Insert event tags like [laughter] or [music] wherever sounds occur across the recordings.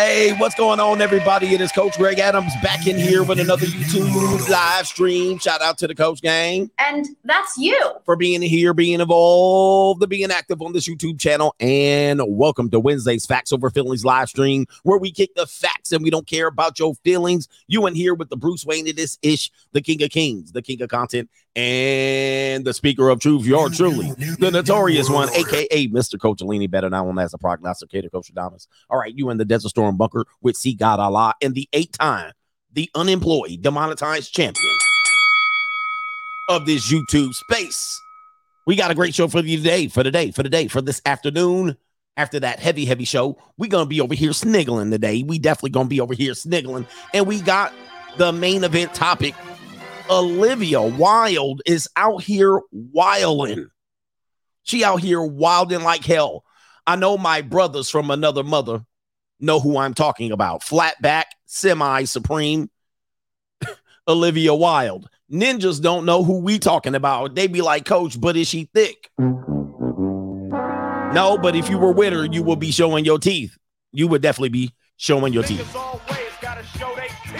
Hey, what's going on, everybody? It is Coach Greg Adams back in here with another YouTube live stream. Shout out to the Coach Gang. And that's you. For being here, being involved, being active on this YouTube channel. And welcome to Wednesday's Facts Over Feelings live stream, where we kick the facts and we don't care about your feelings. You in here with the Bruce Wayne of this ish, the King of Kings, the King of Content, and the Speaker of Truth, You're truly, the notorious one, aka Mr. Coach Alini, better known as the prognosticator, Coach Adamas. All right, you in the Desert Storm bunker with See God Allah and the eight time, the unemployed, demonetized champion of this YouTube space. We got a great show for you today, for today, for today, for this afternoon. After that heavy, heavy show, we're gonna be over here sniggling today. We definitely gonna be over here sniggling, and we got the main event topic. Olivia Wilde is out here wilding. She out here wilding like hell. I know my brothers from another mother know who I'm talking about. Flatback, semi supreme, [laughs] Olivia Wilde. Ninjas don't know who we talking about. They be like, Coach, but is she thick? No, but if you were with her, you would be showing your teeth. You would definitely be showing your teeth.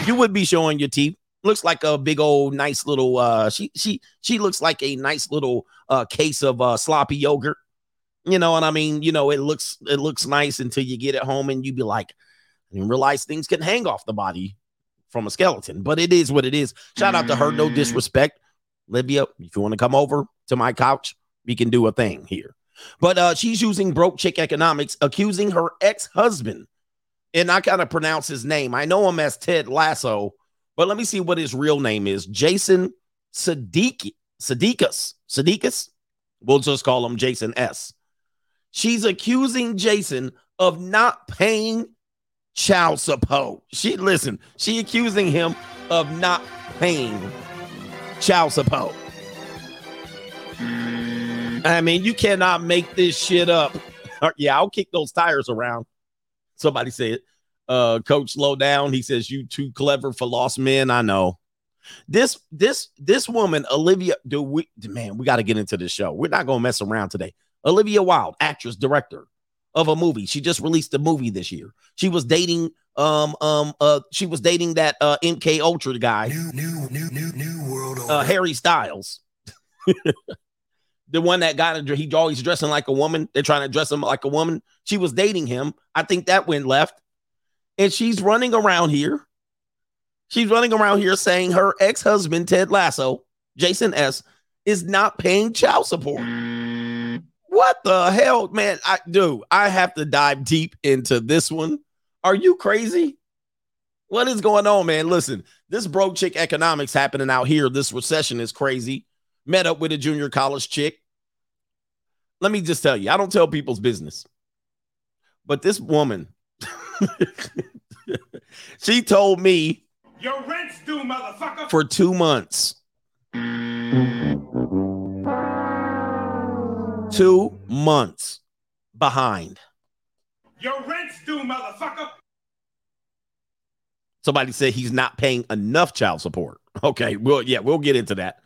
You would be showing your teeth. Looks like a big old nice little uh she she she looks like a nice little uh case of uh sloppy yogurt. You know what I mean? You know, it looks it looks nice until you get it home and you be like, and realize things can hang off the body from a skeleton. But it is what it is. Shout out to her, no disrespect. Libya, if you want to come over to my couch, we can do a thing here. But uh, she's using broke chick economics, accusing her ex-husband. And I kind of pronounce his name. I know him as Ted Lasso, but let me see what his real name is. Jason Sadiq Sadiqus. Sadiqus. We'll just call him Jason S. She's accusing Jason of not paying child support. She listen, she accusing him of not paying child support. I mean, you cannot make this shit up. [laughs] yeah, I'll kick those tires around. Somebody said, uh, coach, slow down. He says, You too clever for lost men. I know. This this this woman, Olivia, do we man, we got to get into this show. We're not gonna mess around today. Olivia Wilde, actress, director of a movie. She just released a movie this year. She was dating um um uh she was dating that uh MK Ultra guy. New new new new new world uh, Harry Styles. [laughs] the one that got he always dressing like a woman. They're trying to dress him like a woman. She was dating him. I think that went left. And she's running around here. She's running around here saying her ex-husband Ted Lasso, Jason S, is not paying child support. What the hell, man? I do. I have to dive deep into this one. Are you crazy? What is going on, man? Listen, this broke chick economics happening out here. This recession is crazy. Met up with a junior college chick. Let me just tell you, I don't tell people's business. But this woman, [laughs] she told me your rent's due, motherfucker. For two months two months behind. Your rent's due, motherfucker. Somebody said he's not paying enough child support. Okay, well, yeah, we'll get into that.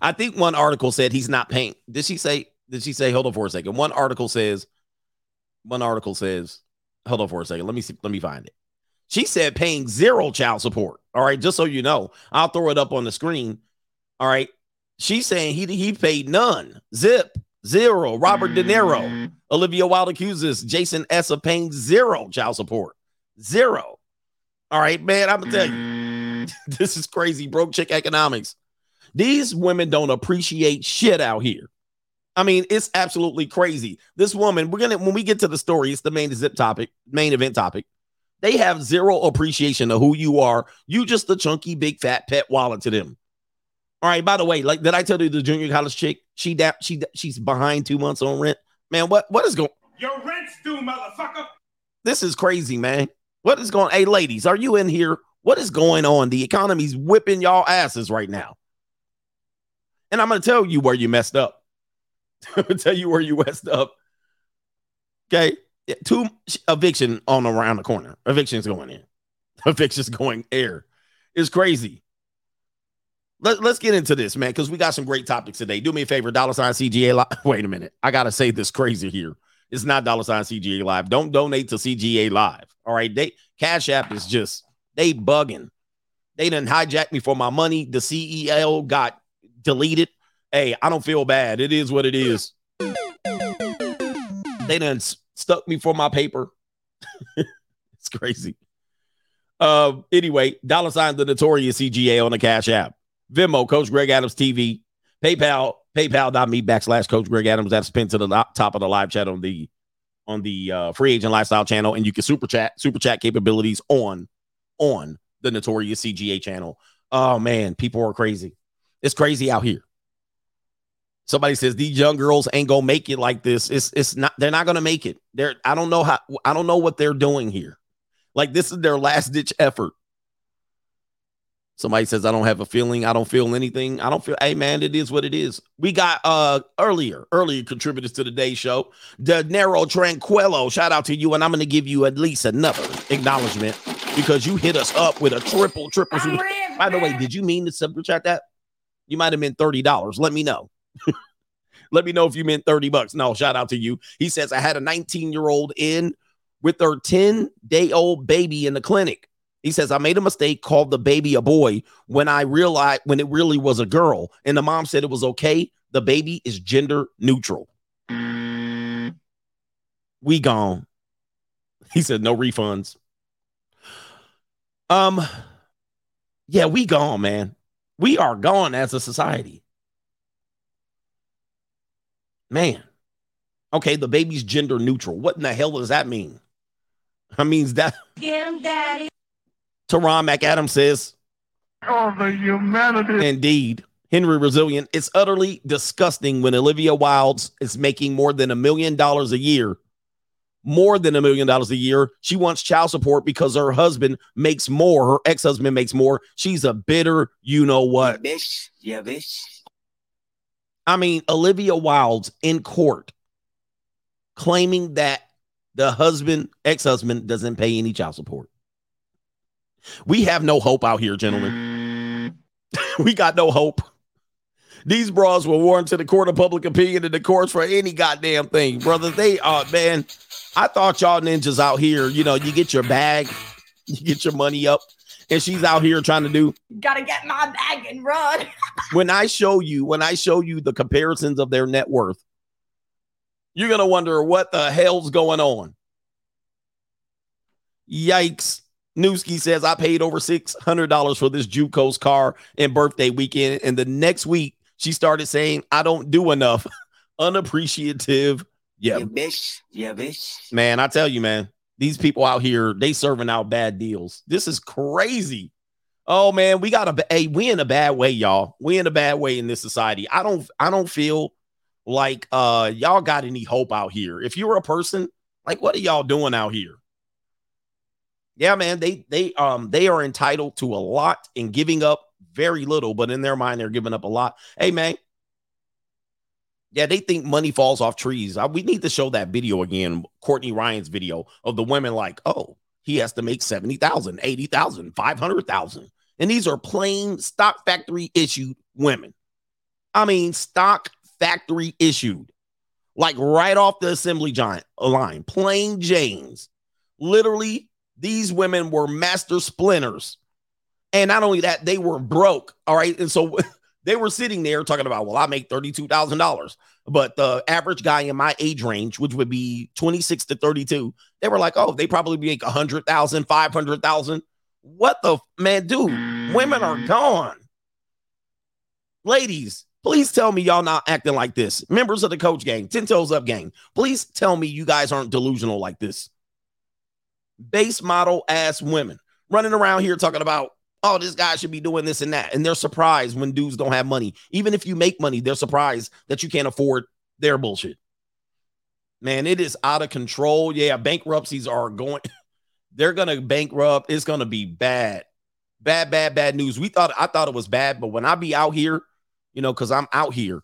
I think one article said he's not paying. Did she say? Did she say? Hold on for a second. One article says. One article says. Hold on for a second. Let me see. Let me find it. She said paying zero child support. All right, just so you know, I'll throw it up on the screen. All right, she's saying he he paid none. Zip. Zero. Robert De Niro. Mm-hmm. Olivia Wilde accuses Jason S. of paying zero child support. Zero. All right, man, I'm to tell you, mm-hmm. [laughs] this is crazy. Broke chick economics. These women don't appreciate shit out here. I mean, it's absolutely crazy. This woman, we're gonna when we get to the story, it's the main zip topic, main event topic. They have zero appreciation of who you are. You just the chunky, big, fat pet wallet to them. All right. By the way, like did I tell you the junior college chick? She da- she she's behind two months on rent. Man, what what is going? Your rent's due, motherfucker. This is crazy, man. What is going? Hey, ladies, are you in here? What is going on? The economy's whipping y'all asses right now. And I'm gonna tell you where you messed up. [laughs] Tell you where you messed up. Okay, two eviction on around the corner. Eviction's going in. [laughs] Eviction's going air. It's crazy. Let, let's get into this, man, because we got some great topics today. Do me a favor, dollar sign CGA live. [laughs] Wait a minute. I got to say this crazy here. It's not dollar sign CGA live. Don't donate to CGA live. All right. They Cash App is just they bugging. They didn't hijack me for my money. The CEO got deleted. Hey, I don't feel bad. It is what it is. They done stuck me for my paper. [laughs] it's crazy. Uh, anyway, dollar sign the notorious CGA on the Cash App. Venmo, Coach Greg Adams TV, PayPal, PayPal.me backslash Coach Greg Adams. That's pinned to the top of the live chat on the on the uh, free agent lifestyle channel, and you can super chat super chat capabilities on on the notorious CGA channel. Oh man, people are crazy. It's crazy out here. Somebody says these young girls ain't gonna make it like this. It's it's not. They're not gonna make it. They're. I don't know how. I don't know what they're doing here. Like this is their last ditch effort. Somebody says, I don't have a feeling. I don't feel anything. I don't feel, hey man, it is what it is. We got uh earlier, earlier contributors to the day show. De Nero Tranquillo. Shout out to you. And I'm gonna give you at least another acknowledgement because you hit us up with a triple, triple. By the way, did you mean to super chat that? You might have meant $30. Let me know. Let me know if you meant 30 bucks. No, shout out to you. He says, I had a 19 year old in with her 10 day old baby in the clinic. He says, I made a mistake, called the baby a boy when I realized when it really was a girl. And the mom said it was okay. The baby is gender neutral. We gone. He said, no refunds. Um, yeah, we gone, man. We are gone as a society. Man. Okay, the baby's gender neutral. What in the hell does that mean? I means that. Get him, daddy. Teron McAdam says, Oh, the humanity. Indeed. Henry Resilient, it's utterly disgusting when Olivia Wildes is making more than a million dollars a year. More than a million dollars a year. She wants child support because her husband makes more. Her ex husband makes more. She's a bitter, you know what. Bitch. Yeah, bitch. I mean, Olivia Wildes in court claiming that the husband, ex husband, doesn't pay any child support. We have no hope out here, gentlemen. [laughs] we got no hope. These bras were worn to the court of public opinion and the courts for any goddamn thing, brother. They are, man. I thought y'all ninjas out here, you know, you get your bag, [laughs] you get your money up, and she's out here trying to do. Gotta get my bag and run. [laughs] When I show you, when I show you the comparisons of their net worth, you're gonna wonder what the hell's going on. Yikes. Newski says, I paid over $600 for this Juco's car and birthday weekend. And the next week, she started saying, I don't do enough. [laughs] Unappreciative. Yeah. Yeah, bitch. Yeah, bitch. Man, I tell you, man, these people out here, they serving out bad deals. This is crazy. Oh man, we got a hey, we in a bad way, y'all. We in a bad way in this society. I don't I don't feel like uh y'all got any hope out here. If you're a person, like what are y'all doing out here? Yeah, man, they they um they are entitled to a lot and giving up very little, but in their mind they're giving up a lot. Hey, man. Yeah, they think money falls off trees. Uh, we need to show that video again, Courtney Ryan's video of the women like, "Oh, he has to make 70,000, 80,000, 500,000." And these are plain stock factory issued women. I mean, stock factory issued. Like right off the assembly giant line, plain Janes. Literally these women were master splinters. And not only that, they were broke. All right. And so [laughs] they were sitting there talking about, well, I make $32,000. But the average guy in my age range, which would be 26 to 32, they were like, oh, they probably make 100,000, 500,000. What the man, dude? Women are gone. Ladies, please tell me y'all not acting like this. Members of the coach gang, 10 toes up gang, please tell me you guys aren't delusional like this base model ass women running around here talking about, oh, this guy should be doing this and that. And they're surprised when dudes don't have money. Even if you make money, they're surprised that you can't afford their bullshit. Man, it is out of control. Yeah, bankruptcies are going, [laughs] they're gonna bankrupt. It's gonna be bad. Bad, bad, bad news. We thought I thought it was bad, but when I be out here, you know, because I'm out here.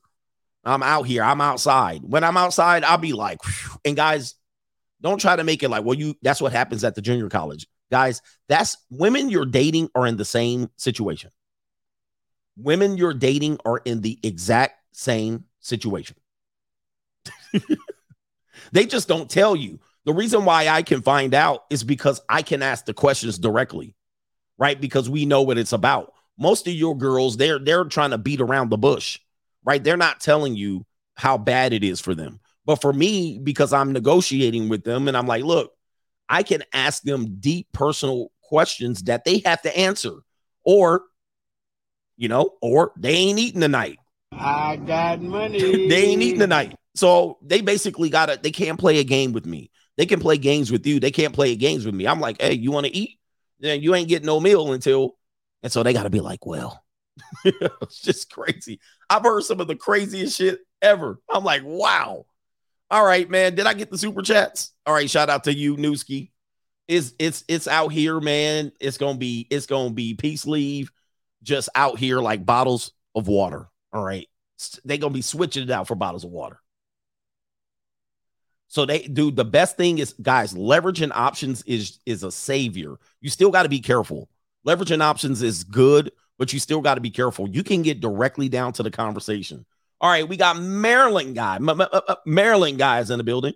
I'm out here. I'm outside. When I'm outside, I'll be like, Phew. and guys, don't try to make it like, well, you that's what happens at the junior college. Guys, that's women you're dating are in the same situation. Women you're dating are in the exact same situation. [laughs] they just don't tell you. The reason why I can find out is because I can ask the questions directly, right? Because we know what it's about. Most of your girls, they're they're trying to beat around the bush, right? They're not telling you how bad it is for them. But for me, because I'm negotiating with them and I'm like, look, I can ask them deep personal questions that they have to answer, or you know, or they ain't eating tonight. I got money. [laughs] they ain't eating tonight. So they basically got to, they can't play a game with me. They can play games with you. They can't play games with me. I'm like, hey, you want to eat? Then you ain't getting no meal until, and so they got to be like, well, [laughs] it's just crazy. I've heard some of the craziest shit ever. I'm like, wow. All right, man. Did I get the super chats? All right, shout out to you, Newski. It's it's it's out here, man. It's gonna be it's gonna be peace leave, just out here like bottles of water. All right, they gonna be switching it out for bottles of water. So they do the best thing is guys, leveraging options is is a savior. You still got to be careful. Leveraging options is good, but you still got to be careful. You can get directly down to the conversation. All right, we got Maryland guy. Maryland guys in the building.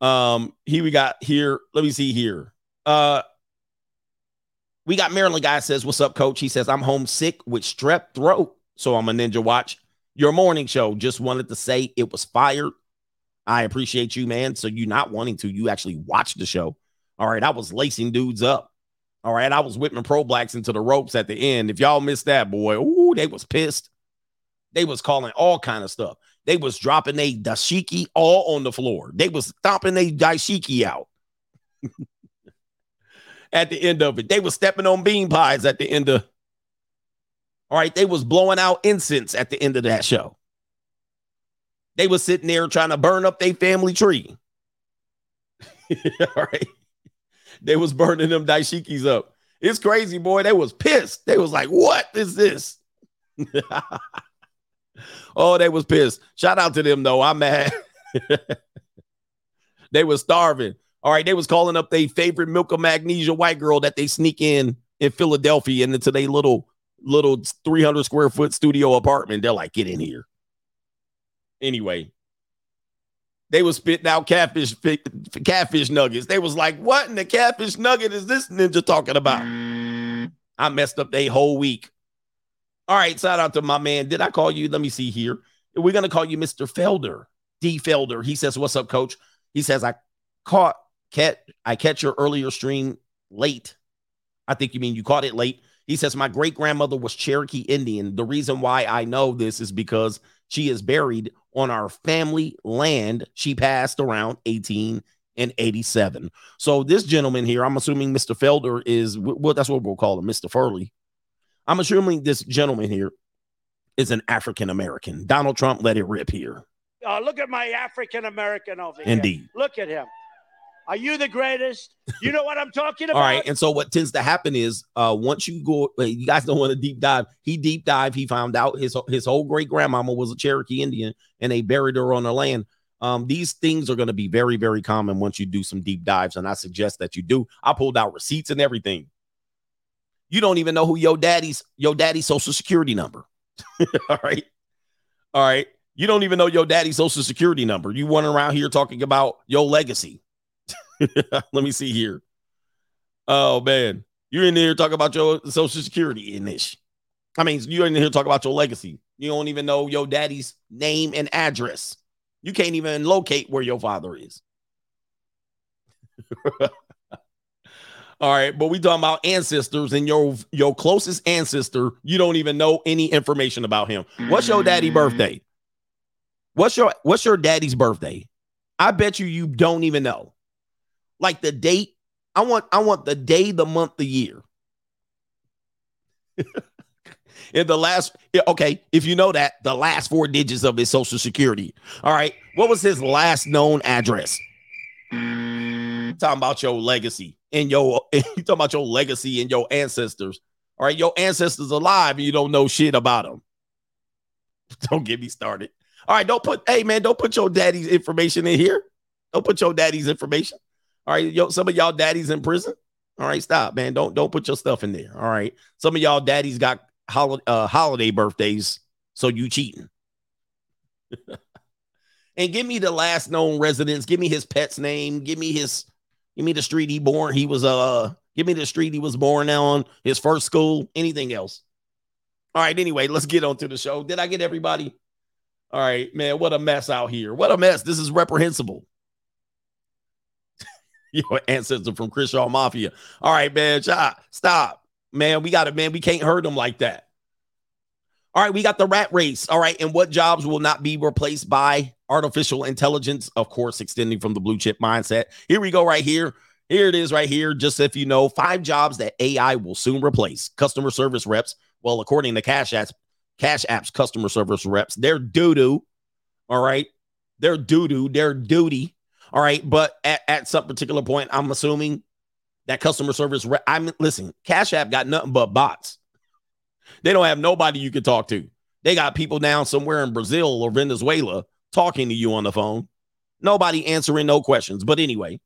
Um, here we got here. Let me see here. Uh, we got Maryland guy says, "What's up, coach?" He says, "I'm homesick with strep throat, so I'm a ninja watch your morning show. Just wanted to say it was fired. I appreciate you, man. So you not wanting to, you actually watched the show. All right, I was lacing dudes up. All right, I was whipping pro blacks into the ropes at the end. If y'all missed that, boy, ooh, they was pissed. They was calling all kind of stuff. They was dropping a dashiki all on the floor. They was stomping a dashiki out [laughs] at the end of it. They was stepping on bean pies at the end of. All right, they was blowing out incense at the end of that show. They was sitting there trying to burn up their family tree. [laughs] all right. They was burning them dashikis up. It's crazy, boy. They was pissed. They was like, what is this? [laughs] [laughs] oh, they was pissed. Shout out to them though. I'm mad. [laughs] they was starving. All right, they was calling up their favorite milk of magnesia white girl that they sneak in in Philadelphia and into their little little 300 square foot studio apartment. They're like, get in here. Anyway, they was spitting out catfish catfish nuggets. They was like, what in the catfish nugget is this ninja talking about? I messed up the whole week. All right, shout out to my man. Did I call you? Let me see here. We're gonna call you Mr. Felder. D Felder. He says, What's up, coach? He says, I caught cat, I catch your earlier stream late. I think you mean you caught it late. He says, My great grandmother was Cherokee Indian. The reason why I know this is because she is buried on our family land. She passed around 18 and 87. So this gentleman here, I'm assuming Mr. Felder is well, that's what we'll call him, Mr. Furley. I'm assuming this gentleman here is an African American. Donald Trump let it rip here. Oh, look at my African American over here. Indeed. Look at him. Are you the greatest? You know what I'm talking about? [laughs] All right. And so what tends to happen is uh once you go, you guys don't want to deep dive. He deep dive. He found out his his whole great grandmama was a Cherokee Indian and they buried her on the land. Um, these things are going to be very, very common once you do some deep dives, and I suggest that you do. I pulled out receipts and everything. You don't even know who your daddy's your daddy's social security number. [laughs] All right. All right. You don't even know your daddy's social security number. You running around here talking about your legacy. [laughs] Let me see here. Oh man, you're in here talking about your social security in this. I mean, you're in here talking about your legacy. You don't even know your daddy's name and address. You can't even locate where your father is. [laughs] All right, but we talking about ancestors and your your closest ancestor. You don't even know any information about him. What's your daddy mm-hmm. birthday? What's your what's your daddy's birthday? I bet you you don't even know. Like the date. I want I want the day, the month, the year. [laughs] In the last, okay, if you know that, the last four digits of his social security. All right. What was his last known address? Mm. Talking about your legacy and your [laughs] you talking about your legacy and your ancestors. All right, your ancestors alive and you don't know shit about them. [laughs] Don't get me started. All right, don't put hey man, don't put your daddy's information in here. Don't put your daddy's information. All right, yo, some of y'all daddies in prison. All right, stop, man. Don't don't put your stuff in there. All right. Some of y'all daddies got holiday uh, holiday birthdays, so you cheating. [laughs] And give me the last known residence. Give me his pet's name. Give me his, give me the street he born. He was uh, give me the street he was born on. His first school. Anything else? All right. Anyway, let's get on to the show. Did I get everybody? All right, man. What a mess out here. What a mess. This is reprehensible. [laughs] Your ancestor from Chris Shaw Mafia. All right, man. Stop. Stop. Man, we got it, man. We can't hurt them like that. All right, we got the rat race. All right, and what jobs will not be replaced by artificial intelligence? Of course, extending from the blue chip mindset. Here we go, right here. Here it is, right here. Just if you know, five jobs that AI will soon replace. Customer service reps. Well, according to Cash Apps, Cash Apps customer service reps, they're doo doo. All right, they're doo doo. They're duty. All right, but at, at some particular point, I'm assuming that customer service rep. I'm listen. Cash App got nothing but bots. They don't have nobody you can talk to. They got people down somewhere in Brazil or Venezuela talking to you on the phone. Nobody answering no questions. But anyway,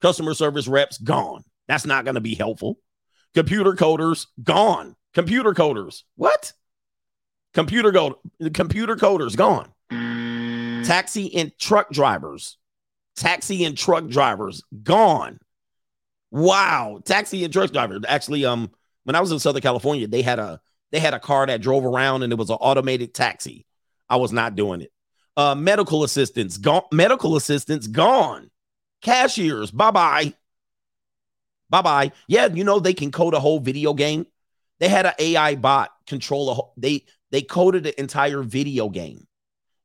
customer service reps gone. That's not going to be helpful. Computer coders gone. Computer coders. What? Computer go computer coders gone. Taxi and truck drivers. Taxi and truck drivers gone. Wow. Taxi and truck drivers. Actually, um, when I was in Southern California, they had a they had a car that drove around and it was an automated taxi. I was not doing it. Uh, medical assistants gone. Medical assistants gone. Cashiers, bye bye. Bye bye. Yeah, you know they can code a whole video game. They had an AI bot control a whole. They they coded an entire video game.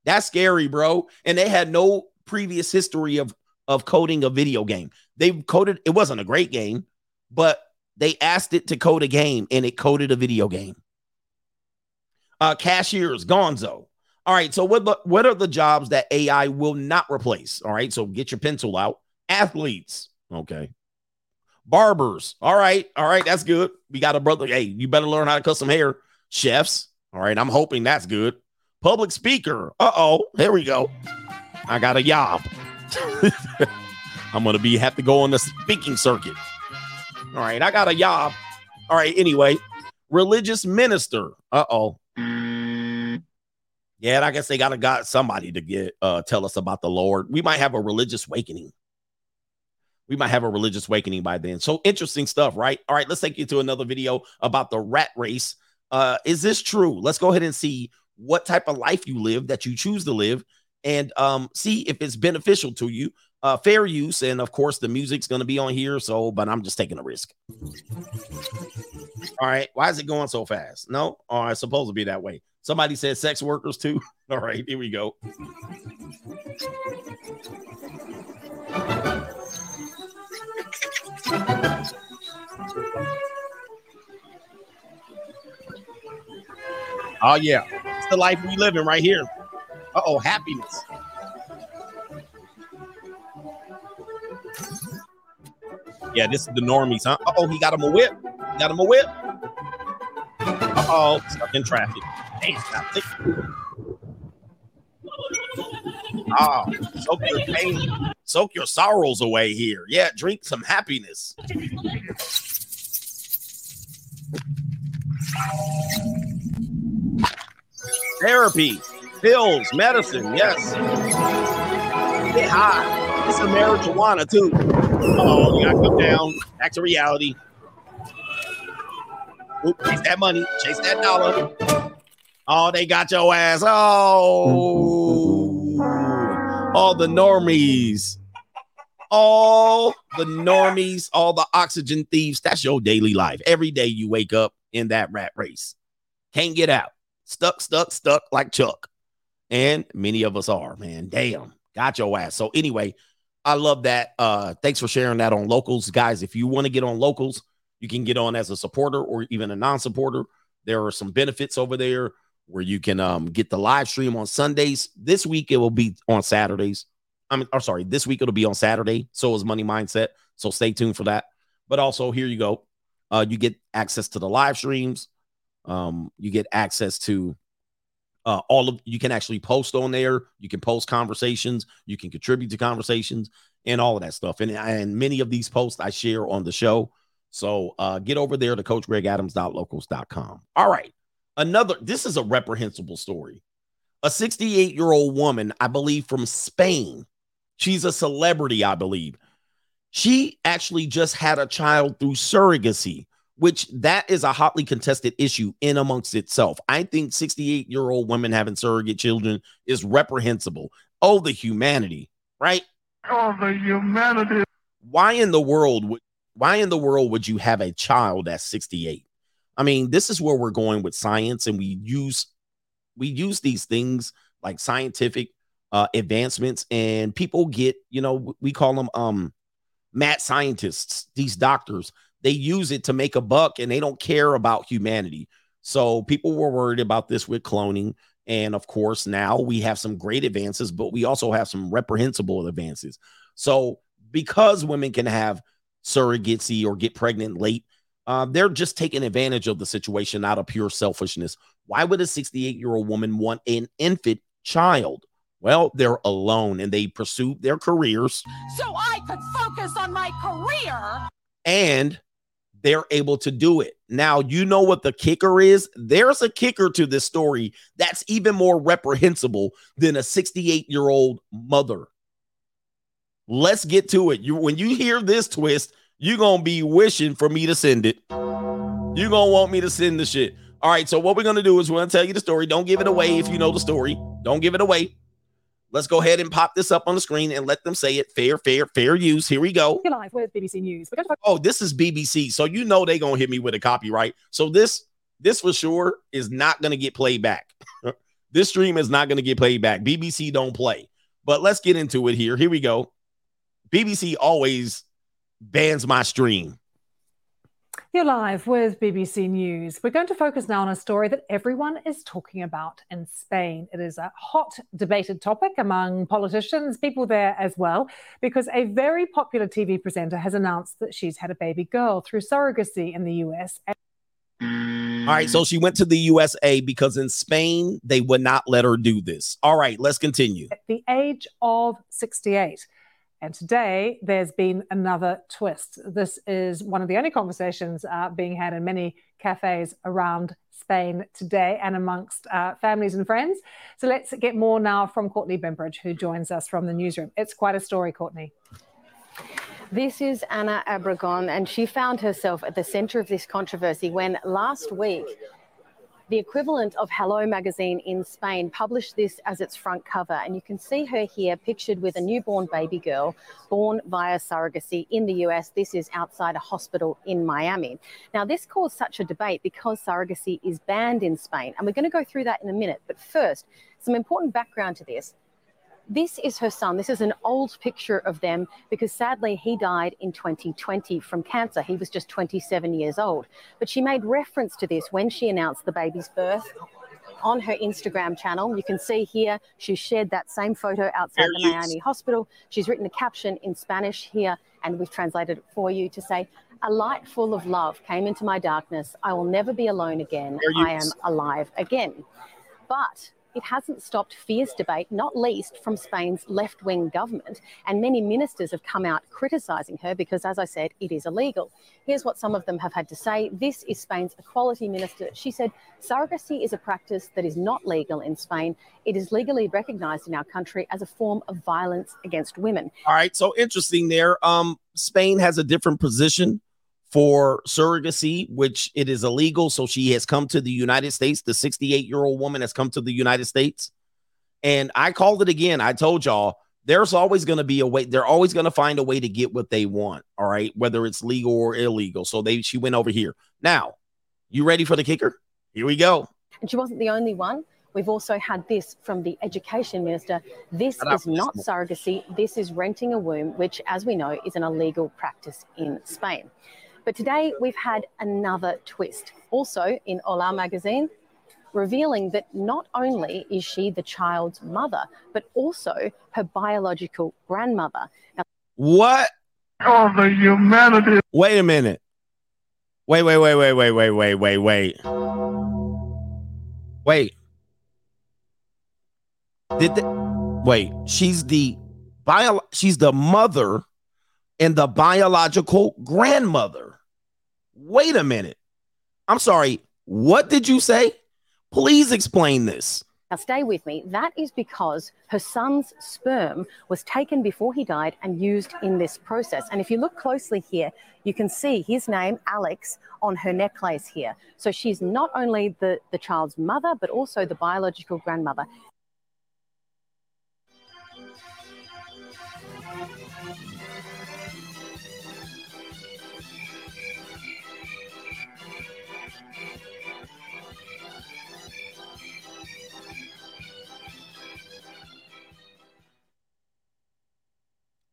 That's scary, bro. And they had no previous history of of coding a video game. They coded. It wasn't a great game, but they asked it to code a game and it coded a video game. Uh, cashiers, Gonzo. All right. So what the, what are the jobs that AI will not replace? All right. So get your pencil out. Athletes. Okay. Barbers. All right. All right. That's good. We got a brother. Hey, you better learn how to cut some hair. Chefs. All right. I'm hoping that's good. Public speaker. Uh oh. Here we go. I got a job. [laughs] I'm gonna be have to go on the speaking circuit. All right, I got a job. All right, anyway, religious minister. Uh oh. Yeah, I guess they gotta got somebody to get uh tell us about the Lord. We might have a religious awakening. We might have a religious awakening by then. So interesting stuff, right? All right, let's take you to another video about the rat race. Uh, is this true? Let's go ahead and see what type of life you live that you choose to live and um, see if it's beneficial to you. Uh, fair use, and of course, the music's going to be on here. So, but I'm just taking a risk. All right, why is it going so fast? No, oh, it's supposed to be that way. Somebody said sex workers too. [laughs] All right, here we go. Oh yeah, it's the life we live in right here. Uh oh, happiness. Yeah, this is the normies, huh? Uh oh, he got him a whip. Got him a whip. Uh oh, stuck in traffic. Oh, soak your pain, soak your sorrows away here. Yeah, drink some happiness. Therapy, pills, medicine, yes. Get high. It's a marijuana too. Oh, you gotta come down. Back to reality. Oop, chase that money, chase that dollar. Oh, they got your ass. Oh, all the normies. All the normies, all the oxygen thieves. That's your daily life. Every day you wake up in that rat race. Can't get out. Stuck, stuck, stuck like Chuck. And many of us are, man. Damn. Got your ass. So anyway, I love that. Uh, thanks for sharing that on locals, guys. If you want to get on locals, you can get on as a supporter or even a non-supporter. There are some benefits over there where you can um, get the live stream on Sundays. This week it will be on Saturdays. I mean, I'm sorry, this week it'll be on Saturday. So is Money Mindset. So stay tuned for that. But also, here you go. Uh, you get access to the live streams. Um, you get access to uh, all of you can actually post on there. You can post conversations. You can contribute to conversations and all of that stuff. And and many of these posts I share on the show. So uh, get over there to CoachGregAdams.locals.com. All right, another. This is a reprehensible story. a 68 year old woman, I believe from Spain. She's a celebrity, I believe. She actually just had a child through surrogacy, which that is a hotly contested issue in amongst itself. I think 68 year old women having surrogate children is reprehensible. Oh, the humanity, right? Oh, the humanity. Why in the world would why in the world would you have a child at 68? I mean, this is where we're going with science, and we use we use these things like scientific uh, advancements, and people get, you know, we call them um mad scientists, these doctors. They use it to make a buck, and they don't care about humanity. So people were worried about this with cloning, and of course, now we have some great advances, but we also have some reprehensible advances. So because women can have surrogacy or get pregnant late, uh, they're just taking advantage of the situation out of pure selfishness. Why would a 68 year old woman want an infant child? Well, they're alone and they pursue their careers So I could focus on my career. and they're able to do it. Now, you know what the kicker is? There's a kicker to this story that's even more reprehensible than a 68 year old mother. Let's get to it. You when you hear this twist, you're gonna be wishing for me to send it. You're gonna want me to send the shit. All right, so what we're gonna do is we're gonna tell you the story. Don't give it away if you know the story. Don't give it away. Let's go ahead and pop this up on the screen and let them say it. Fair, fair, fair use. Here we go. Live with BBC News. We're going to Oh, this is BBC, so you know they gonna hit me with a copyright. So this, this for sure is not gonna get played back. [laughs] this stream is not gonna get played back. BBC don't play. But let's get into it here. Here we go. BBC always bans my stream. You're live with BBC News. We're going to focus now on a story that everyone is talking about in Spain. It is a hot debated topic among politicians, people there as well, because a very popular TV presenter has announced that she's had a baby girl through surrogacy in the US. All right, so she went to the USA because in Spain they would not let her do this. All right, let's continue. at the age of 68. And today there's been another twist. This is one of the only conversations uh, being had in many cafes around Spain today and amongst uh, families and friends. So let's get more now from Courtney Bembridge, who joins us from the newsroom. It's quite a story, Courtney. This is Ana Obregón, and she found herself at the center of this controversy when last week the equivalent of Hello magazine in Spain published this as its front cover. And you can see her here pictured with a newborn baby girl born via surrogacy in the US. This is outside a hospital in Miami. Now, this caused such a debate because surrogacy is banned in Spain. And we're going to go through that in a minute. But first, some important background to this. This is her son. This is an old picture of them because sadly he died in 2020 from cancer. He was just 27 years old. But she made reference to this when she announced the baby's birth on her Instagram channel. You can see here she shared that same photo outside the. Miami hospital. She's written a caption in Spanish here, and we've translated it for you to say, A light full of love came into my darkness. I will never be alone again. I am alive again. But it hasn't stopped fierce debate, not least from Spain's left wing government. And many ministers have come out criticising her because, as I said, it is illegal. Here's what some of them have had to say. This is Spain's equality minister. She said, Surrogacy is a practice that is not legal in Spain. It is legally recognised in our country as a form of violence against women. All right, so interesting there. Um, Spain has a different position for surrogacy, which it is illegal. So she has come to the United States. The 68 year old woman has come to the United States. And I called it again. I told y'all there's always going to be a way. They're always going to find a way to get what they want. All right, whether it's legal or illegal. So they she went over here. Now, you ready for the kicker? Here we go. And she wasn't the only one. We've also had this from the education minister. This is not surrogacy. This is renting a womb, which, as we know, is an illegal practice in Spain. But today we've had another twist. Also in Hola magazine, revealing that not only is she the child's mother, but also her biological grandmother. Now, What? Oh, the humanity. Wait a minute. Wait, wait, wait, wait, wait, wait, wait, wait, wait. Wait. Did the, wait, she's the bio she's the mother and the biological grandmother. Wait a minute. I'm sorry. What did you say? Please explain this. Now, stay with me. That is because her son's sperm was taken before he died and used in this process. And if you look closely here, you can see his name, Alex, on her necklace here. So she's not only the, the child's mother, but also the biological grandmother.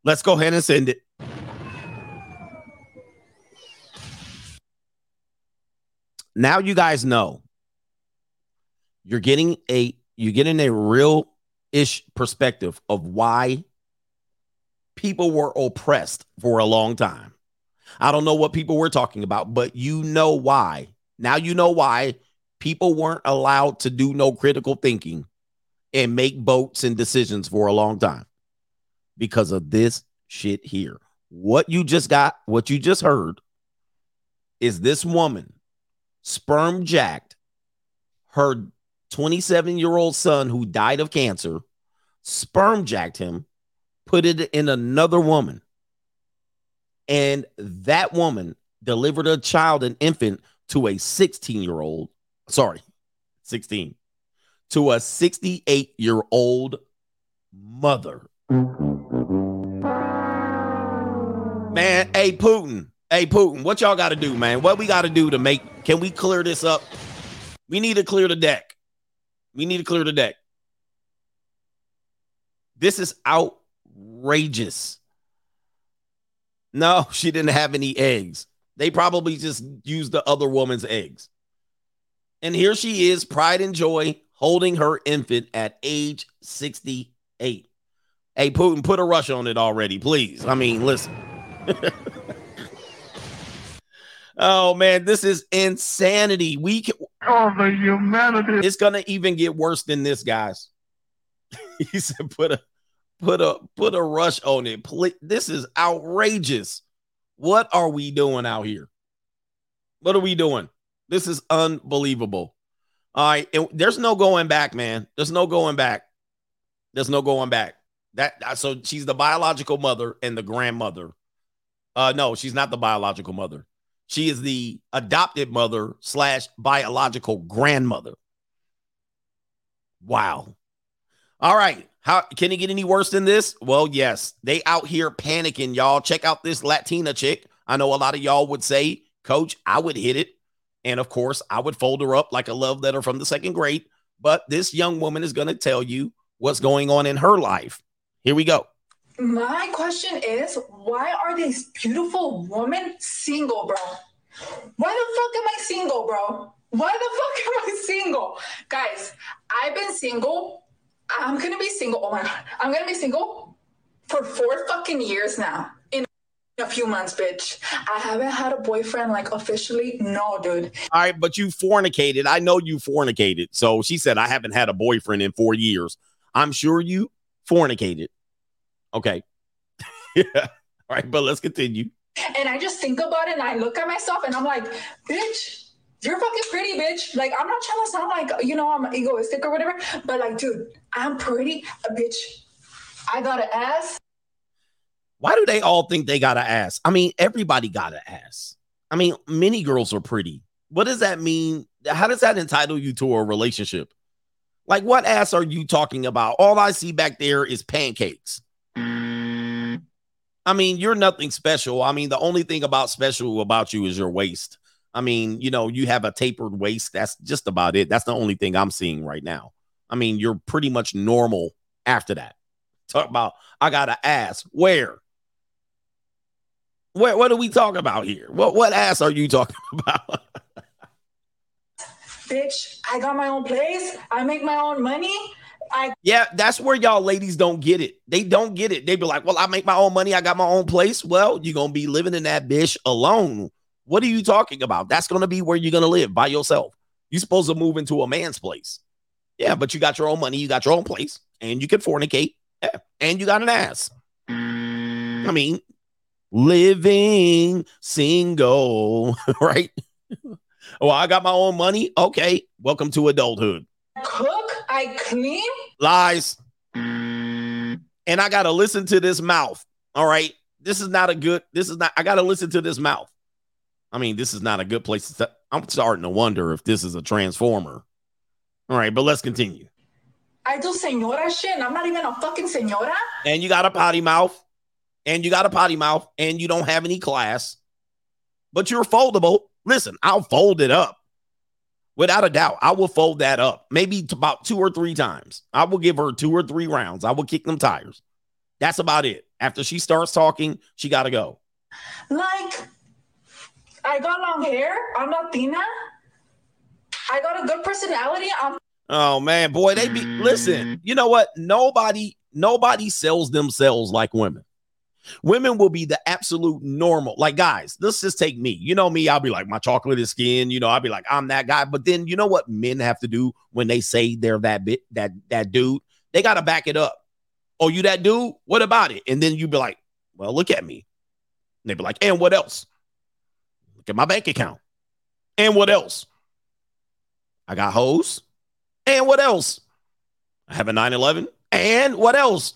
Let's go ahead and send it. Now you guys know you're getting a you're getting a real ish perspective of why people were oppressed for a long time. I don't know what people were talking about, but you know why. Now you know why people weren't allowed to do no critical thinking and make votes and decisions for a long time because of this shit here. What you just got, what you just heard is this woman sperm jacked her 27 year old son who died of cancer, sperm jacked him, put it in another woman. And that woman delivered a child, an infant, to a 16 year old, sorry, 16, to a 68 year old mother. Man, hey Putin, hey Putin, what y'all got to do, man? What we got to do to make? Can we clear this up? We need to clear the deck. We need to clear the deck. This is outrageous. No, [laughs] she didn't have any eggs. They probably just used the other woman's eggs. And here she is, pride and joy, holding her infant at age 68. Hey, Putin, put a rush on it already, please. I mean, listen. [laughs] oh man, this is insanity. We can, Oh, the humanity. it's gonna even get worse than this, guys. [laughs] he said, "Put a, put a, put a rush on it. Please. This is outrageous. What are we doing out here? What are we doing? This is unbelievable. All right, and there's no going back, man. There's no going back. There's no going back. That so she's the biological mother and the grandmother. Uh, no, she's not the biological mother. She is the adopted mother slash biological grandmother. Wow. All right. How can it get any worse than this? Well, yes. They out here panicking, y'all. Check out this Latina chick. I know a lot of y'all would say, Coach, I would hit it. And of course, I would fold her up like a love letter from the second grade. But this young woman is going to tell you what's going on in her life. Here we go. My question is, why are these beautiful women single, bro? Why the fuck am I single, bro? Why the [laughs] fuck am I single? Guys, I've been single. I'm gonna be single. Oh my god. I'm gonna be single for four fucking years now. In a few months, bitch. I haven't had a boyfriend like officially. No, dude. All right, but you fornicated. I know you fornicated. So she said, I haven't had a boyfriend in four years. I'm sure you fornicated. Okay. [laughs] yeah. All right, but let's continue. And I just think about it and I look at myself and I'm like, bitch, you're fucking pretty, bitch. Like, I'm not trying to sound like, you know, I'm egoistic or whatever, but like, dude, I'm pretty, a bitch. I got an ass. Why do they all think they got to ass? I mean, everybody got to ass. I mean, many girls are pretty. What does that mean? How does that entitle you to a relationship? Like, what ass are you talking about? All I see back there is pancakes. I mean, you're nothing special. I mean, the only thing about special about you is your waist. I mean, you know, you have a tapered waist. That's just about it. That's the only thing I'm seeing right now. I mean, you're pretty much normal after that. Talk about, I got to ass. Where? Where, what are we talking about here? What, what ass are you talking [laughs] about? Bitch, I got my own place. I make my own money. I Yeah, that's where y'all ladies don't get it. They don't get it. They be like, "Well, I make my own money. I got my own place." Well, you're gonna be living in that bitch alone. What are you talking about? That's gonna be where you're gonna live by yourself. You're supposed to move into a man's place. Yeah, but you got your own money. You got your own place, and you can fornicate. Yeah, and you got an ass. I mean, living single, [laughs] right? well, I got my own money. Okay, welcome to adulthood. Cook. I clean. Lies. Mm. And I got to listen to this mouth. All right. This is not a good, this is not, I got to listen to this mouth. I mean, this is not a good place to, st- I'm starting to wonder if this is a transformer. All right. But let's continue. I do senora shit. and I'm not even a fucking senora. And you got a potty mouth. And you got a potty mouth. And you don't have any class. But you're foldable. Listen, I'll fold it up. Without a doubt, I will fold that up maybe about two or three times. I will give her two or three rounds. I will kick them tires. That's about it. After she starts talking, she got to go. Like, I got long hair. I'm Latina. I got a good personality. I'm Oh man, boy, they be listen. You know what? Nobody, nobody sells themselves like women. Women will be the absolute normal. Like guys, let's just take me. You know me, I'll be like my chocolate is skin. You know, I'll be like I'm that guy. But then you know what men have to do when they say they're that bit that that dude. They got to back it up. Oh, you that dude? What about it? And then you be like, well, look at me. And they be like, and what else? Look at my bank account. And what else? I got hoes. And what else? I have a 911. And what else?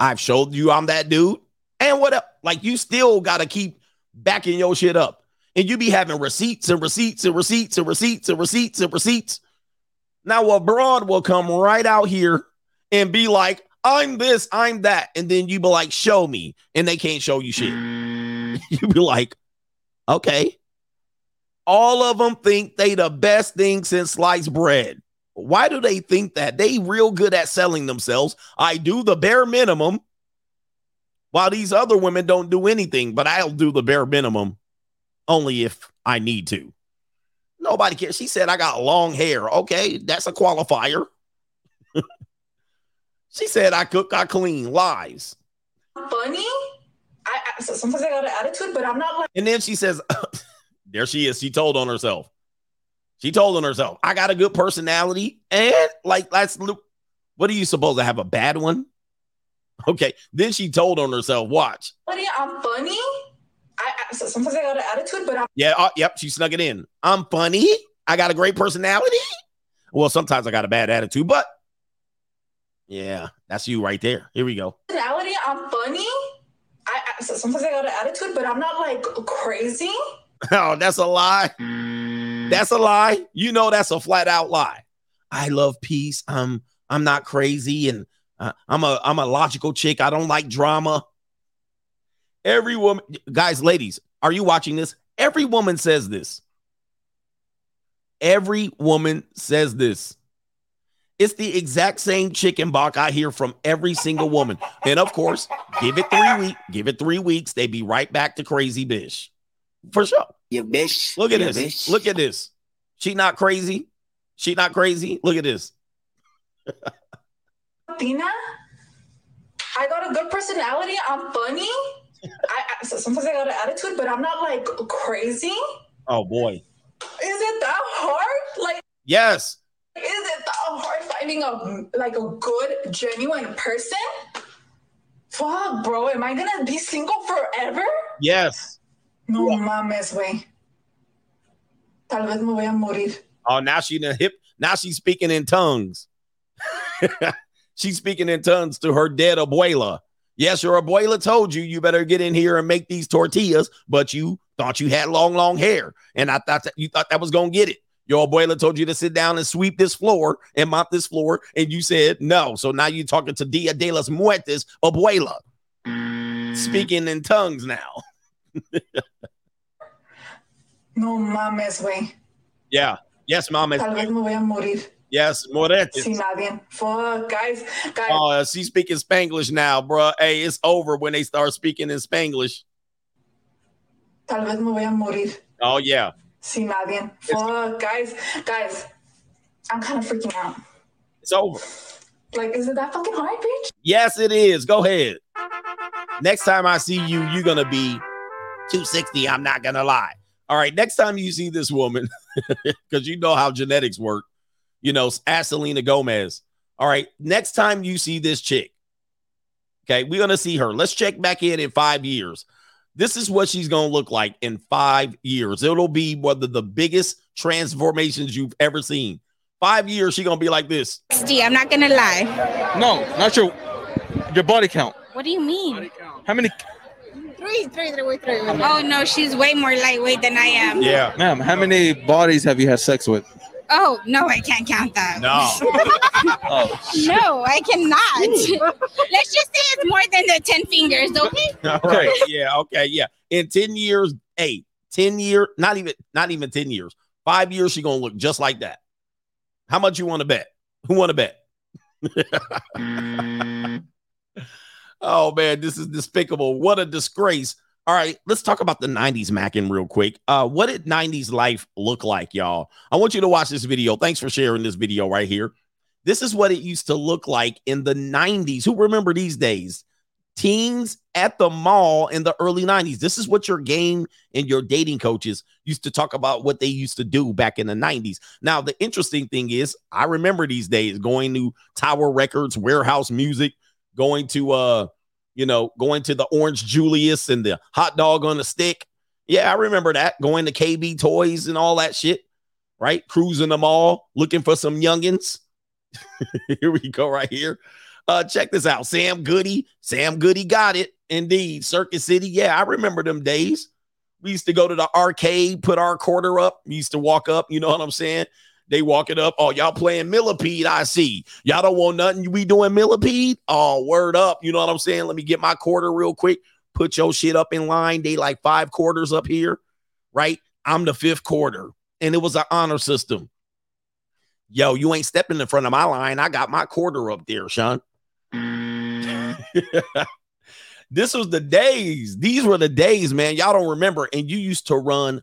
I've showed you I'm that dude. And what else? Like you still got to keep backing your shit up. And you be having receipts and receipts and receipts and receipts and receipts and receipts. Now a broad will come right out here and be like, I'm this, I'm that. And then you be like, show me. And they can't show you shit. Mm. [laughs] you be like, okay. All of them think they the best thing since sliced bread. Why do they think that? They real good at selling themselves. I do the bare minimum while these other women don't do anything, but I'll do the bare minimum only if I need to. Nobody cares. She said I got long hair. Okay, that's a qualifier. [laughs] she said I cook, I clean. Lies. funny. I, I sometimes I got an attitude, but I'm not like And then she says, [laughs] there she is. She told on herself. She told on herself, I got a good personality. And like, that's what are you supposed to have a bad one? Okay. Then she told on herself, watch. funny. I'm funny. I, I sometimes I got an attitude, but I'm Yeah. Uh, yep. She snuck it in. I'm funny. I got a great personality. Well, sometimes I got a bad attitude, but yeah, that's you right there. Here we go. personality. I'm funny. I, I sometimes I got an attitude, but I'm not like crazy. [laughs] Oh, that's a lie. That's a lie. You know that's a flat out lie. I love peace. I'm I'm not crazy and uh, I'm a I'm a logical chick. I don't like drama. Every woman, guys, ladies, are you watching this? Every woman says this. Every woman says this. It's the exact same chicken box I hear from every single woman. And of course, give it three weeks, give it three weeks, they be right back to crazy bitch. For sure. You bitch. Look at You this. bitch. Look at this. She not crazy. She not crazy. Look at this. Latina. I got a good personality. I'm funny. I, I sometimes I got an attitude, but I'm not like crazy. Oh boy. Is it that hard? Like, Yes. is it that hard finding a like a good, genuine person? Fuck, bro. Am I gonna be single forever? Yes. No mames, güey. Tal vez me voy a morir. Oh, now she the hip. Now she's speaking in tongues. [laughs] she's speaking in tongues to her dead abuela. Yes, your abuela told you you better get in here and make these tortillas, but you thought you had long, long hair, and I thought that you thought that was gonna get it. Your abuela told you to sit down and sweep this floor and mop this floor, and you said no. So now you're talking to Dia de las Muertes, abuela, mm. speaking in tongues now. [laughs] No mames, güey. Yeah. Yes, mom. Tal vez me voy a morir Yes, Moretes. sin nadie. Fuck, guys. Guys, Oh, she's speaking Spanglish now, bro. Hey, it's over when they start speaking in Spanglish. tal vez me voy a morir Oh, yeah. sin nadie. Fuck, guys. Guys, I'm kind of freaking out. It's over. Like, is it that fucking hard, bitch? Yes, it is. Go ahead. Next time I see you, you're going to be 260. I'm not going to lie. All right. Next time you see this woman, [laughs] because you know how genetics work, you know, ask Selena Gomez. All right. Next time you see this chick, okay, we're going to see her. Let's check back in in five years. This is what she's going to look like in five years. It'll be one of the biggest transformations you've ever seen. Five years, she gonna be like this. 60, I'm not gonna lie. No, not your your body count. What do you mean? How many? Three, three, three, three. Oh no, she's way more lightweight than I am. Yeah. Ma'am, how many bodies have you had sex with? Oh no, I can't count that. No. Oh, [laughs] No, I cannot. Let's just say it's more than the 10 fingers, okay? All right. Yeah. Okay. Yeah. In 10 years, hey, 10 year, not even, not even 10 years. Five years, she gonna look just like that. How much you want to bet? Who want to bet? Mm. Oh man, this is despicable. What a disgrace. All right, let's talk about the 90s Mackin real quick. Uh, what did 90s life look like, y'all? I want you to watch this video. Thanks for sharing this video right here. This is what it used to look like in the 90s. Who remember these days? Teens at the mall in the early 90s. This is what your game and your dating coaches used to talk about what they used to do back in the 90s. Now, the interesting thing is, I remember these days going to Tower Records, Wherehouse Music, going to uh, you know, going to the Orange Julius and the hot dog on the stick. Yeah, I remember that. Going to KB Toys and all that shit, right? Cruising the mall, looking for some youngins. [laughs] here we go, right here. Uh, check this out. Sam Goody. Sam Goody got it. Indeed. Circuit City. Yeah, I remember them days. We used to go to the arcade, put our quarter up. We used to walk up, you know what I'm saying? They walk it up. Oh, y'all playing millipede, I see. Y'all don't want nothing. You be doing millipede? Oh, word up. You know what I'm saying? Let me get my quarter real quick. Put your shit up in line. They like five quarters up here, right? I'm the fifth quarter. And it was an honor system. Yo, you ain't stepping in front of my line. I got my quarter up there, Sean. [laughs] this was the days. These were the days, man. Y'all don't remember. And you used to run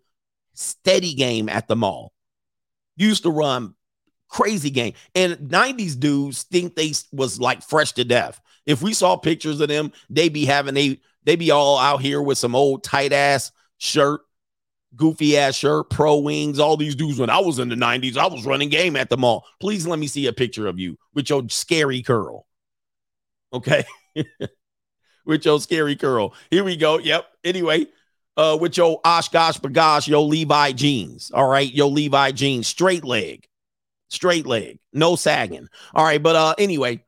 steady game at the mall. Used to run crazy game. And 90s dudes think they was like fresh to death. If we saw pictures of them, they be having a they be all out here with some old tight ass shirt, goofy ass shirt, pro wings. All these dudes when I was in the 90s, I was running game at the mall. Please let me see a picture of you with your scary curl. Okay. [laughs] with your scary curl. Here we go. Yep. Anyway, uh, with your OshKosh B'gosh, your Levi jeans. All right, your Levi jeans, straight leg, straight leg, no sagging. All right, but uh, anyway,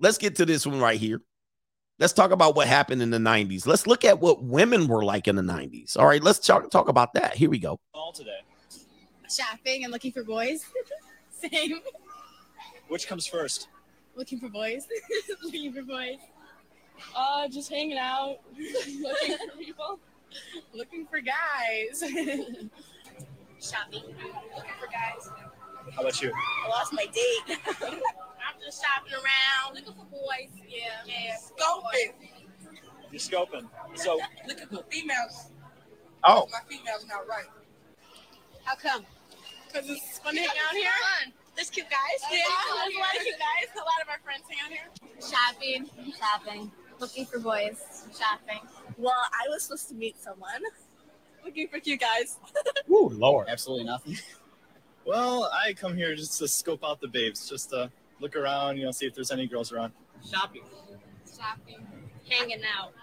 let's get to this one right here. Let's talk about what happened in the 90s. Let's look at what women were like in the 90s. All right, let's talk, talk about that. Here we go. all today? Shopping and looking for boys. [laughs] Same. Which comes first? Looking for boys. [laughs] looking for boys. Uh, just hanging out, [laughs] looking for people. [laughs] Looking for guys. [laughs] Shopping. Looking for guys. How about you? I lost my date. [laughs] I'm just shopping around, looking for boys. Yeah. Yeah. Scoping. You're scoping. So Looking for females. Oh. My female's not right. How come? Because it's fun to hang out here. Fun. There's cute guys. Yeah, there's a lot of cute guys. A lot of our friends hang out here. Shopping, shopping, looking for boys, shopping. Well, I was supposed to meet someone. Looking for cute guys. [laughs] Ooh, Lord. Absolutely nothing. [laughs] Well, I come here just to scope out the babes, just to look around, you know, see if there's any girls around. Shopping. Shopping, hanging out.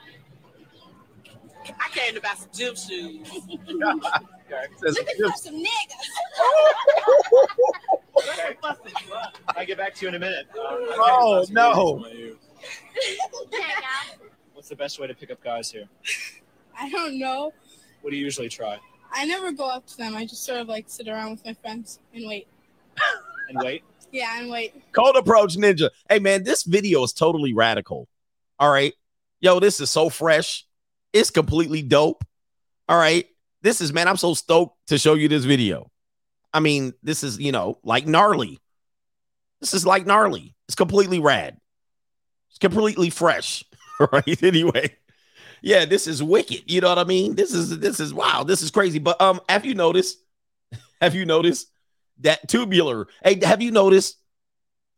I came to buy some gym shoes. [laughs] Looking for some niggas. Okay. I'll get back to you in a minute. Um, Oh, no. Hang out. What's the best way to pick up guys here? [laughs] I don't know. What do you usually try? I never go up to them. I just sort of like sit around with my friends and wait. And wait. [laughs] Yeah, and wait. Cold approach ninja. Hey man, this video is totally radical. All right. Yo, this is so fresh. It's completely dope. All right. This is man, I'm so stoked to show you this video. I mean, this is, you know, like gnarly. This is like gnarly. It's completely rad. It's completely fresh. [laughs] Right. Anyway. Yeah, this is wicked. You know what I mean? This is this is wow. This is crazy. But um, have you noticed? [laughs] Have you noticed that tubular? Hey, have you noticed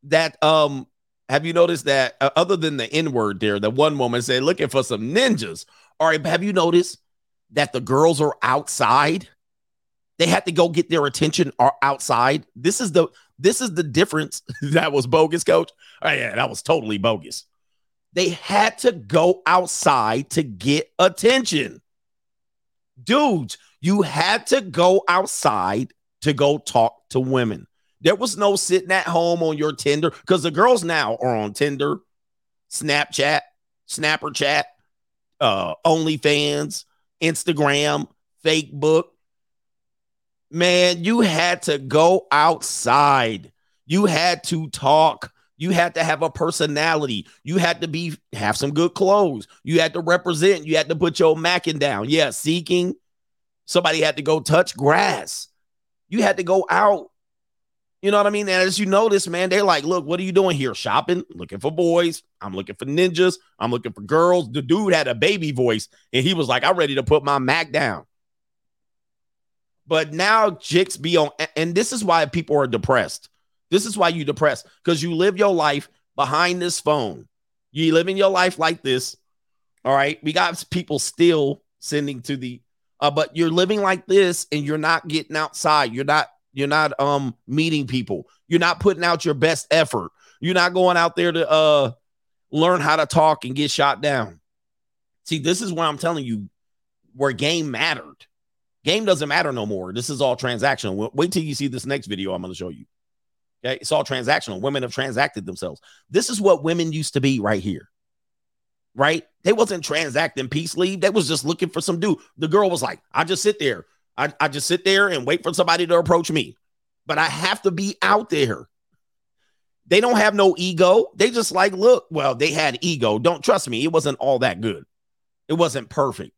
that um have you noticed that uh, other than the N word there, the one woman said looking for some ninjas? All right, have you noticed that the girls are outside? They had to go get their attention are outside. This is the this is the difference. [laughs] that was bogus, coach. Oh, yeah, that was totally bogus. They had to go outside to get attention. Dudes, you had to go outside to go talk to women. There was no sitting at home on your Tinder because the girls now are on Tinder, Snapchat, Snapper Chat, uh, OnlyFans, Instagram, Facebook. Man, you had to go outside. You had to talk. You had to have a personality. You had to be have some good clothes. You had to represent. You had to put your macking down. Yeah, seeking. Somebody had to go touch grass. You had to go out. You know what I mean? And as you notice, man, they're like, look, what are you doing here? Shopping, looking for boys. I'm looking for ninjas. I'm looking for girls. The dude had a baby voice and he was like, I'm ready to put my Mac down. But now chicks be on, and this is why people are depressed. This is why you depressed because you live your life behind this phone. You living your life like this. All right. We got people still sending to the, uh, but you're living like this and you're not getting outside. You're not, you're not um meeting people. You're not putting out your best effort. You're not going out there to uh learn how to talk and get shot down. See, this is where I'm telling you where game mattered. Game doesn't matter no more. This is all transactional. Wait till you see this next video I'm going to show you. Okay. It's all transactional. Women have transacted themselves. This is what women used to be right here. Right? They wasn't transacting peace leave. They was just looking for some dude. The girl was like, I just sit there. I, I just sit there and wait for somebody to approach me. But I have to be out there. They don't have no ego. They just like, look, well, they had ego. Don't trust me. It wasn't all that good. It wasn't perfect.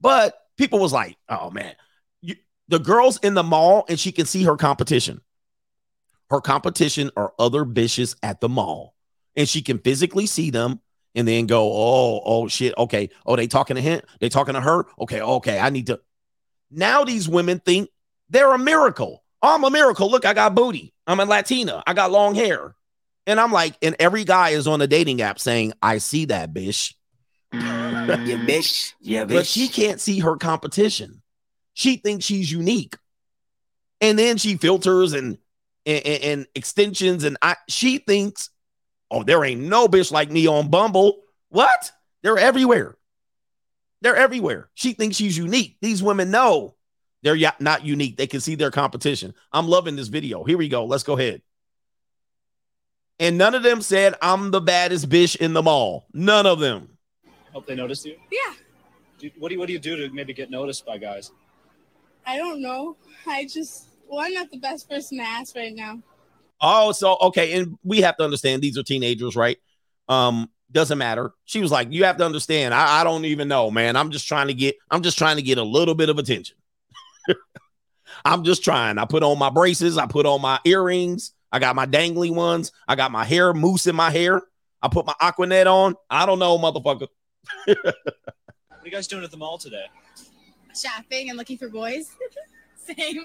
But people was like, oh man, you, the girl's in the mall and she can see her competition. Her competition are other bitches at the mall, and she can physically see them and then go, oh, oh shit, okay, oh they talking to him, they talking to her, okay, okay, I need to. Now these women think they're a miracle. I'm a miracle. Look, I got booty. I'm a Latina. I got long hair. And I'm like, and every guy is on a dating app saying, I see that bitch. [laughs] yeah, bitch. Yeah, bitch. But she can't see her competition. She thinks she's unique. And then she filters and and, and, and extensions, and I she thinks, oh, there ain't no bitch like me on Bumble. What? They're everywhere. They're everywhere. She thinks she's unique. These women know they're ya- not unique. They can see their competition. I'm loving this video. Here we go. Let's go ahead. And none of them said, I'm the baddest bitch in the mall. None of them. Hope they noticed you. Yeah. Do, what do you What do you do to maybe get noticed by guys? I don't know. I just, well, I'm not the best person to ask right now. Oh, so okay, and we have to understand these are teenagers, right? Um, doesn't matter. She was like, you have to understand. I, I don't even know, man. I'm just trying to get, I'm just trying to get a little bit of attention. [laughs] I'm just trying. I put on my braces, I put on my earrings, I got my dangly ones, I got my hair mousse in my hair. I put my Aqua Net on. I don't know, motherfucker. [laughs] What are you guys doing at the mall today? Shopping and looking for boys. [laughs] Same.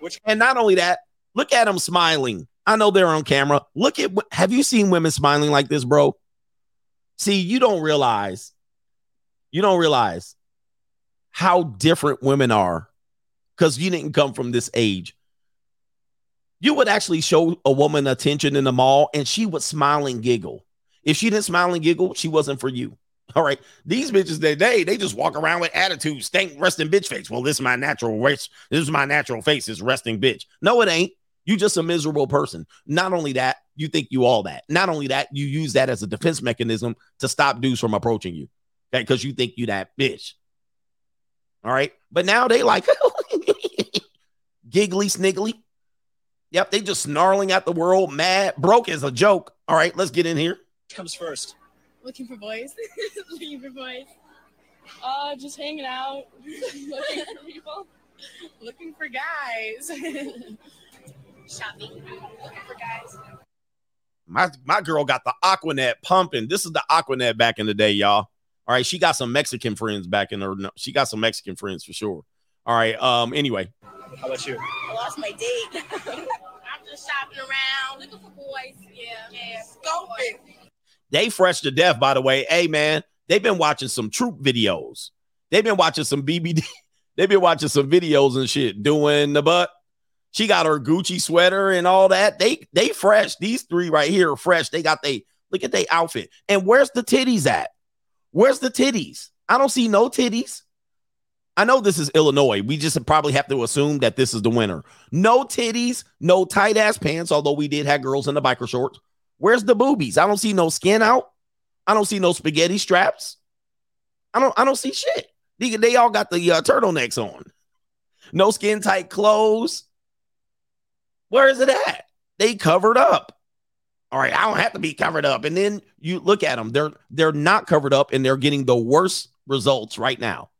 Which And not only that, look at them smiling. I know they're on camera. Look at have you seen women smiling like this, bro? See, you don't realize, you don't realize how different women are because you didn't come from this age. You would actually show a woman attention in the mall and she would smile and giggle. If she didn't smile and giggle, she wasn't for you. [laughs] All right. These bitches today, they just walk around with attitude, stank, resting bitch face. Well, this is my natural race. This is my natural face, is resting bitch. No, it ain't. You just a miserable person. Not only that, you think you all that. Not only that, you use that as a defense mechanism to stop dudes from approaching you. Okay, because you think you that bitch. All right. But now they like [laughs] giggly sniggly. Yep, they just snarling at the world, mad, broke as a joke. All right, let's get in here. comes first? Looking for boys. [laughs] looking for boys. Uh, just hanging out. [laughs] looking for people. Looking for guys. [laughs] Shopping. Looking for guys. My my girl got the Aqua Net pumping. This is the Aqua Net back in the day, y'all. All right, she got some Mexican friends back in her. no, She got some Mexican friends for sure. All right. Um. Anyway, How about you? I lost my date. I'm just shopping around. Looking for boys. Yeah. Yeah. Scoping. They fresh to death. By the way, hey man, they've been watching some troop videos. They've been watching some BBD. [laughs] They've been watching some videos and shit doing the butt. She got her Gucci sweater and all that. They they fresh. These three right here are fresh. They got they look at their outfit. And where's the titties at? Where's the titties? I don't see no titties. I know this is Illinois. We just probably have to assume that this is the winner. No titties, no tight ass pants, although we did have girls in the biker shorts. Where's the boobies? I don't see no skin out. I don't see no spaghetti straps. I don't I don't see shit. They, they all got the uh, turtlenecks on. No skin tight clothes. Where is it at? They covered up. All right, I don't have to be covered up. And then you look at them. They're they're not covered up and they're getting the worst results right now.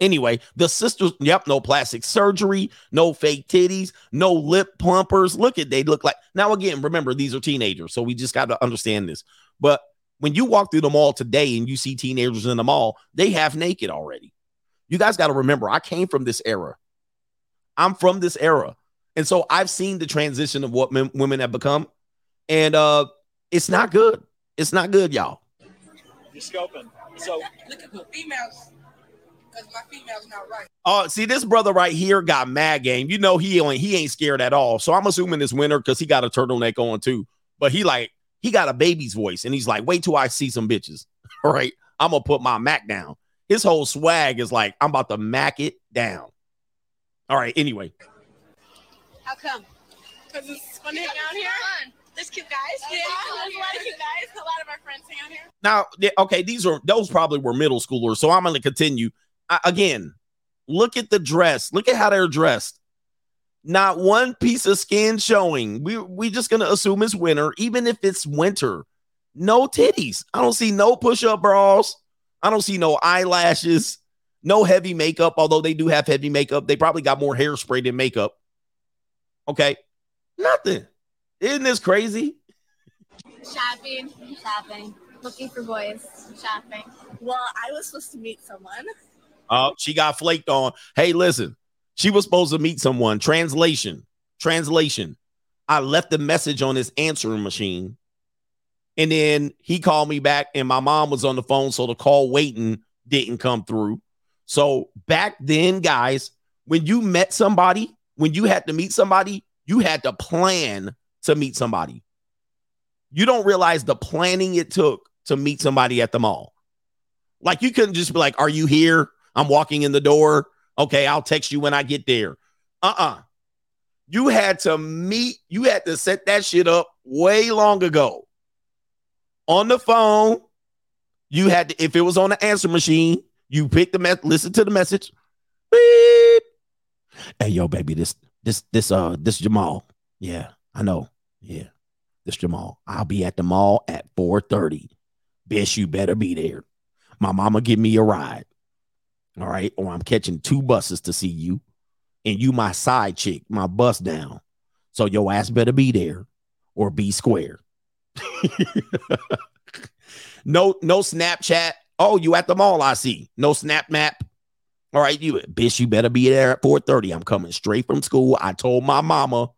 Anyway, the sisters, yep, no plastic surgery, no fake titties, no lip plumpers. Look at they look like now again, remember, these are teenagers, so we just got to understand this. But when you walk through the mall today and you see teenagers in the mall, they half naked already. You guys got to remember, I came from this era. I'm from this era. And so I've seen the transition of what men, women have become. And uh it's not good. It's not good, y'all. You're scoping. So Look at the females. Because my female's not right. Oh, see, this brother right here got mad game. You know, he only he ain't scared at all. So I'm assuming this winter because he got a turtleneck on too. But he like he got a baby's voice, and he's like, wait till I see some bitches. [laughs] All right, I'm gonna put my Mac down. His whole swag is like, I'm about to Mac it down. All right, anyway. How come? Because it's fun to hang out here. There's cute guys. Yeah, there's a lot of cute guys. A lot of our friends hang out here. Now, okay, these are those probably were middle schoolers, so I'm going to continue. I, again, look at the dress. Look at how they're dressed. Not one piece of skin showing. We we just going to assume it's winter, even if it's winter. No titties. I don't see no push-up bras. I don't see no eyelashes. No heavy makeup, although they do have heavy makeup. They probably got more hairspray than makeup. Okay, nothing. Isn't this crazy? Shopping. Shopping. Looking for boys. Shopping. Well, I was supposed to meet someone. Oh, she got flaked on. Hey, listen, she was supposed to meet someone. Translation, translation. I left a message on his answering machine, and then he called me back, and my mom was on the phone, so the call waiting didn't come through. So back then, guys, when you met somebody, when you had to meet somebody, you had to plan to meet somebody. You don't realize the planning it took to meet somebody at the mall. Like you couldn't just be like, "Are you here? I'm walking in the door. Okay, I'll text you when I get there." Uh-uh. You had to meet, you had to set that shit up way long ago. On the phone, you had to, if it was on the answer machine, you pick the message, listen to the message. Beep. Hey, yo, baby, this this this uh this Jamal. Yeah, I know. Yeah, this Jamal. I'll be at the mall at 4:30. Bitch, you better be there. My mama give me a ride. All right, or I'm catching two buses to see you, and you my side chick, my bus down. So your ass better be there, or be square. [laughs] no, no Snapchat. Oh, you at the mall? I see. No Snap Map. All right, you bitch, you better be there at 4:30. I'm coming straight from school. I told my mama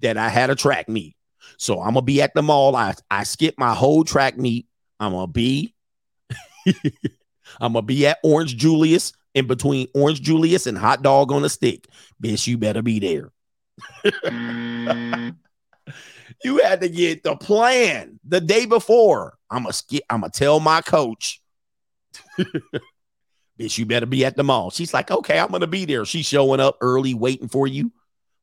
that I had a track meet. So I'm gonna be at the mall. I, I skipped my whole track meet. I'm gonna be [laughs] I'm gonna be at Orange Julius in between Orange Julius and hot dog on a stick. Bitch, you better be there. Mm. [laughs] you had to get the plan the day before. I'm gonna skip, I'm gonna tell my coach. [laughs] Bitch, you better be at the mall. She's like, okay, I'm gonna be there. She's showing up early, waiting for you,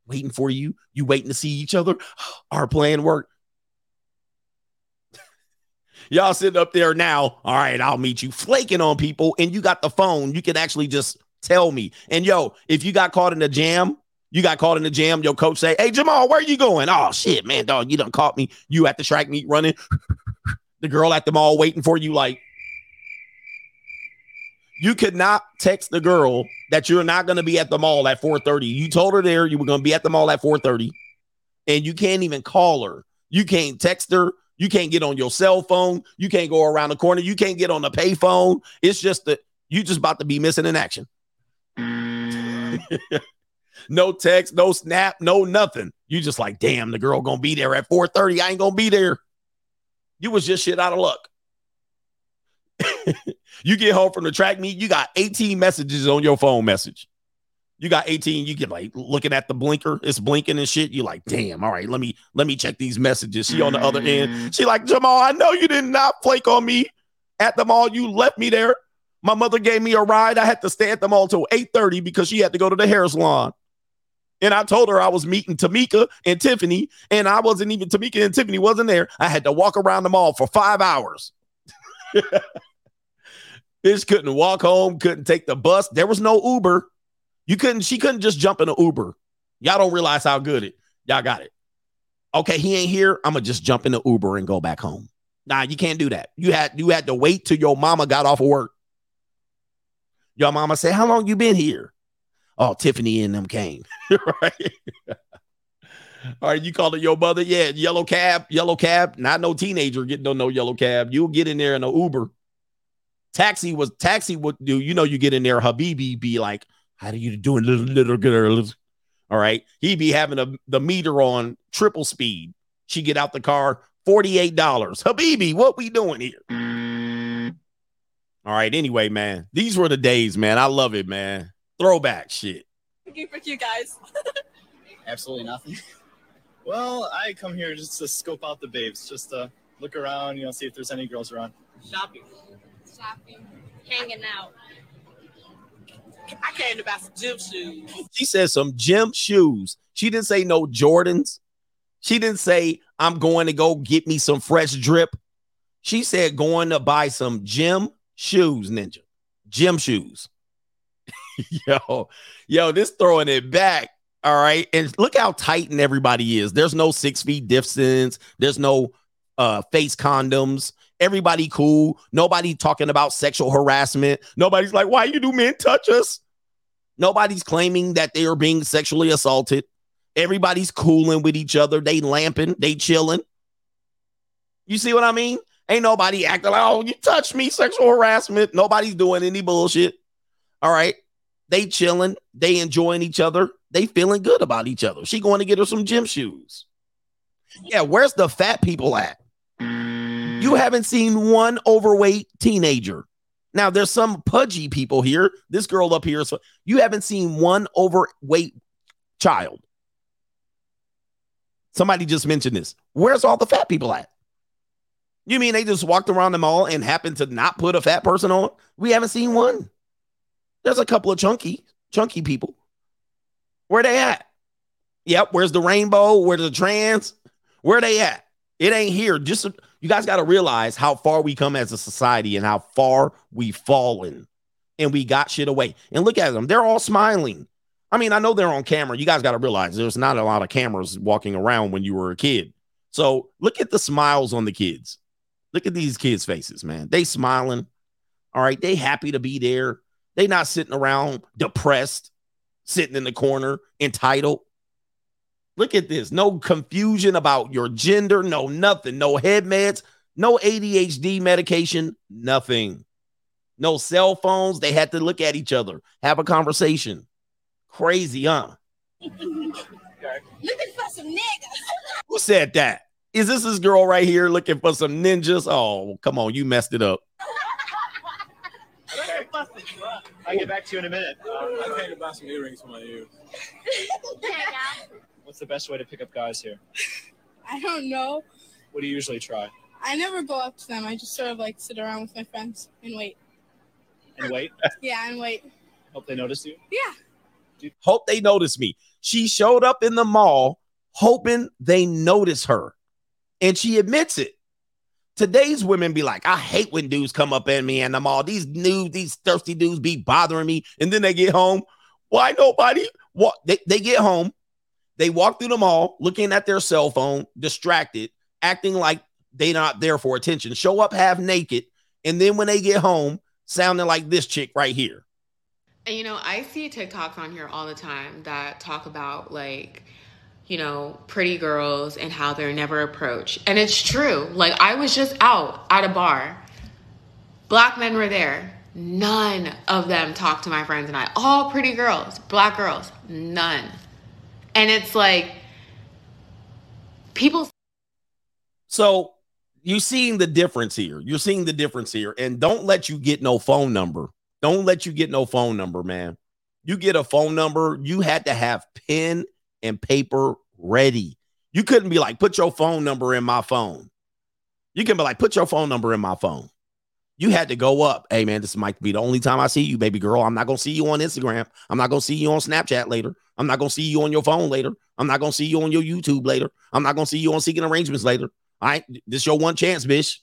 waiting for you. You waiting to see each other. [gasps] Our plan worked. Y'all sitting up there now. All right, I'll meet you. Flaking on people, and you got the phone. You can actually just tell me. And yo, if you got caught in a jam, you got caught in the jam. Your coach say, "Hey Jamal, where you going?" Oh shit, man, dog, you done caught me. You at the track meet running. [laughs] the girl at the mall waiting for you, like you could not text the girl that you're not going to be at the mall at 4:30. You told her there you were going to be at the mall at 4:30, and you can't even call her. You can't text her. You can't get on your cell phone. You can't go around the corner. You can't get on the payphone. It's just that you just about to be missing in action. Mm. [laughs] no text, no snap, no nothing. You just like, damn, the girl gonna be there at 4:30. I ain't gonna be there. You was just shit out of luck. [laughs] you get home from the track meet, you got 18 messages on your phone message. You got 18, you get like looking at the blinker, it's blinking and shit. You're like, damn, all right, let me let me check these messages. She on the other end. Mm-hmm. She like, Jamal, I know you did not flake on me at the mall. You left me there. My mother gave me a ride. I had to stay at the mall till 8:30 because she had to go to the hair salon. And I told her I was meeting Tamika and Tiffany, and I wasn't even Tamika and Tiffany wasn't there. I had to walk around the mall for five hours. [laughs] Bitch couldn't walk home, couldn't take the bus. There was no Uber. You couldn't, she couldn't just jump in an Uber. Y'all don't realize how good it. Y'all got it. Okay, he ain't here. I'm gonna just jump in the Uber and go back home. Nah, you can't do that. You had you had to wait till your mama got off of work. Your mama said, How long you been here? Oh, Tiffany and them came. [laughs] right. [laughs] All right, you called it your mother. Yeah, yellow cab, yellow cab. Not no teenager getting on no yellow cab. You'll get in there in an Uber. Taxi was taxi would do. You know, you get in there, Habibi be like, "How do you doing, little little girls?" All right, he be having a, the meter on triple speed. She get out the car, forty eight dollars. Habibi, what we doing here? All right. Anyway, man, these were the days, man. I love it, man. Throwback shit. Looking for you guys. [laughs] Absolutely nothing. Well, I come here just to scope out the babes, just to look around, you know, see if there's any girls around. Shopping. Shopping. Hanging out. I came to buy some gym shoes. She said some gym shoes. She didn't say no Jordans. She didn't say I'm going to go get me some fresh drip. She said going to buy some gym shoes, ninja. Gym shoes. [laughs] yo, yo, this throwing it back. All right. And look how tight and everybody is. There's no six feet distance. There's no uh face condoms. Everybody cool. Nobody talking about sexual harassment. Nobody's like, why you do men touch us? Nobody's claiming that they are being sexually assaulted. Everybody's cooling with each other. They lamping, they chilling. You see what I mean? Ain't nobody acting like, oh, you touched me, sexual harassment. Nobody's doing any bullshit. All right. They chilling, they enjoying each other, they feeling good about each other. She going to get her some gym shoes. Yeah, where's the fat people at? You mm. haven't seen one overweight teenager. Now there's some pudgy people here. This girl up here, so you haven't seen one overweight child. Somebody just mentioned this. Where's all the fat people at? You mean they just walked around the mall and happened to not put a fat person on? We haven't seen one. There's a couple of chunky, chunky people. Where they at? Yep. Where's the rainbow? Where's the trans? Where they at? It ain't here. Just you guys got to realize how far we come as a society and how far we've fallen. And we got shit away. And look at them. They're all smiling. I mean, I know they're on camera. You guys got to realize there's not a lot of cameras walking around when you were a kid. So look at the smiles on the kids. Look at these kids' faces, man. They smiling. All right. They happy to be there. They not sitting around depressed, sitting in the corner, entitled. Look at this. No confusion about your gender, no nothing, no head meds, no ADHD medication, nothing. No cell phones. They had to look at each other, have a conversation. Crazy, huh? [laughs] Looking for some niggas. [laughs] Who said that? Is this this girl right here looking for some ninjas? Oh, come on, you messed it up. I'll get back to you in a minute. [laughs] I came to buy some earrings for my ears. What's the best way to pick up guys here? [laughs] I don't know. What do you usually try? I never go up to them. I just sort of like sit around with my friends and wait. And wait. [laughs] Yeah, and wait. Hope they notice you. Yeah. Hope they notice me. She showed up in the mall hoping they notice her. And she admits it. Today's women be like, I hate when dudes come up at me and I'm all these new, these thirsty dudes be bothering me. And then they get home. Why nobody? What they, they get home, they walk through the mall looking at their cell phone, distracted, acting like they not there for attention, show up half naked, and then when they get home, sounding like this chick right here. And you know, I see TikToks on here all the time that talk about like, you know, pretty girls and how they're never approached. And it's true. Like I was just out at a bar. Black men were there. None of them talked to my friends and I. All pretty girls, black girls, none. And it's like people So you're seeing the difference here. You're seeing the difference here. And don't let you get no phone number. Don't let you get no phone number, man. You get a phone number, you had to have pen and paper ready. You couldn't be like, put your phone number in my phone. You can be like, put your phone number in my phone. You had to go up. Hey man, this might be the only time I see you, baby girl. I'm not gonna see you on Instagram. I'm not gonna see you on Snapchat later. I'm not gonna see you on your phone later. I'm not gonna see you on your YouTube later. I'm not gonna see you on seeking arrangements later. All right, this your one chance, bitch.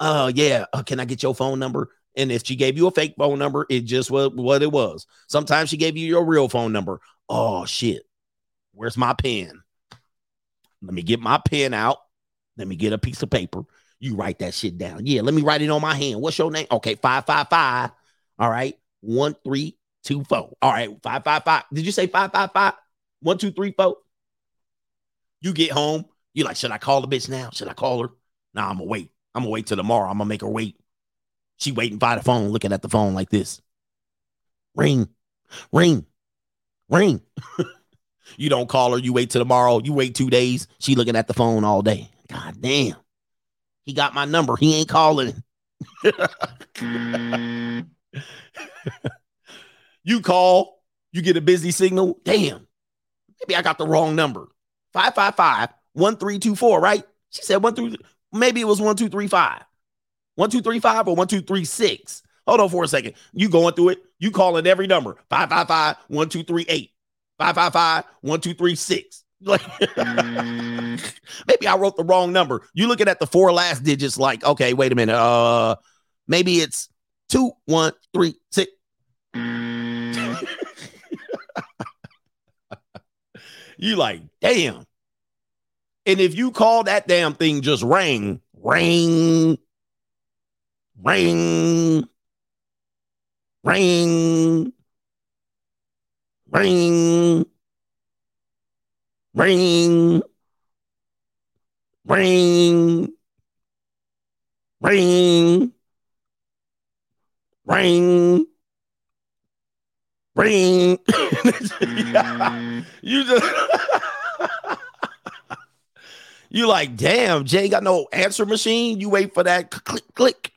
Uh, yeah. Uh, can I get your phone number? And if she gave you a fake phone number, it just was what it was. Sometimes she gave you your real phone number. Oh shit. Where's my pen? Let me get my pen out. Let me get a piece of paper. You write that shit down. Yeah, let me write it on my hand. What's your name? Okay, 555. All right. One, three, two, four. All right, 555. Did you say 555? One, two, three, four. You get home. You like, should I call the bitch now? Should I call her? Nah, I'm gonna wait. I'm gonna wait till tomorrow. I'm gonna make her wait. She waiting by the phone, looking at the phone like this. Ring, ring, ring. [laughs] you don't call her. You wait till tomorrow. You wait two days. She looking at the phone all day. God damn. He got my number. He ain't calling. [laughs] you call, you get a busy signal. Damn. Maybe I got the wrong number. 555 1324, right? She said one through maybe it was 1235. 1235 or 1236. Hold on for a second. You going through it. You calling every number. 555 1238. 555 1236. Like [laughs] maybe I wrote the wrong number. You looking at the four last digits, like, okay, wait a minute. Uh maybe it's two, one, three, six. you like, damn. And if you call that damn thing just ring, ring, ring, ring, ring, ring, ring, ring, ring, ring. [laughs] you just [laughs] you like, damn, Jay got no answer machine. You wait for that click, click.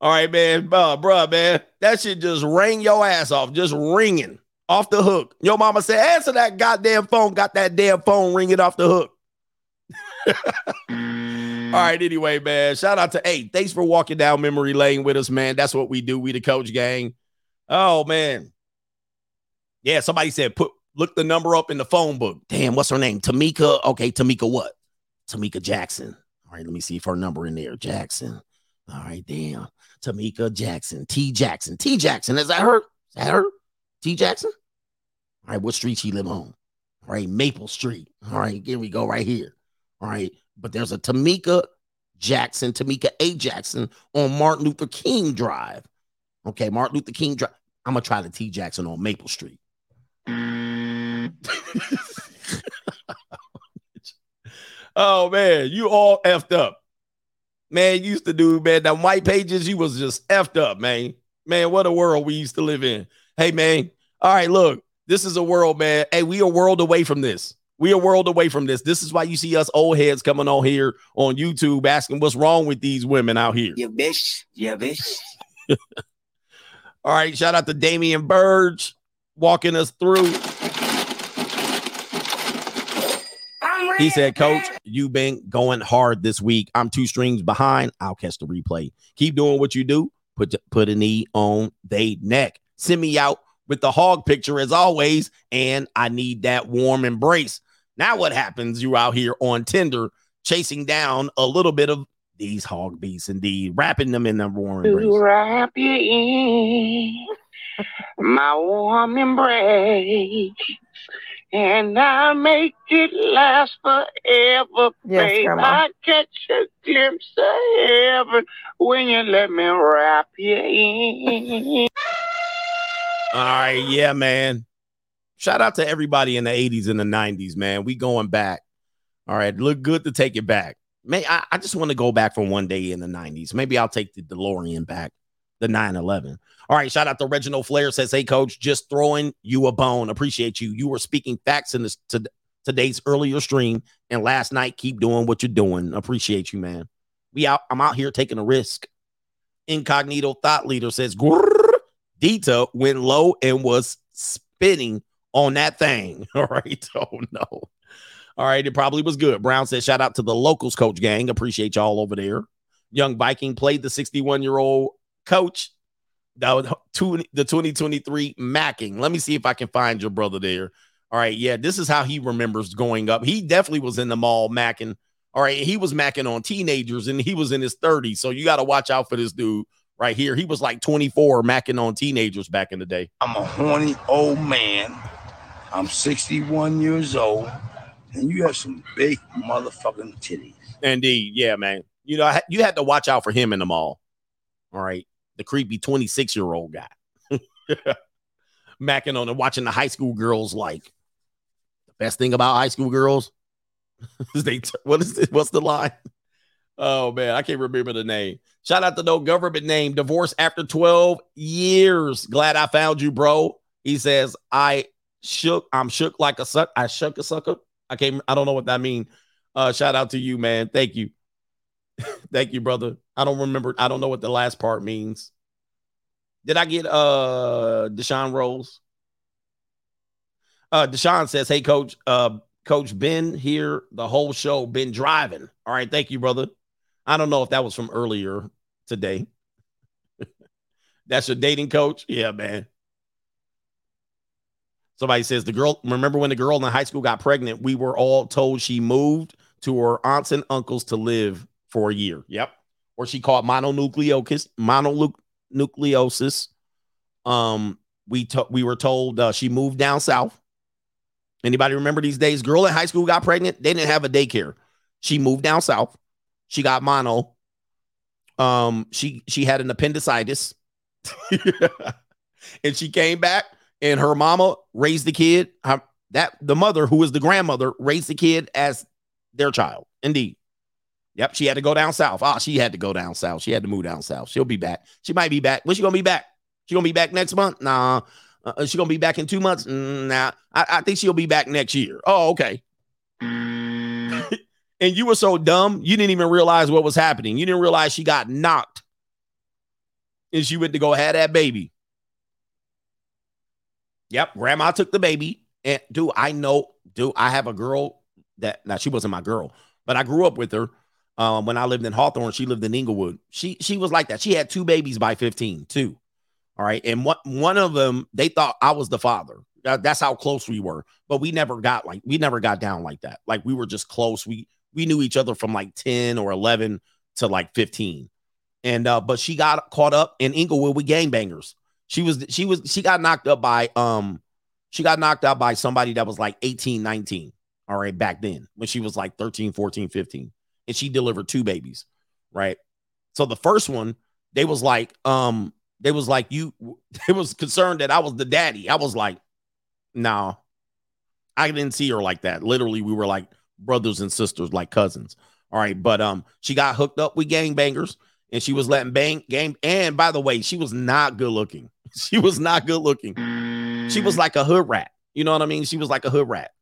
All right, man, bruh, bruh, man, that shit just rang your ass off, just ringing off the hook. Your mama said, answer that goddamn phone. Got that damn phone ringing off the hook. Mm. All right, anyway, man. Shout out to eight. Thanks for walking down memory lane with us, man. That's what we do. We the coach gang. Oh man. Yeah, somebody said put look the number up in the phone book. Damn, what's her name? Tamika. Okay, Tamika what? Tamika Jackson. All right, let me see if her number in there. Jackson. All right, damn. Tamika Jackson. T Jackson. T Jackson. Is that her? Is that her? T Jackson? All right, what street she live on? All right, Maple Street. All right, here we go right here. All right, but there's a Tamika Jackson, Tamika A. Jackson on Martin Luther King Drive. Okay, Martin Luther King Drive. I'm gonna try the T Jackson on Maple Street. [laughs] oh man, you all effed up. Man, used to do, man, that white pages, you was just effed up, man. Man, what a world we used to live in. Hey, man. All right, look, this is a world, man. Hey, we a world away from this. We a world away from this. This is why you see us old heads coming on here on YouTube asking what's wrong with these women out here. Yeah, bitch. Yeah, bitch. [laughs] All right, shout out to Damian Burge walking us through. He said, Coach, you've been going hard this week. I'm two strings behind. I'll catch the replay. Keep doing what you do. Put put a knee on they neck. Send me out with the hog picture as always, and I need that warm embrace. Now, what happens? You out here on Tinder chasing down a little bit of these hog beasts, indeed, wrapping them in the warm embrace. To wrap you in my warm embrace, and I make it last forever, Yes, babe. Grandma. I catch a glimpse of heaven when you let me wrap you in. All right, yeah, man. Shout out to everybody in the 80s and the 90s, man. We going back. All right, look good to take it back. May I, I just want to go back for one day in the 90s. Maybe I'll take the DeLorean back, the 911. All right, shout out to Reginald Flair says, Hey, coach, just throwing you a bone. Appreciate you. You were speaking facts in this to, today's earlier stream and last night. Keep doing what you're doing. Appreciate you, man. We out. I'm out here taking a risk. Incognito thought leader says. Dita went low and was spinning on that thing. [laughs] All right. Oh no. All right. It probably was good. Brown said, shout out to the locals coach gang. Appreciate y'all over there. young Viking, played the 61 year old coach. That was two, the 2023 Macking. Let me see if I can find your brother there. All right. Yeah, this is how he remembers going up. He definitely was in the mall macking. All right. He was macking on teenagers and he was in his 30s. So you got to watch out for this dude right here. He was like 24 macking on teenagers back in the day. I'm a horny old man. I'm 61 years old, and you have some big motherfucking titties. Indeed. Yeah, man. You know, you had to watch out for him in the mall. All right. The creepy 26 year old guy. [laughs] Macking on and watching the high school girls like the best thing about high school girls [laughs] is they what is it? What's the line? Oh man, I can't remember the name. Shout out to no government name. Divorce after 12 years. Glad I found you, bro. He says, I shook, I'm shook like a suck. I shook a sucker. I can't, I don't know what that means. Uh, shout out to you, man. Thank you. [laughs] Thank you, brother. I don't remember. I don't know what the last part means. Did I get uh Deshaun Rose? Uh Deshaun says, Hey coach, uh coach Ben here the whole show, been driving. All right, thank you, brother. I don't know if that was from earlier today. [laughs] That's your dating coach? Yeah, man. Somebody says the girl, remember when the girl in high school got pregnant? We were all told she moved to her aunts and uncles to live for a year. Yep. Or she caught mononucleosis, mononucleosis. Um, we to- we were told uh, she moved down south. Anybody remember these days? Girl in high school got pregnant. They didn't have a daycare. She moved down south. She got mono. Um, she she had an appendicitis, [laughs] and she came back, and her mama raised the kid. Her- that the mother, who was the grandmother, raised the kid as their child. Indeed. Yep, she had to go down south. Ah, she had to go down south. She had to move down south. She'll be back. She might be back. When she gonna be back? She gonna be back next month? Nah. Uh, she gonna be back in two months? Mm, Nah. I, I think she'll be back next year. Oh, okay. And you were so dumb, you didn't even realize what was happening. You didn't realize she got knocked, and she went to go have that baby. Yep, grandma took the baby, and do I know, Do I have a girl that now she wasn't my girl, but I grew up with her um, when I lived in Hawthorne. She lived in Inglewood. She she was like that. She had two babies by 15, too. All right. And what one of them, they thought I was the father. That- that's how close we were. But we never got like we never got down like that. Like we were just close. We we knew each other from like 10 or 11 to like 15. And uh, but she got caught up in Inglewood with gangbangers. She was she was she got knocked up by um she got knocked out by somebody that was like 18, 19. All right, back then when she was like 13, 14, 15. And she delivered two babies, right? So the first one, they was like, um, they was like, you [laughs] they was concerned that I was the daddy. I was like, no, I didn't see her like that. Literally, we were like brothers and sisters, like cousins. All right, but um, she got hooked up with gangbangers and she was letting bang game. And by the way, she was not good looking. [laughs] She was not good looking. She was like a hood rat. You know what I mean? She was like a hood rat.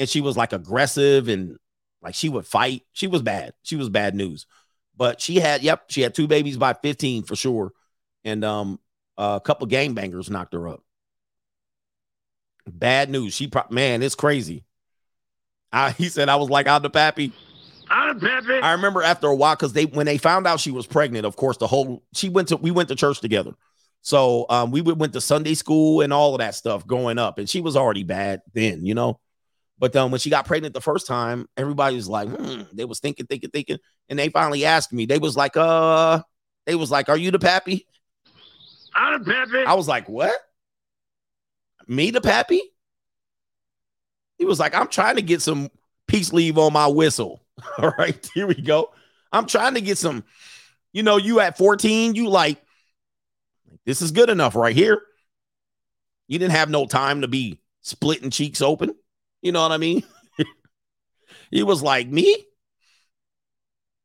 And she was like aggressive and like she would fight. She was bad. She was bad news. But she had, yep, she had two babies by 15 for sure. And um a couple gangbangers knocked her up. Bad news. She pro- man, it's crazy. I, he said I was like out the pappy. I'm Pepe. I remember after a while because they when they found out she was pregnant, of course, the whole she went to we went to church together. So um we went to Sunday school and all of that stuff growing up, and she was already bad then, you know. But um when she got pregnant the first time, everybody was like, hmm, they was thinking, thinking, thinking, and they finally asked me. They was like, uh, they was like, "Are you the pappy?" I'm Pepe. I was like, "What? Me the pappy?" He was like, "I'm trying to get some peace leave on my whistle." [laughs] All right, here we go. I'm trying to get some. You know, you at 14, you like this is good enough right here. You didn't have no time to be splitting cheeks open. You know what I mean? [laughs] he was like, "Me?"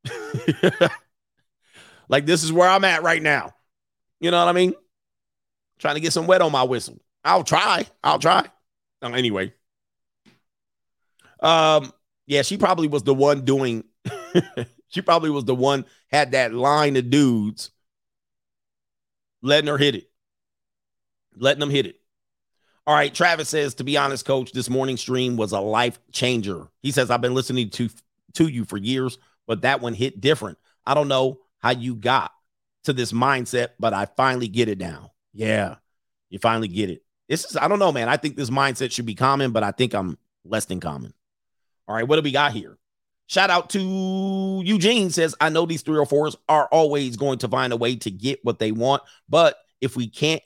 [laughs] like this is where I'm at right now. You know what I mean? Trying to get some wet on my whistle. I'll try. I'll try. Anyway. Um, yeah, she probably was the one doing [laughs] she probably was the one had that line of dudes letting her hit it. Letting them hit it. All right, Travis says, to be honest, coach, this morning stream was a life changer. He says, I've been listening to to you for years, but that one hit different. I don't know. how you got to this mindset, but I finally get it now. Yeah, you finally get it. This is, I don't know, man. I think this mindset should be common, but I think I'm less than common. All right, what do we got here? Shout out to Eugene says, I know these 304s are always going to find a way to get what they want, but if we can't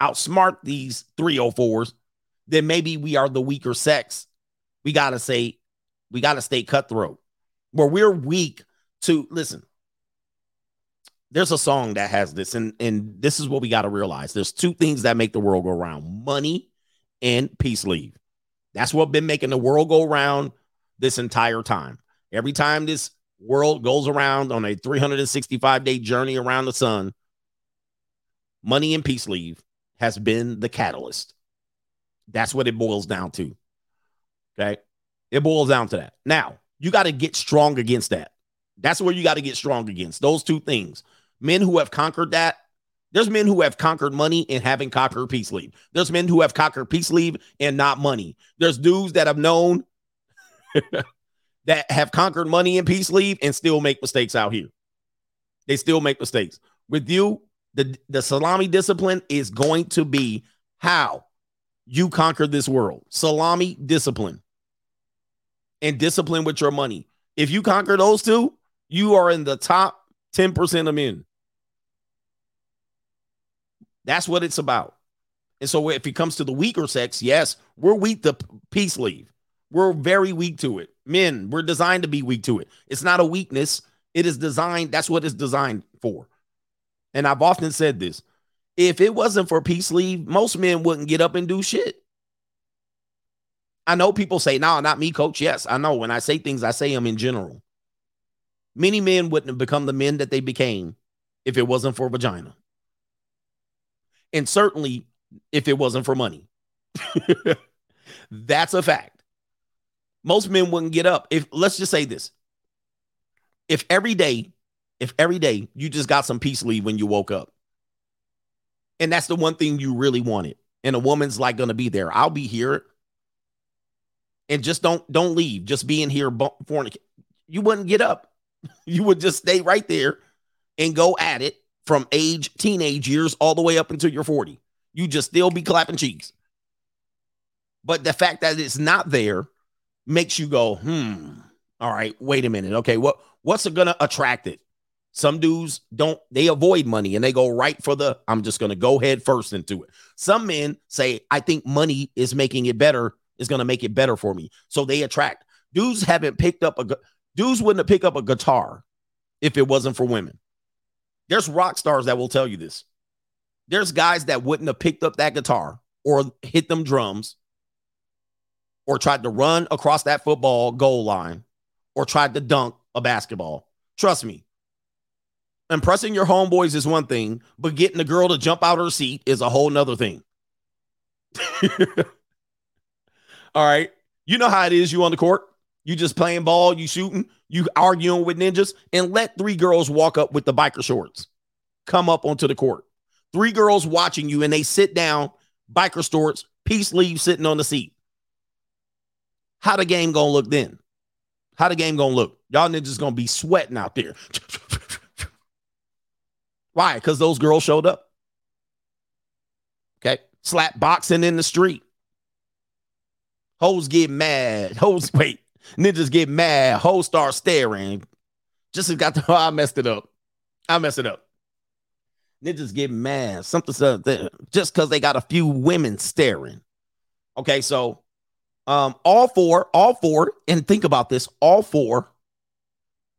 outsmart these 304s, then maybe we are the weaker sex. We got to say, we got to stay cutthroat. Where we're weak to listen. There's a song that has this, and, and this is what we got to realize. There's two things that make the world go round money and peace leave. That's what been making the world go round this entire time. Every time this world goes around on a 365 day journey around the sun, money and peace leave has been the catalyst. That's what it boils down to. Okay. It boils down to that. Now, you got to get strong against that. That's where you got to get strong against those two things. Men who have conquered that. There's men who have conquered money and haven't conquered peace leave. There's men who have conquered peace leave and not money. There's dudes that have known [laughs] that have conquered money and peace leave and still make mistakes out here. They still make mistakes. With you, the, the salami discipline is going to be how you conquer this world. Salami discipline and discipline with your money. If you conquer those two, you are in the top 10% of men. That's what it's about. And so if it comes to the weaker sex, yes, we're weak to peace leave. We're very weak to it. Men, we're designed to be weak to it. It's not a weakness. It is designed. That's what it's designed for. And I've often said this. If it wasn't for peace leave, most men wouldn't get up and do shit. I know people say, no, not me, coach. Yes, I know. When I say things, I say them in general. Many men wouldn't have become the men that they became if it wasn't for vagina. And certainly if it wasn't for money. That's a fact. Most men wouldn't get up. If let's just say this. If every day, if every day you just got some peace leave when you woke up, and that's the one thing you really wanted, and a woman's like gonna be there, I'll be here. And just don't don't leave. Just be in here fornic. You wouldn't get up. [laughs] You would just stay right there and go at it from age teenage years all the way up until you're 40. You just still be clapping cheeks. But the fact that it's not there makes you go, hmm. All right, wait a minute. Okay, what what's gonna attract it? Some dudes don't they avoid money and they go right for the I'm just gonna go head first into it. Some men say, I think money is making it better, is gonna make it better for me. So they attract. Dudes haven't picked up a dudes wouldn't have picked up a guitar if it wasn't for women. There's rock stars that will tell you this. There's guys that wouldn't have picked up that guitar or hit them drums or tried to run across that football goal line or tried to dunk a basketball. Trust me. Impressing your homeboys is one thing, but getting a girl to jump out of her seat is a whole nother thing. [laughs] All right. You know how it is you on the court. You just playing ball, you shooting, you arguing with ninjas, and let three girls walk up with the biker shorts. Come up onto the court. Three girls watching you, and they sit down, biker shorts, peace leave sitting on the seat. How the game gonna look then? How the game gonna look? Y'all ninjas gonna be sweating out there. [laughs] Why? Because those girls showed up. Okay. Slap boxing in the street. Hoes get mad. Hoes, wait. Ninjas get mad. Hoes start staring. Just got the, oh, [laughs] I messed it up. I messed it up. Ninjas get mad. Something, something just because they got a few women staring. Okay, so um, all four, all four, and think about this, all four,